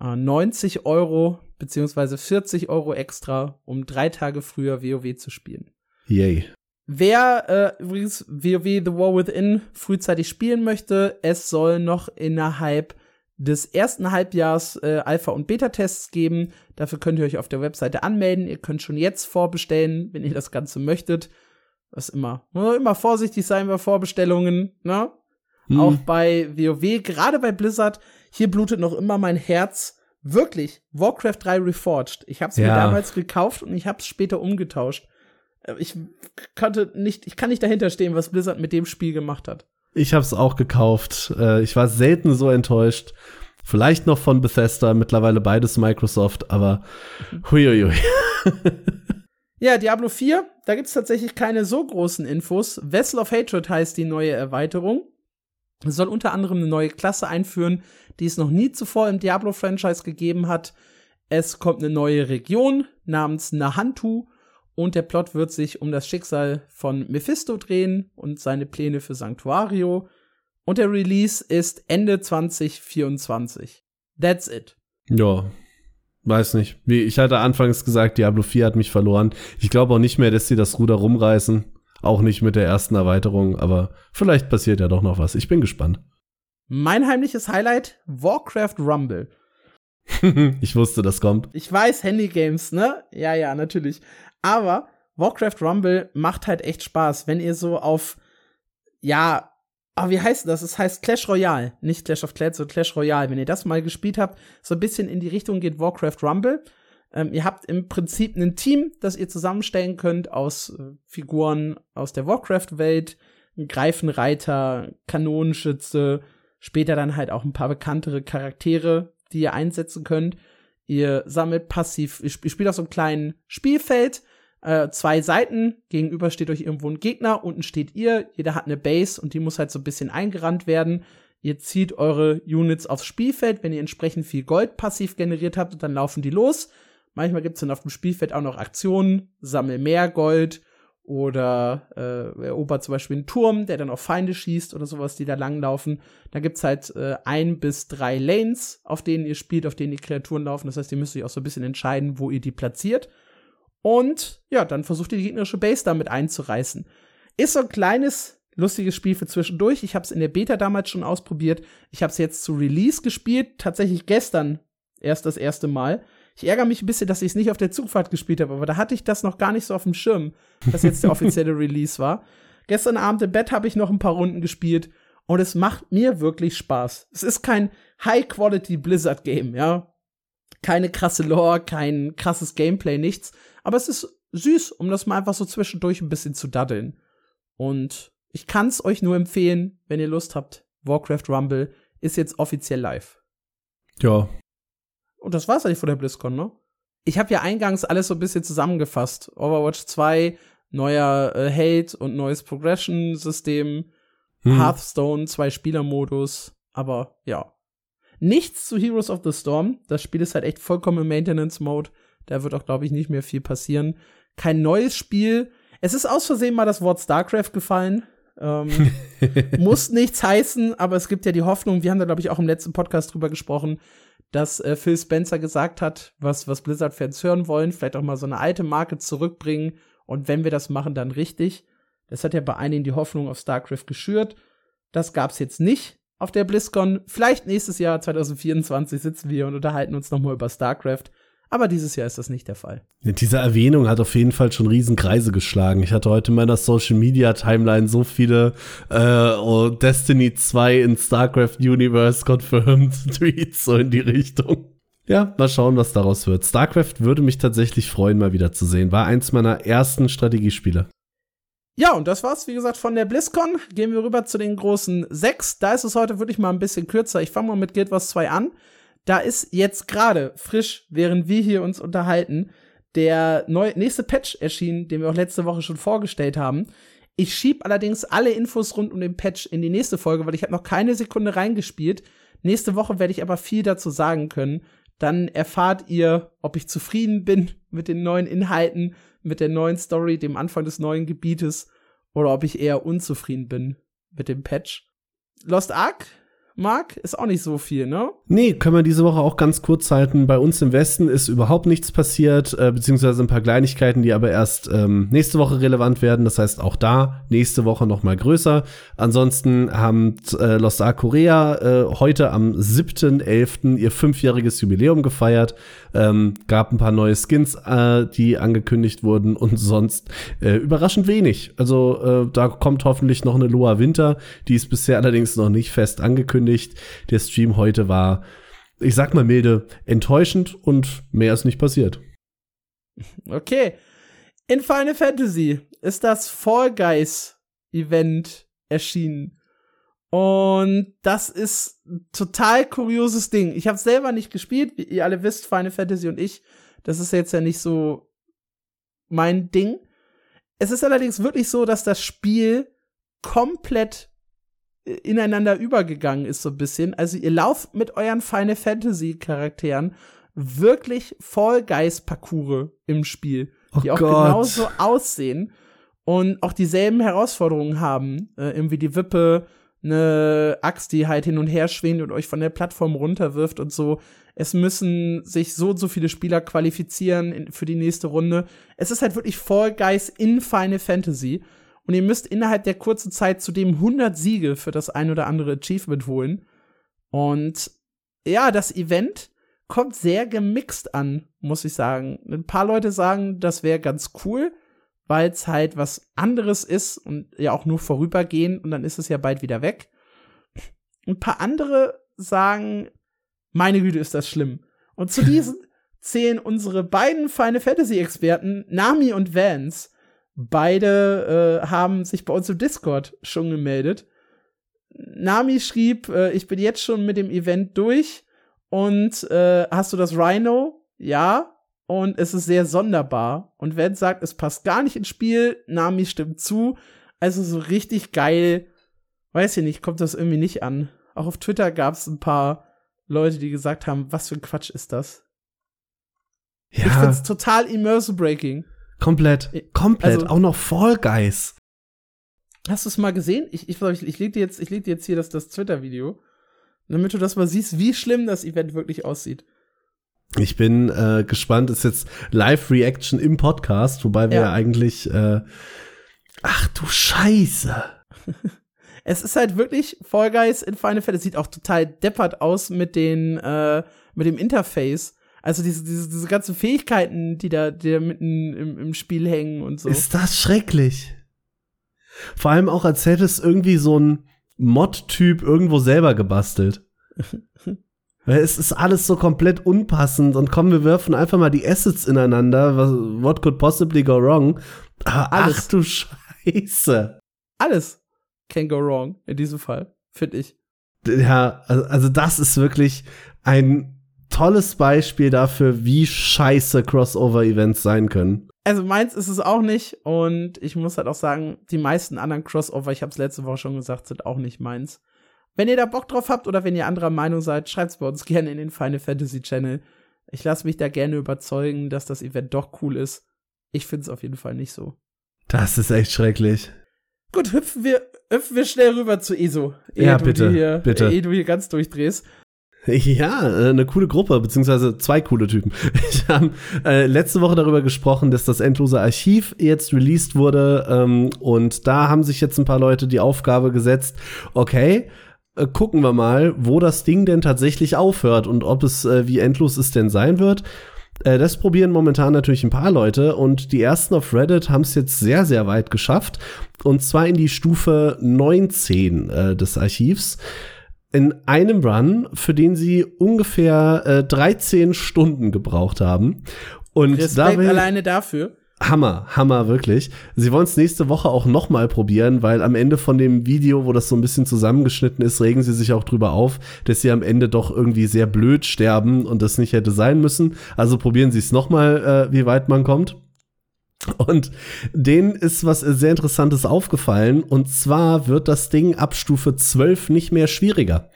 90 äh, Euro beziehungsweise 40 Euro extra, um drei Tage früher WoW zu spielen. Yay. Wer äh, übrigens WoW The War Within frühzeitig spielen möchte, es soll noch innerhalb des ersten Halbjahrs äh, Alpha- und Beta-Tests geben. Dafür könnt ihr euch auf der Webseite anmelden. Ihr könnt schon jetzt vorbestellen, wenn ihr das Ganze möchtet. Was immer. Immer vorsichtig sein bei Vorbestellungen, ne? Hm. Auch bei WoW, gerade bei Blizzard, hier blutet noch immer mein Herz. Wirklich, Warcraft 3 Reforged. Ich hab's ja. mir damals gekauft und ich hab's später umgetauscht. Äh, ich konnte nicht, ich kann nicht dahinter stehen, was Blizzard mit dem Spiel gemacht hat. Ich habe es auch gekauft. Äh, ich war selten so enttäuscht. Vielleicht noch von Bethesda, mittlerweile beides Microsoft, aber huiuiui. ja, Diablo 4, da gibt's tatsächlich keine so großen Infos. Vessel of Hatred heißt die neue Erweiterung. Es soll unter anderem eine neue Klasse einführen, die es noch nie zuvor im Diablo-Franchise gegeben hat. Es kommt eine neue Region namens Nahantu und der Plot wird sich um das Schicksal von Mephisto drehen und seine Pläne für Sanctuario. Und der Release ist Ende 2024. That's it. Ja, weiß nicht. Wie ich hatte anfangs gesagt, Diablo 4 hat mich verloren. Ich glaube auch nicht mehr, dass sie das Ruder rumreißen. Auch nicht mit der ersten Erweiterung, aber vielleicht passiert ja doch noch was. Ich bin gespannt. Mein heimliches Highlight: Warcraft Rumble. ich wusste, das kommt. Ich weiß, Handygames, ne? Ja, ja, natürlich. Aber Warcraft Rumble macht halt echt Spaß, wenn ihr so auf, ja, oh, wie heißt das? Es heißt Clash Royale, nicht Clash of Clans, sondern Clash Royale. Wenn ihr das mal gespielt habt, so ein bisschen in die Richtung geht Warcraft Rumble. Ähm, ihr habt im Prinzip ein Team, das ihr zusammenstellen könnt aus äh, Figuren aus der Warcraft-Welt, Greifenreiter, Kanonenschütze, später dann halt auch ein paar bekanntere Charaktere, die ihr einsetzen könnt. Ihr sammelt passiv, ihr spielt auf so einem kleinen Spielfeld, äh, zwei Seiten, gegenüber steht euch irgendwo ein Gegner, unten steht ihr, jeder hat eine Base und die muss halt so ein bisschen eingerannt werden. Ihr zieht eure Units aufs Spielfeld, wenn ihr entsprechend viel Gold passiv generiert habt, dann laufen die los. Manchmal gibt's dann auf dem Spielfeld auch noch Aktionen, sammel mehr Gold oder äh, erobert zum Beispiel einen Turm, der dann auf Feinde schießt oder sowas, die da langlaufen. Da gibt's halt äh, ein bis drei Lanes, auf denen ihr spielt, auf denen die Kreaturen laufen. Das heißt, ihr müsst euch auch so ein bisschen entscheiden, wo ihr die platziert. Und ja, dann versucht ihr die gegnerische Base damit einzureißen. Ist so ein kleines, lustiges Spiel für zwischendurch. Ich habe es in der Beta damals schon ausprobiert. Ich habe es jetzt zu Release gespielt, tatsächlich gestern erst das erste Mal. Ich ärgere mich ein bisschen, dass ich es nicht auf der Zugfahrt gespielt habe, aber da hatte ich das noch gar nicht so auf dem Schirm, dass jetzt der offizielle Release war. Gestern Abend im Bett habe ich noch ein paar Runden gespielt und es macht mir wirklich Spaß. Es ist kein High-Quality Blizzard-Game, ja. Keine krasse Lore, kein krasses Gameplay, nichts. Aber es ist süß, um das mal einfach so zwischendurch ein bisschen zu daddeln. Und ich kann es euch nur empfehlen, wenn ihr Lust habt. Warcraft Rumble ist jetzt offiziell live. Ja, und das war's eigentlich von der BlizzCon, ne? Ich habe ja eingangs alles so ein bisschen zusammengefasst. Overwatch 2, neuer äh, Hate und neues Progression-System, hm. Hearthstone, zwei Spieler-Modus, aber ja. Nichts zu Heroes of the Storm. Das Spiel ist halt echt vollkommen im Maintenance-Mode. Da wird auch, glaube ich, nicht mehr viel passieren. Kein neues Spiel. Es ist aus Versehen mal das Wort StarCraft gefallen. Ähm, muss nichts heißen, aber es gibt ja die Hoffnung, wir haben da, glaube ich, auch im letzten Podcast drüber gesprochen, dass äh, Phil Spencer gesagt hat, was, was Blizzard-Fans hören wollen, vielleicht auch mal so eine alte Marke zurückbringen und wenn wir das machen, dann richtig. Das hat ja bei einigen die Hoffnung auf StarCraft geschürt. Das gab's jetzt nicht auf der BlizzCon. Vielleicht nächstes Jahr 2024 sitzen wir und unterhalten uns noch mal über StarCraft. Aber dieses Jahr ist das nicht der Fall. Diese Erwähnung hat auf jeden Fall schon Riesenkreise geschlagen. Ich hatte heute in meiner Social Media Timeline so viele äh, oh, Destiny 2 in StarCraft Universe confirmed Tweets so in die Richtung. Ja, mal schauen, was daraus wird. StarCraft würde mich tatsächlich freuen, mal wieder zu sehen. War eins meiner ersten Strategiespiele. Ja, und das war's, wie gesagt, von der BlizzCon. Gehen wir rüber zu den großen sechs. Da ist es heute wirklich mal ein bisschen kürzer. Ich fange mal mit Guild Wars 2 an. Da ist jetzt gerade frisch, während wir hier uns unterhalten, der neu, nächste Patch erschienen, den wir auch letzte Woche schon vorgestellt haben. Ich schieb allerdings alle Infos rund um den Patch in die nächste Folge, weil ich habe noch keine Sekunde reingespielt. Nächste Woche werde ich aber viel dazu sagen können. Dann erfahrt ihr, ob ich zufrieden bin mit den neuen Inhalten, mit der neuen Story, dem Anfang des neuen Gebietes, oder ob ich eher unzufrieden bin mit dem Patch. Lost Ark Mark, ist auch nicht so viel, ne? Nee, können wir diese Woche auch ganz kurz halten. Bei uns im Westen ist überhaupt nichts passiert, äh, beziehungsweise ein paar Kleinigkeiten, die aber erst ähm, nächste Woche relevant werden. Das heißt, auch da nächste Woche noch mal größer. Ansonsten haben äh, Lost Ark Korea äh, heute am 7.11. ihr fünfjähriges Jubiläum gefeiert. Ähm, gab ein paar neue Skins, äh, die angekündigt wurden und sonst äh, überraschend wenig. Also äh, da kommt hoffentlich noch eine Loa Winter. Die ist bisher allerdings noch nicht fest angekündigt. Der Stream heute war, ich sag mal milde, enttäuschend und mehr ist nicht passiert. Okay. In Final Fantasy ist das Fall Guys Event erschienen. Und das ist ein total kurioses Ding. Ich habe selber nicht gespielt, wie ihr alle wisst, Final Fantasy und ich. Das ist jetzt ja nicht so mein Ding. Es ist allerdings wirklich so, dass das Spiel komplett ineinander übergegangen ist, so ein bisschen. Also ihr lauft mit euren Final Fantasy Charakteren wirklich Fall Guys Parcours im Spiel, oh die auch Gott. genauso aussehen und auch dieselben Herausforderungen haben. Äh, irgendwie die Wippe, eine Axt, die halt hin und her schwingt und euch von der Plattform runterwirft und so. Es müssen sich so und so viele Spieler qualifizieren in, für die nächste Runde. Es ist halt wirklich Fall Guys in Final Fantasy und ihr müsst innerhalb der kurzen Zeit zudem 100 Siege für das ein oder andere Achievement holen. Und ja, das Event kommt sehr gemixt an, muss ich sagen. Ein paar Leute sagen, das wäre ganz cool, weil es halt was anderes ist und ja auch nur vorübergehen und dann ist es ja bald wieder weg. Ein paar andere sagen, meine Güte, ist das schlimm. Und zu diesen zählen unsere beiden Final Fantasy Experten, Nami und Vance, Beide äh, haben sich bei uns im Discord schon gemeldet. Nami schrieb, äh, ich bin jetzt schon mit dem Event durch und äh, hast du das Rhino? Ja. Und es ist sehr sonderbar. Und Van sagt, es passt gar nicht ins Spiel. Nami stimmt zu. Also so richtig geil. Weiß ich nicht, kommt das irgendwie nicht an. Auch auf Twitter gab es ein paar Leute, die gesagt haben, was für ein Quatsch ist das? Ja. Ich find's total immersive breaking. Komplett. Komplett. Also- auch noch Fall Guys. Hast du es mal gesehen? Ich, ich, ich, ich leg dir jetzt, ich leg dir jetzt hier das, das Twitter-Video, damit du das mal siehst, wie schlimm das Event wirklich aussieht. Ich bin äh, gespannt. Ist jetzt Live-Reaction im Podcast, wobei wir Ja. eigentlich. Äh, ach du Scheiße. Es ist halt wirklich Fall Guys in Final Fantasy sieht auch total deppert aus mit den äh, mit dem Interface. Also diese, diese, diese ganzen Fähigkeiten, die da, die da mitten im, im Spiel hängen und so. Ist das schrecklich. Vor allem auch, als hätte es irgendwie so ein Mod-Typ irgendwo selber gebastelt. Weil es ist alles so komplett unpassend und komm, wir werfen einfach mal die Assets ineinander. Was, what could possibly go wrong? Aber Alles. Ach du Scheiße. Alles can go wrong in diesem Fall, finde ich. Ja, also, also das ist wirklich ein tolles Beispiel dafür, wie scheiße Crossover-Events sein können. Also meins ist es auch nicht und ich muss halt auch sagen, die meisten anderen Crossover, ich habe es letzte Woche schon gesagt, sind auch nicht meins. Wenn ihr da Bock drauf habt oder wenn ihr anderer Meinung seid, schreibt's bei uns gerne in den Final Fantasy Channel. Ich lasse mich da gerne überzeugen, dass das Event doch cool ist. Ich finde es auf jeden Fall nicht so. Das ist echt schrecklich. Gut, hüpfen wir, hüpfen wir schnell rüber zu ESO. ehe Ja, du bitte, Hier, bitte. Ehe du hier ganz durchdrehst. Ja, äh, eine coole Gruppe, beziehungsweise zwei coole Typen. Wir haben äh, letzte Woche darüber gesprochen, dass das endlose Archiv jetzt released wurde. Ähm, und da haben sich jetzt ein paar Leute die Aufgabe gesetzt, okay, gucken wir mal, wo das Ding denn tatsächlich aufhört und ob es, äh, wie endlos es denn sein wird. Äh, Das probieren momentan natürlich ein paar Leute und die ersten auf Reddit haben es jetzt sehr, sehr weit geschafft. Und zwar in die Stufe 19 äh, des Archivs in einem Run, für den sie ungefähr äh, 13 Stunden gebraucht haben. Und da Respekt will, alleine dafür. Hammer, Hammer, wirklich. Sie wollen es nächste Woche auch noch mal probieren, weil am Ende von dem Video, wo das so ein bisschen zusammengeschnitten ist, regen sie sich auch drüber auf, dass sie am Ende doch irgendwie sehr blöd sterben und das nicht hätte sein müssen. Also probieren sie es noch mal, äh, wie weit man kommt. Und denen ist was sehr Interessantes aufgefallen. Und zwar wird das Ding ab Stufe 12 nicht mehr schwieriger.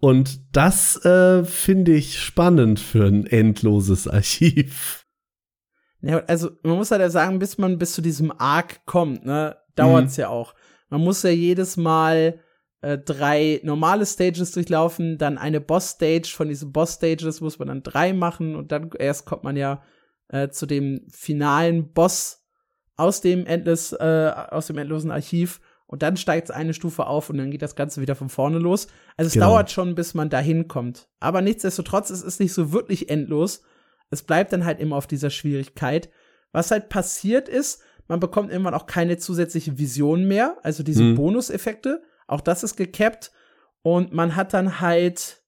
Und das äh, finde ich spannend für ein endloses Archiv. Ja, also man muss halt ja sagen, bis man bis zu diesem Arc kommt, ne, dauert's ja auch. Man muss ja jedes Mal äh, drei normale Stages durchlaufen, dann eine Boss-Stage. Von diesen Boss-Stages muss man dann drei machen und dann erst kommt man ja äh, zu dem finalen Boss aus dem Endless, äh, aus dem endlosen Archiv. Und dann steigt es eine Stufe auf und dann geht das Ganze wieder von vorne los. Also es Genau. dauert schon, bis man dahin kommt. Aber nichtsdestotrotz, es ist nicht so wirklich endlos. Es bleibt dann halt immer auf dieser Schwierigkeit. Was halt passiert ist, man bekommt irgendwann auch keine zusätzliche Vision mehr, also diese Mhm. Bonuseffekte. Auch das ist gekappt. Und man hat dann halt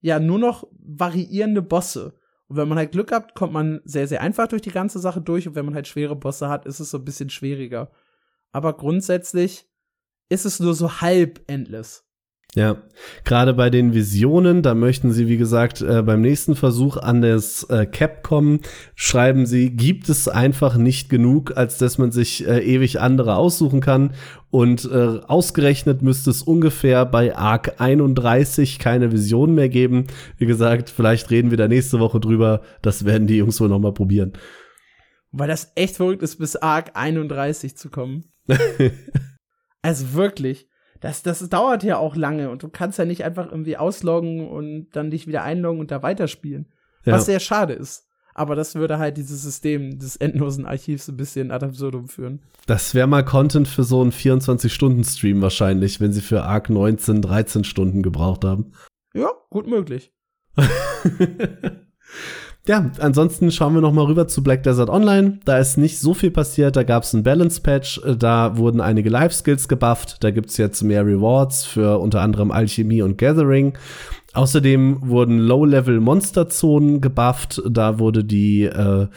ja nur noch variierende Bosse. Und wenn man halt Glück hat, kommt man sehr, sehr einfach durch die ganze Sache durch. Und wenn man halt schwere Bosse hat, ist es so ein bisschen schwieriger. Aber grundsätzlich ist es nur so halb endless. Ja, gerade bei den Visionen, da möchten sie, wie gesagt, äh, beim nächsten Versuch an das äh, Cap kommen, schreiben sie, gibt es einfach nicht genug, als dass man sich äh, ewig andere aussuchen kann. Und äh, ausgerechnet müsste es ungefähr bei Arc 31 keine Vision mehr geben. Wie gesagt, vielleicht reden wir da nächste Woche drüber. Das werden die Jungs wohl noch mal probieren. Weil das echt verrückt ist, bis Arc 31 zu kommen. also wirklich. Das, das dauert ja auch lange und du kannst ja nicht einfach irgendwie ausloggen und dann dich wieder einloggen und da weiterspielen. Ja. Was sehr schade ist. Aber das würde halt dieses System des endlosen Archivs ein bisschen ad absurdum führen. Das wäre mal Content für so einen 24-Stunden-Stream wahrscheinlich, wenn sie für Arc 19 13 Stunden gebraucht haben. Ja, gut möglich. Ja, ansonsten schauen wir noch mal rüber zu Black Desert Online. Da ist nicht so viel passiert. Da gab es ein Balance-Patch. Da wurden einige Life-Skills gebufft. Da gibt's jetzt mehr Rewards für unter anderem Alchemie und Gathering. Außerdem wurden Low-Level-Monster-Zonen gebufft. Da wurde die, äh,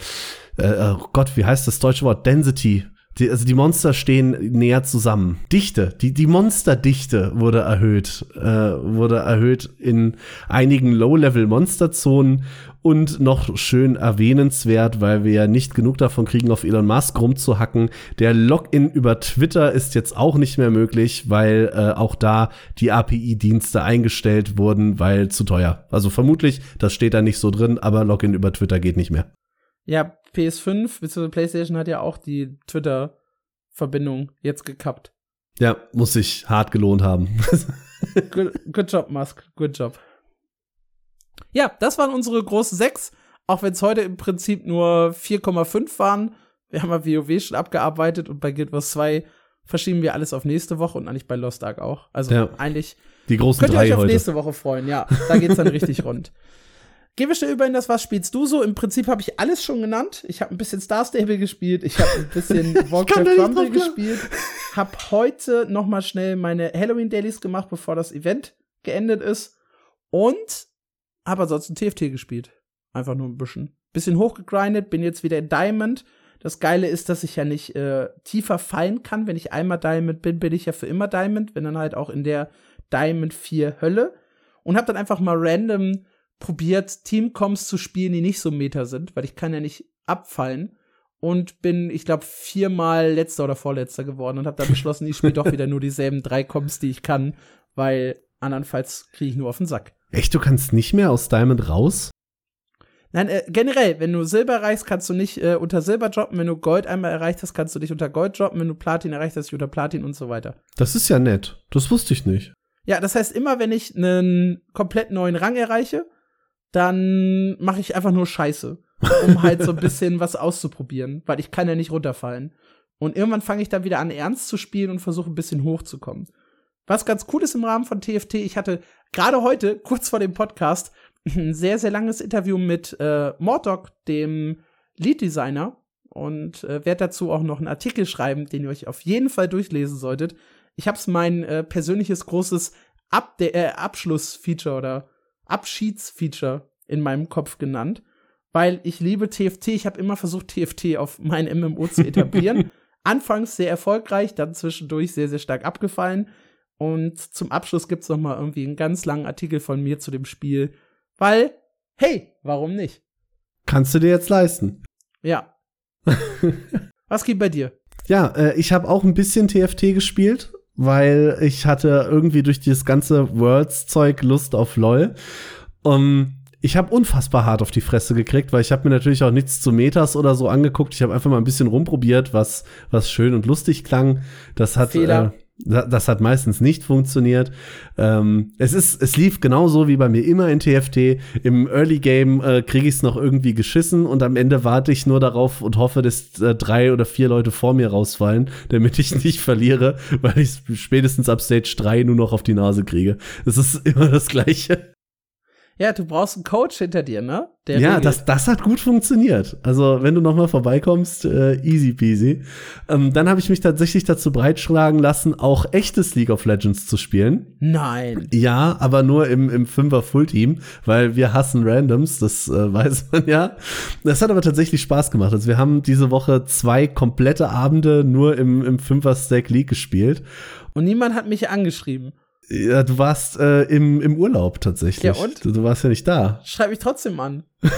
äh, oh Gott, wie heißt das deutsche Wort? Density. Die, also die Monster stehen näher zusammen. Dichte, die, die Monsterdichte wurde erhöht, äh, wurde erhöht in einigen Low-Level-Monsterzonen und noch schön erwähnenswert, weil wir ja nicht genug davon kriegen, auf Elon Musk rumzuhacken. Der Login über Twitter ist jetzt auch nicht mehr möglich, weil äh, auch da die API-Dienste eingestellt wurden, weil zu teuer. Also vermutlich, das steht da nicht so drin, aber Login über Twitter geht nicht mehr. Ja, PS5 bzw. PlayStation hat ja auch die Twitter-Verbindung jetzt gekappt. Ja, muss sich hart gelohnt haben. good, good job, Musk. Good job. Ja, das waren unsere großen sechs. Auch wenn es heute im Prinzip nur 4,5 waren. Wir haben ja WoW schon abgearbeitet und bei Guild Wars 2 verschieben wir alles auf nächste Woche und eigentlich bei Lost Ark auch. Also ja. eigentlich die großen könnt ihr drei euch auf heute. nächste Woche freuen. Ja, da geht's dann richtig rund. Gehen wir schnell über in das, was spielst du so? Im Prinzip habe ich alles schon genannt. Ich habe ein bisschen Star Stable gespielt, ich habe ein bisschen Warcraft Rumble gespielt, habe heute noch mal schnell meine Halloween Dailies gemacht, bevor das Event geendet ist und habe ansonsten TFT gespielt. Einfach nur ein bisschen. Bisschen hochgegrindet, bin jetzt wieder in Diamond. Das Geile ist, dass ich ja nicht äh, tiefer fallen kann. Wenn ich einmal Diamond bin, bin ich ja für immer Diamond. Bin dann halt auch in der Diamond 4 Hölle. Und habe dann einfach mal random probiert, Teamcoms zu spielen, die nicht so meta sind, weil ich kann ja nicht abfallen. Und bin, ich glaube, viermal letzter oder vorletzter geworden und habe dann beschlossen, ich spiele doch wieder nur dieselben drei Coms, die ich kann, weil andernfalls kriege ich nur auf den Sack. Echt, du kannst nicht mehr aus Diamond raus? Nein, äh, generell, wenn du Silber erreichst, kannst du nicht äh, unter Silber droppen. Wenn du Gold einmal erreicht hast, kannst du dich unter Gold droppen. Wenn du Platin erreicht hast, dich unter Platin und so weiter. Das ist ja nett. Das wusste ich nicht. Ja, das heißt, immer wenn ich einen komplett neuen Rang erreiche, dann mache ich einfach nur Scheiße, um halt so ein bisschen was auszuprobieren, weil ich kann ja nicht runterfallen. Und irgendwann fange ich dann wieder an, ernst zu spielen und versuche ein bisschen hochzukommen. Was ganz cool ist im Rahmen von TFT, ich hatte gerade heute, kurz vor dem Podcast, ein sehr, sehr langes Interview mit äh, Mordok, dem Lead-Designer, und äh, werde dazu auch noch einen Artikel schreiben, den ihr euch auf jeden Fall durchlesen solltet. Ich habe es mein äh, persönliches großes Ab äh, Abschlussfeature oder Abschiedsfeature in meinem Kopf genannt, weil ich liebe TFT. Ich habe immer versucht, TFT auf mein MMO zu etablieren. Anfangs sehr erfolgreich, dann zwischendurch sehr, sehr stark abgefallen. Und zum Abschluss gibt's noch mal irgendwie einen ganz langen Artikel von mir zu dem Spiel, weil, hey, warum nicht? Kannst du dir jetzt leisten? Ja. Was geht bei dir? Ja, äh, ich habe auch ein bisschen TFT gespielt, weil ich hatte irgendwie durch dieses ganze Worlds-Zeug Lust auf LOL. Um, ich habe unfassbar hart auf die Fresse gekriegt, weil ich habe mir natürlich auch nichts zu Metas oder so angeguckt. Ich habe einfach mal ein bisschen rumprobiert, was, was schön und lustig klang. Das hat Fehler. Äh, das hat meistens nicht funktioniert. Ähm, es ist, es lief genauso wie bei mir immer in TFT. Im Early Game äh, kriege ich es noch irgendwie geschissen und am Ende warte ich nur darauf und hoffe, dass äh, drei oder vier Leute vor mir rausfallen, damit ich nicht verliere, weil ich spätestens ab Stage 3 nur noch auf die Nase kriege. Es ist immer das Gleiche. Ja, du brauchst einen Coach hinter dir, ne? Der ja, das, das hat gut funktioniert. Also, wenn du noch mal vorbeikommst, äh, easy peasy. Ähm, dann habe ich mich tatsächlich dazu breitschlagen lassen, auch echtes League of Legends zu spielen. Nein. Ja, aber nur im, im Fünfer Fullteam, weil wir hassen Randoms, das äh, weiß man ja. Das hat aber tatsächlich Spaß gemacht. Also, wir haben diese Woche zwei komplette Abende nur im, im Fünfer-Stack League gespielt. Und niemand hat mich angeschrieben. Ja, du warst äh, im, im Urlaub tatsächlich. Ja, und? Du, du warst ja nicht da. Schreib mich trotzdem an.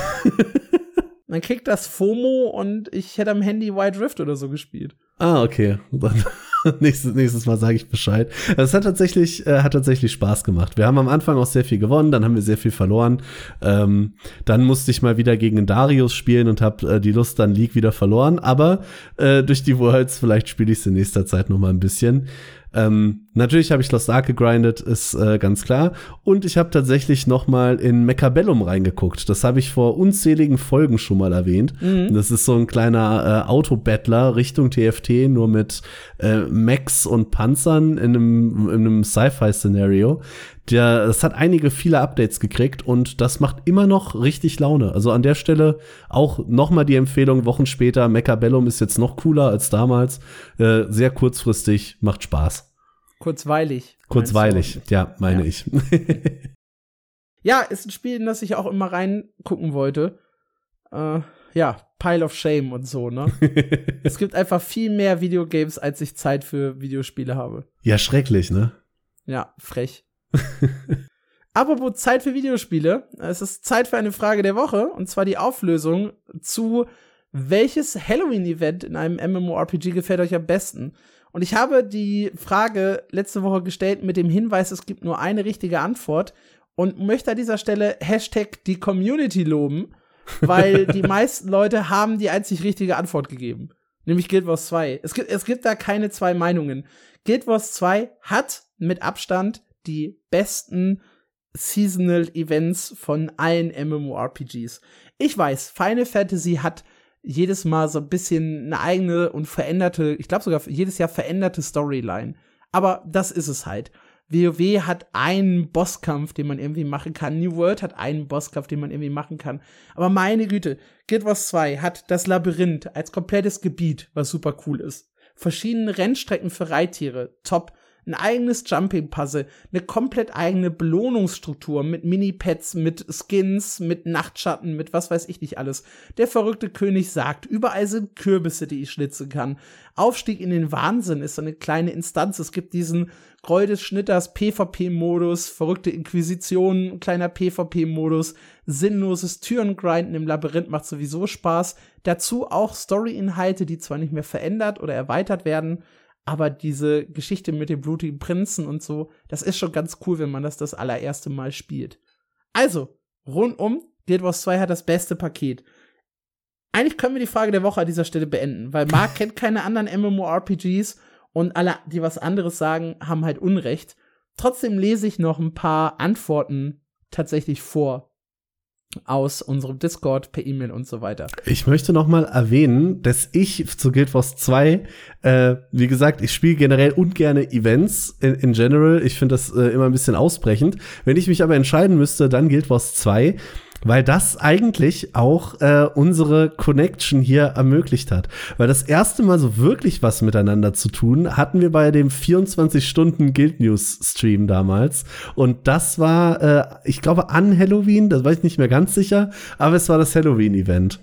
Dann kriegt das FOMO und ich hätte am Handy Wild Rift oder so gespielt. Ah, okay. Dann nächstes, nächstes Mal sage ich Bescheid. Es hat tatsächlich, äh, hat tatsächlich Spaß gemacht. Wir haben am Anfang auch sehr viel gewonnen, dann haben wir sehr viel verloren. Ähm, dann musste ich mal wieder gegen Darius spielen und habe äh, die Lust an League wieder verloren. Aber äh, durch die Worlds, vielleicht spiele ich es in nächster Zeit noch mal ein bisschen. Ähm, natürlich habe ich Lost Ark gegrindet, ist äh, ganz klar. Und ich habe tatsächlich noch mal in Mechabellum reingeguckt. Das habe ich vor unzähligen Folgen schon mal erwähnt. Mhm. Das ist so ein kleiner äh, Autobattler Richtung TFT, nur mit äh, Mechs und Panzern in einem, in einem Sci-Fi-Szenario. Der, das hat einige viele Updates gekriegt und das macht immer noch richtig Laune. Also an der Stelle auch noch mal die Empfehlung, Wochen später, Mechabellum ist jetzt noch cooler als damals. Äh, sehr kurzfristig, macht Spaß. Kurzweilig. Kurzweilig, ja, meine Ja. ich. Ja, ist ein Spiel, in das ich auch immer reingucken wollte. Äh, ja, Pile of Shame und so, ne? es gibt einfach viel mehr Videogames, als ich Zeit für Videospiele habe. ja, schrecklich, ne? Ja, frech. Apropos Zeit für Videospiele, es ist Zeit für eine Frage der Woche, und zwar die Auflösung zu welches Halloween-Event in einem MMORPG gefällt euch am besten? Und ich habe die Frage letzte Woche gestellt mit dem Hinweis, es gibt nur eine richtige Antwort und möchte an dieser Stelle Hashtag die Community loben, weil die meisten Leute haben die einzig richtige Antwort gegeben. Nämlich Guild Wars 2. Es gibt, es gibt da keine zwei Meinungen. Guild Wars 2 hat mit Abstand die besten Seasonal Events von allen MMORPGs. Ich weiß, Final Fantasy hat jedes Mal so ein bisschen eine eigene und veränderte, ich glaube sogar jedes Jahr veränderte Storyline. Aber das ist es halt. WoW hat einen Bosskampf, den man irgendwie machen kann. New World hat einen Bosskampf, den man irgendwie machen kann. Aber meine Güte, Guild Wars 2 hat das Labyrinth als komplettes Gebiet, was super cool ist. Verschiedene Rennstrecken für Reittiere, top ein eigenes Jumping-Puzzle, eine komplett eigene Belohnungsstruktur mit Mini-Pads, mit Skins, mit Nachtschatten, mit was weiß ich nicht alles. Der verrückte König sagt, überall sind Kürbisse, die ich schnitzen kann. Aufstieg in den Wahnsinn ist so eine kleine Instanz. Es gibt diesen Groll des Schnitters PvP-Modus, verrückte Inquisition, kleiner PvP-Modus, sinnloses Türengrinden im Labyrinth macht sowieso Spaß. Dazu auch Story-Inhalte, die zwar nicht mehr verändert oder erweitert werden, aber diese Geschichte mit dem blutigen Prinzen und so, das ist schon ganz cool, wenn man das das allererste Mal spielt. Also, rundum, Guild Wars 2 hat das beste Paket. Eigentlich können wir die Frage der Woche an dieser Stelle beenden, weil Mark kennt keine anderen MMORPGs und alle, die was anderes sagen, haben halt Unrecht. Trotzdem lese ich noch ein paar Antworten tatsächlich vor aus unserem Discord per E-Mail und so weiter. Ich möchte noch mal erwähnen, dass ich zu Guild Wars 2, äh, wie gesagt, ich spiele generell ungerne Events in, in general. Ich finde das äh, immer ein bisschen ausbrechend. Wenn ich mich aber entscheiden müsste, dann Guild Wars 2 weil das eigentlich auch äh, unsere Connection hier ermöglicht hat. Weil das erste Mal so wirklich was miteinander zu tun, hatten wir bei dem 24-Stunden Guild News Stream damals. Und das war, äh, ich glaube, an Halloween, das weiß ich nicht mehr ganz sicher, aber es war das Halloween-Event.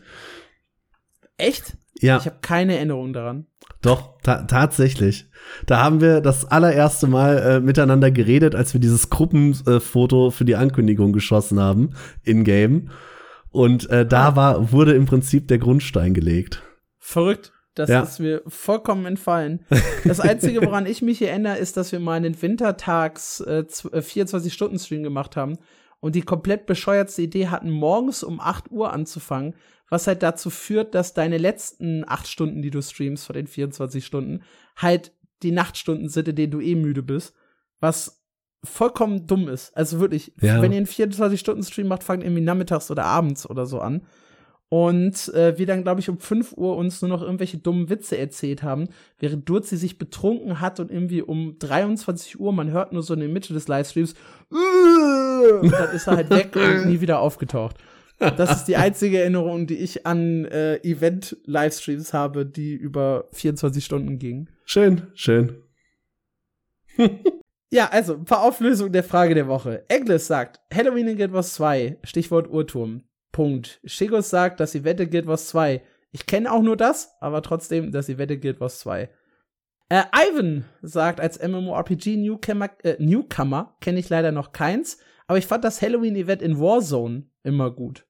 Echt? Ja. Ich habe keine Erinnerung daran. Doch, ta tatsächlich. Da haben wir das allererste Mal äh, miteinander geredet, als wir dieses Gruppenfoto äh, für die Ankündigung geschossen haben, in-game. Und äh, da war, wurde im Prinzip der Grundstein gelegt. Verrückt. Das ja. ist mir vollkommen entfallen. Das Einzige, woran ich mich erinnere, ist, dass wir mal einen Wintertags äh, 24-Stunden-Stream äh, gemacht haben und die komplett bescheuertste Idee hatten, morgens um 8 Uhr anzufangen, was halt dazu führt, dass deine letzten 8 Stunden, die du streamst vor den 24 Stunden, halt die Nachtstunden sind, in denen du eh müde bist, was vollkommen dumm ist. Also wirklich, ja. wenn ihr einen 24-Stunden-Stream macht, fangt irgendwie nachmittags oder abends oder so an. Und äh, wir dann, glaube ich, um 5 Uhr uns nur noch irgendwelche dummen Witze erzählt haben, während Durzi sich betrunken hat und irgendwie um 23 Uhr, man hört nur so in der Mitte des Livestreams, und dann ist er halt weg und nie wieder aufgetaucht. Das ist die einzige Erinnerung, die ich an äh, Event-Livestreams habe, die über 24 Stunden gingen. Schön, schön. ja, also, ein paar Auflösungen der Frage der Woche. Eglis sagt, Halloween in Guild Wars 2, Stichwort Uhrturm. Punkt. Shigos sagt, dass sie wette Guild Wars 2. Ich kenne auch nur das, aber trotzdem, dass sie wette Guild Wars 2. Äh, Ivan sagt, als MMORPG-Newcomer äh, Newcomer kenne ich leider noch keins, aber ich fand das Halloween-Event in Warzone immer gut.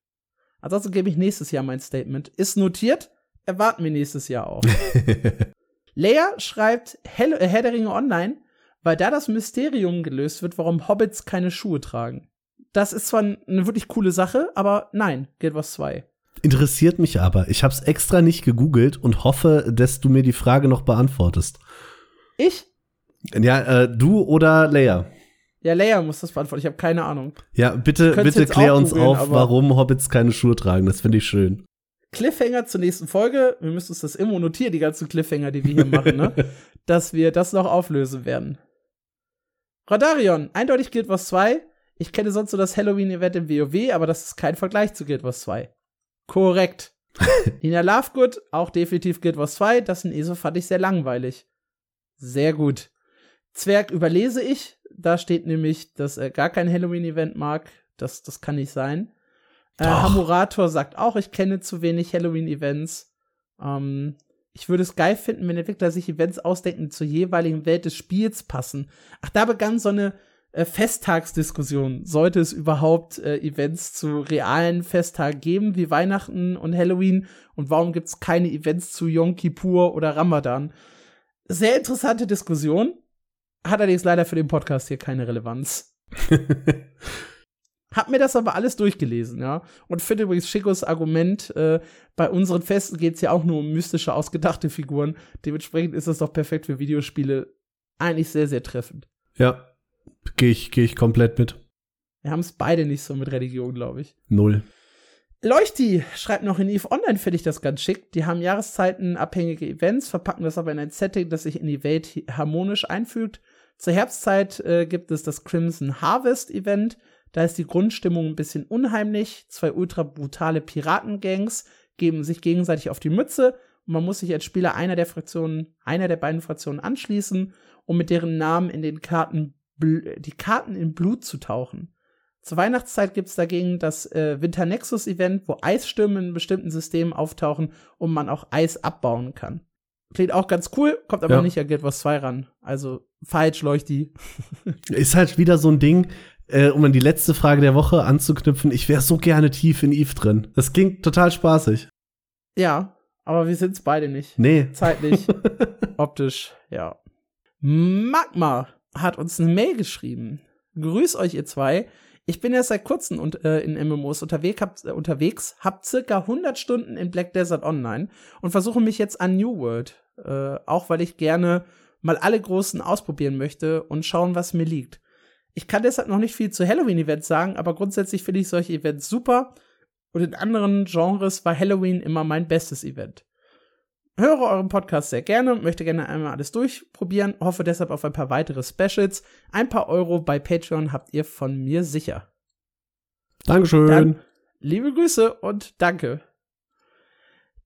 Ansonsten gebe ich nächstes Jahr mein Statement. Ist notiert, erwarten wir nächstes Jahr auch. Leia schreibt Hell äh, Herr der Ringe Online, weil da das Mysterium gelöst wird, warum Hobbits keine Schuhe tragen. Das ist zwar eine wirklich coole Sache, aber nein, Guild Wars 2. Interessiert mich aber. Ich habe es extra nicht gegoogelt und hoffe, dass du mir die Frage noch beantwortest. Ich? Ja, äh, du oder Leia? Ja, Leia muss das beantworten. Ich habe keine Ahnung. Ja, bitte, bitte klär uns googlen, auf, warum Hobbits keine Schuhe tragen. Das finde ich schön. Cliffhanger zur nächsten Folge. Wir müssen uns das immer notieren, die ganzen Cliffhanger, die wir hier machen, ne? Dass wir das noch auflösen werden. Radarion, eindeutig Guild Wars 2. Ich kenne sonst nur das Halloween-Event im WoW, aber das ist kein Vergleich zu Guild Wars 2. Korrekt. Nina Lovegood, auch definitiv Guild Wars 2. Das in ESO fand ich sehr langweilig. Sehr gut. Zwerg überlese ich. Da steht nämlich, dass er gar kein Halloween-Event mag. Das, das kann nicht sein. Äh, Hamurator sagt auch, ich kenne zu wenig Halloween-Events. Ähm, ich würde es geil finden, wenn Entwickler sich Events ausdenken, die zur jeweiligen Welt des Spiels passen. Ach, da begann so eine äh, Festtagsdiskussion. Sollte es überhaupt äh, Events zu realen Festtagen geben, wie Weihnachten und Halloween? Und warum gibt es keine Events zu Yom Kippur oder Ramadan? Sehr interessante Diskussion. Hat allerdings leider für den Podcast hier keine Relevanz. Hab mir das aber alles durchgelesen, ja. Und finde übrigens Schicos Argument, äh, bei unseren Festen geht's ja auch nur um mystische, ausgedachte Figuren. Dementsprechend ist das doch perfekt für Videospiele. Eigentlich sehr, sehr treffend. Ja, gehe ich, geh ich komplett mit. Wir haben es beide nicht so mit Religion, glaube ich. Null. Leuchti schreibt noch in EVE Online, finde ich das ganz schick. Die haben jahreszeitenabhängige Events, verpacken das aber in ein Setting, das sich in die Welt harmonisch einfügt. Zur Herbstzeit äh, gibt es das Crimson Harvest Event. Da ist die Grundstimmung ein bisschen unheimlich. Zwei ultra brutale Piratengangs geben sich gegenseitig auf die Mütze und man muss sich als Spieler einer der Fraktionen, einer der beiden Fraktionen anschließen, um mit deren Namen in den Karten die Karten in Blut zu tauchen. Zur Weihnachtszeit gibt es dagegen das äh, Winter Nexus Event, wo Eisstürme in bestimmten Systemen auftauchen und man auch Eis abbauen kann. Klingt auch ganz cool, kommt aber ja. nicht an Guild Wars 2 ran. Also falsch, Leuchti. Ist halt wieder so ein Ding, äh, um an die letzte Frage der Woche anzuknüpfen. Ich wäre so gerne tief in Eve drin. Das klingt total spaßig. Ja, aber wir sind's beide nicht. Nee. Zeitlich, optisch, ja. Magma hat uns eine Mail geschrieben. Grüß euch, ihr zwei. Ich bin erst seit kurzem und, äh, in MMOs unterwegs, hab, äh, unterwegs, hab circa 100 Stunden in Black Desert Online und versuche mich jetzt an New World. Äh, auch weil ich gerne mal alle großen ausprobieren möchte und schauen, was mir liegt. Ich kann deshalb noch nicht viel zu Halloween-Events sagen, aber grundsätzlich finde ich solche Events super. Und in anderen Genres war Halloween immer mein bestes Event höre euren Podcast sehr gerne und möchte gerne einmal alles durchprobieren. Hoffe deshalb auf ein paar weitere Specials. Ein paar Euro bei Patreon habt ihr von mir sicher. Dankeschön. Dann, liebe Grüße und danke.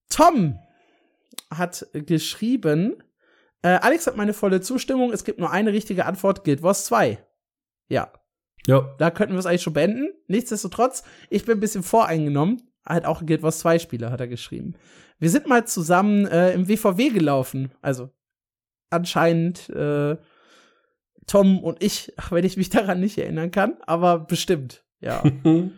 Tom hat geschrieben, äh, Alex hat meine volle Zustimmung. Es gibt nur eine richtige Antwort. Guild Wars 2. Ja. Ja. Da könnten wir es eigentlich schon beenden. Nichtsdestotrotz, ich bin ein bisschen voreingenommen. Halt auch Guild Wars 2 Spieler, hat er geschrieben. Wir sind mal zusammen äh, im WVW gelaufen. Also anscheinend äh, Tom und ich, wenn ich mich daran nicht erinnern kann, aber bestimmt, ja.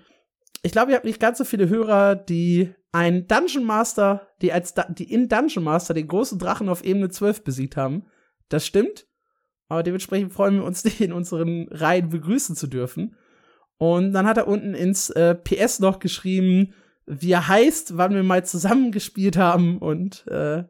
ich glaube, ihr habt nicht ganz so viele Hörer, die ein Dungeon Master, die als die in Dungeon Master den großen Drachen auf Ebene 12 besiegt haben. Das stimmt. Aber dementsprechend freuen wir uns, dich in unseren Reihen begrüßen zu dürfen. Und dann hat er unten ins äh, PS noch geschrieben, wie er heißt, wann wir mal zusammengespielt haben und äh,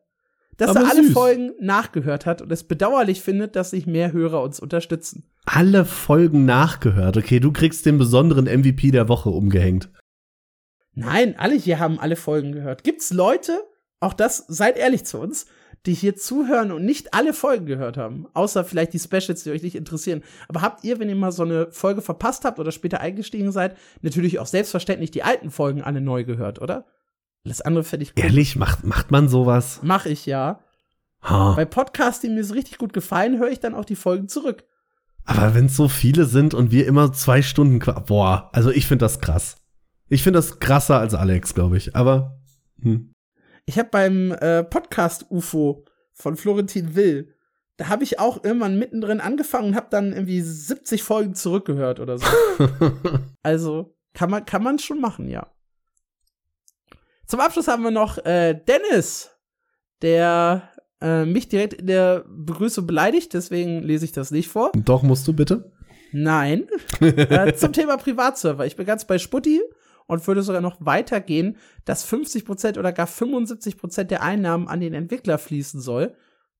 dass Aber er alle süß. Folgen nachgehört hat und es bedauerlich findet, dass sich mehr Hörer uns unterstützen. Alle Folgen nachgehört. Okay, du kriegst den besonderen MVP der Woche umgehängt. Nein, alle hier haben alle Folgen gehört. Gibt's Leute, auch das, seid ehrlich zu uns, die hier zuhören und nicht alle Folgen gehört haben, außer vielleicht die Specials, die euch nicht interessieren. Aber habt ihr, wenn ihr mal so eine Folge verpasst habt oder später eingestiegen seid, natürlich auch selbstverständlich die alten Folgen alle neu gehört, oder? Das andere fände ich cool. Ehrlich, macht, macht man sowas? Mach ich ja. Huh. Bei Podcasts, die mir so richtig gut gefallen, höre ich dann auch die Folgen zurück. Aber wenn es so viele sind und wir immer zwei Stunden, boah, also ich finde das krass. Ich finde das krasser als Alex, glaube ich. Aber hm. Ich habe beim äh, Podcast UFO von Florentin Will, da habe ich auch irgendwann mittendrin angefangen und habe dann irgendwie 70 Folgen zurückgehört oder so. also kann man kann man schon machen, ja. Zum Abschluss haben wir noch äh, Dennis, der äh, mich direkt in der Begrüßung beleidigt, deswegen lese ich das nicht vor. Doch musst du bitte. Nein. äh, zum Thema Privatserver. Ich bin ganz bei Sputti und würde sogar noch weitergehen, dass 50% oder gar 75% der Einnahmen an den Entwickler fließen soll,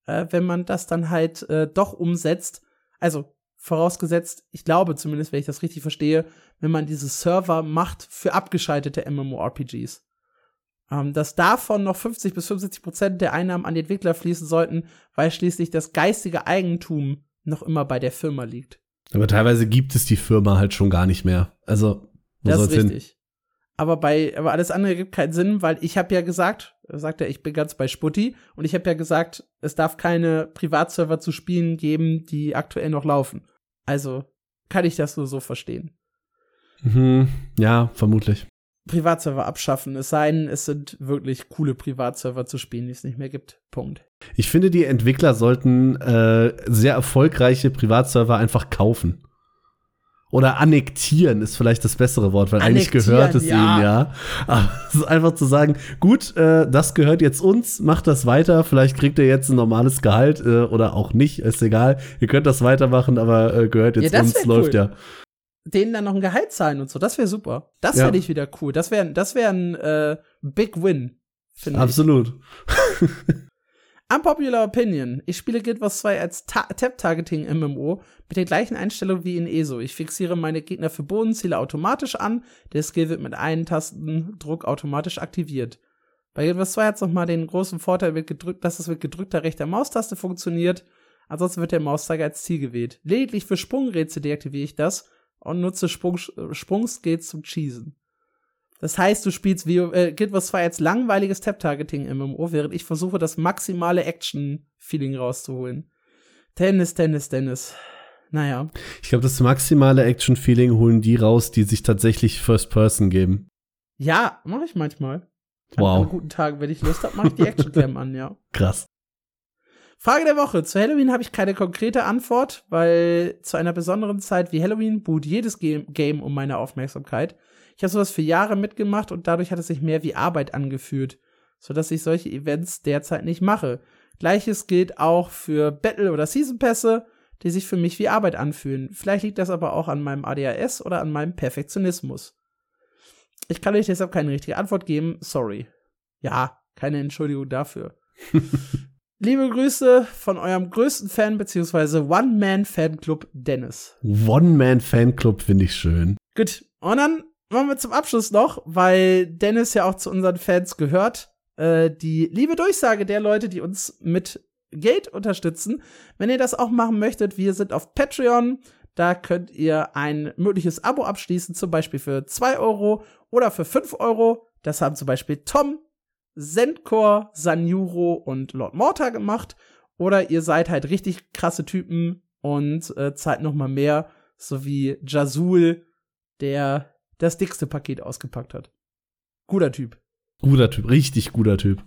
äh, wenn man das dann halt äh, doch umsetzt. Also vorausgesetzt, ich glaube zumindest, wenn ich das richtig verstehe, wenn man diese Server macht für abgeschaltete MMORPGs. Ähm, dass davon noch 50 bis 75% der Einnahmen an die Entwickler fließen sollten, weil schließlich das geistige Eigentum noch immer bei der Firma liegt. Aber teilweise gibt es die Firma halt schon gar nicht mehr. Also, wo das ist richtig. Hin? Aber bei aber alles andere gibt keinen Sinn, weil ich habe ja gesagt, sagt er, ich bin ganz bei Sputti und ich habe ja gesagt, es darf keine Privatserver zu Spielen geben, die aktuell noch laufen. Also kann ich das nur so verstehen. Mhm, ja, vermutlich. Privatserver abschaffen, es sei denn, es sind wirklich coole Privatserver zu spielen, die es nicht mehr gibt. Punkt. Ich finde, die Entwickler sollten äh, sehr erfolgreiche Privatserver einfach kaufen. Oder annektieren ist vielleicht das bessere Wort, weil eigentlich gehört es ja. ihnen ja. Aber es ist einfach zu sagen, gut, äh, das gehört jetzt uns, macht das weiter, vielleicht kriegt ihr jetzt ein normales Gehalt äh, oder auch nicht, ist egal. Ihr könnt das weitermachen, aber äh, gehört jetzt ja, uns, läuft cool. ja. denen dann noch ein Gehalt zahlen und so. Das wäre super. Das Ja. fände ich wieder cool. Das wäre das wär ein äh, Big Win. finde ich. Absolut. Unpopular Opinion. Ich spiele Guild Wars 2 als Ta Tap-Targeting MMO mit der gleichen Einstellung wie in ESO. Ich fixiere meine Gegner für Bodenziele automatisch an. Der Skill wird mit einem Tastendruck automatisch aktiviert. Bei Guild Wars 2 hat es nochmal den großen Vorteil, dass es mit gedrückter rechter Maustaste funktioniert. Ansonsten wird der Mauszeiger als Ziel gewählt. Lediglich für Sprungrätsel deaktiviere ich das und nutze Sprung, Sprungskills zum Cheesen. Das heißt, du spielst WoW, äh, Guild Wars 2 als langweiliges Tap-Targeting MMO, während ich versuche, das maximale Action-Feeling rauszuholen. Tennis, Tennis, Tennis. Naja. Ich glaube, das maximale Action-Feeling holen die raus, die sich tatsächlich First Person geben. Ja, mache ich manchmal. An, Wow. An guten Tagen, wenn ich Lust habe, mache ich die Action-Cam an, ja. Krass. Frage der Woche. Zu Halloween habe ich keine konkrete Antwort, weil zu einer besonderen Zeit wie Halloween buht jedes Game um meine Aufmerksamkeit. Ich habe sowas für Jahre mitgemacht und dadurch hat es sich mehr wie Arbeit angefühlt, sodass ich solche Events derzeit nicht mache. Gleiches gilt auch für Battle- oder Season-Pässe, die sich für mich wie Arbeit anfühlen. Vielleicht liegt das aber auch an meinem ADHS oder an meinem Perfektionismus. Ich kann euch deshalb keine richtige Antwort geben, sorry. Ja, keine Entschuldigung dafür. Liebe Grüße von eurem größten Fan bzw. One-Man-Fanclub Dennis. One-Man-Fanclub finde ich schön. Gut, und dann machen wir zum Abschluss noch, weil Dennis ja auch zu unseren Fans gehört, äh, die liebe Durchsage der Leute, die uns mit Geld unterstützen. Wenn ihr das auch machen möchtet, wir sind auf Patreon. Da könnt ihr ein mögliches Abo abschließen, zum Beispiel für 2 Euro oder für 5 Euro. Das haben zum Beispiel Tom, Zendkor, Sanjuro und Lord Morta gemacht. Oder ihr seid halt richtig krasse Typen und äh, zahlt noch mal mehr, so wie Jazul, der das dickste Paket ausgepackt hat. Guter Typ. Guter Typ, richtig guter Typ.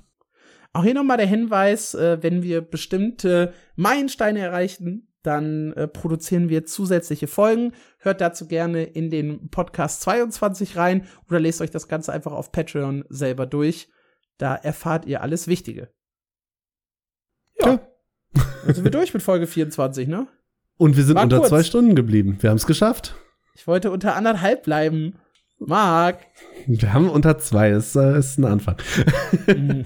Auch hier nochmal der Hinweis, äh, wenn wir bestimmte Meilensteine erreichen, dann äh, produzieren wir zusätzliche Folgen. Hört dazu gerne in den Podcast 22 rein oder lest euch das Ganze einfach auf Patreon selber durch. Da erfahrt ihr alles Wichtige. Ja. Dann sind wir durch mit Folge 24, ne? Und wir sind War unter kurz. zwei Stunden geblieben. Wir haben es geschafft. Ich wollte unter anderthalb bleiben. Marc. Wir haben unter zwei. Das äh, ist ein Anfang.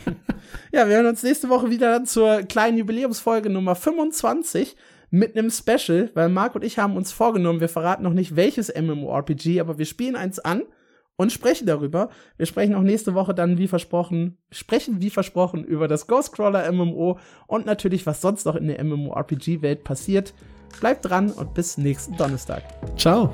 Ja, wir hören uns nächste Woche wieder zur kleinen Jubiläumsfolge Nummer 25 mit einem Special, weil Marc und ich haben uns vorgenommen, wir verraten noch nicht welches MMORPG, aber wir spielen eins an und sprechen darüber. Wir sprechen auch nächste Woche dann wie versprochen, sprechen wie versprochen über das Ghostcrawler MMO und natürlich was sonst noch in der MMORPG Welt passiert. Bleibt dran und bis nächsten Donnerstag. Ciao.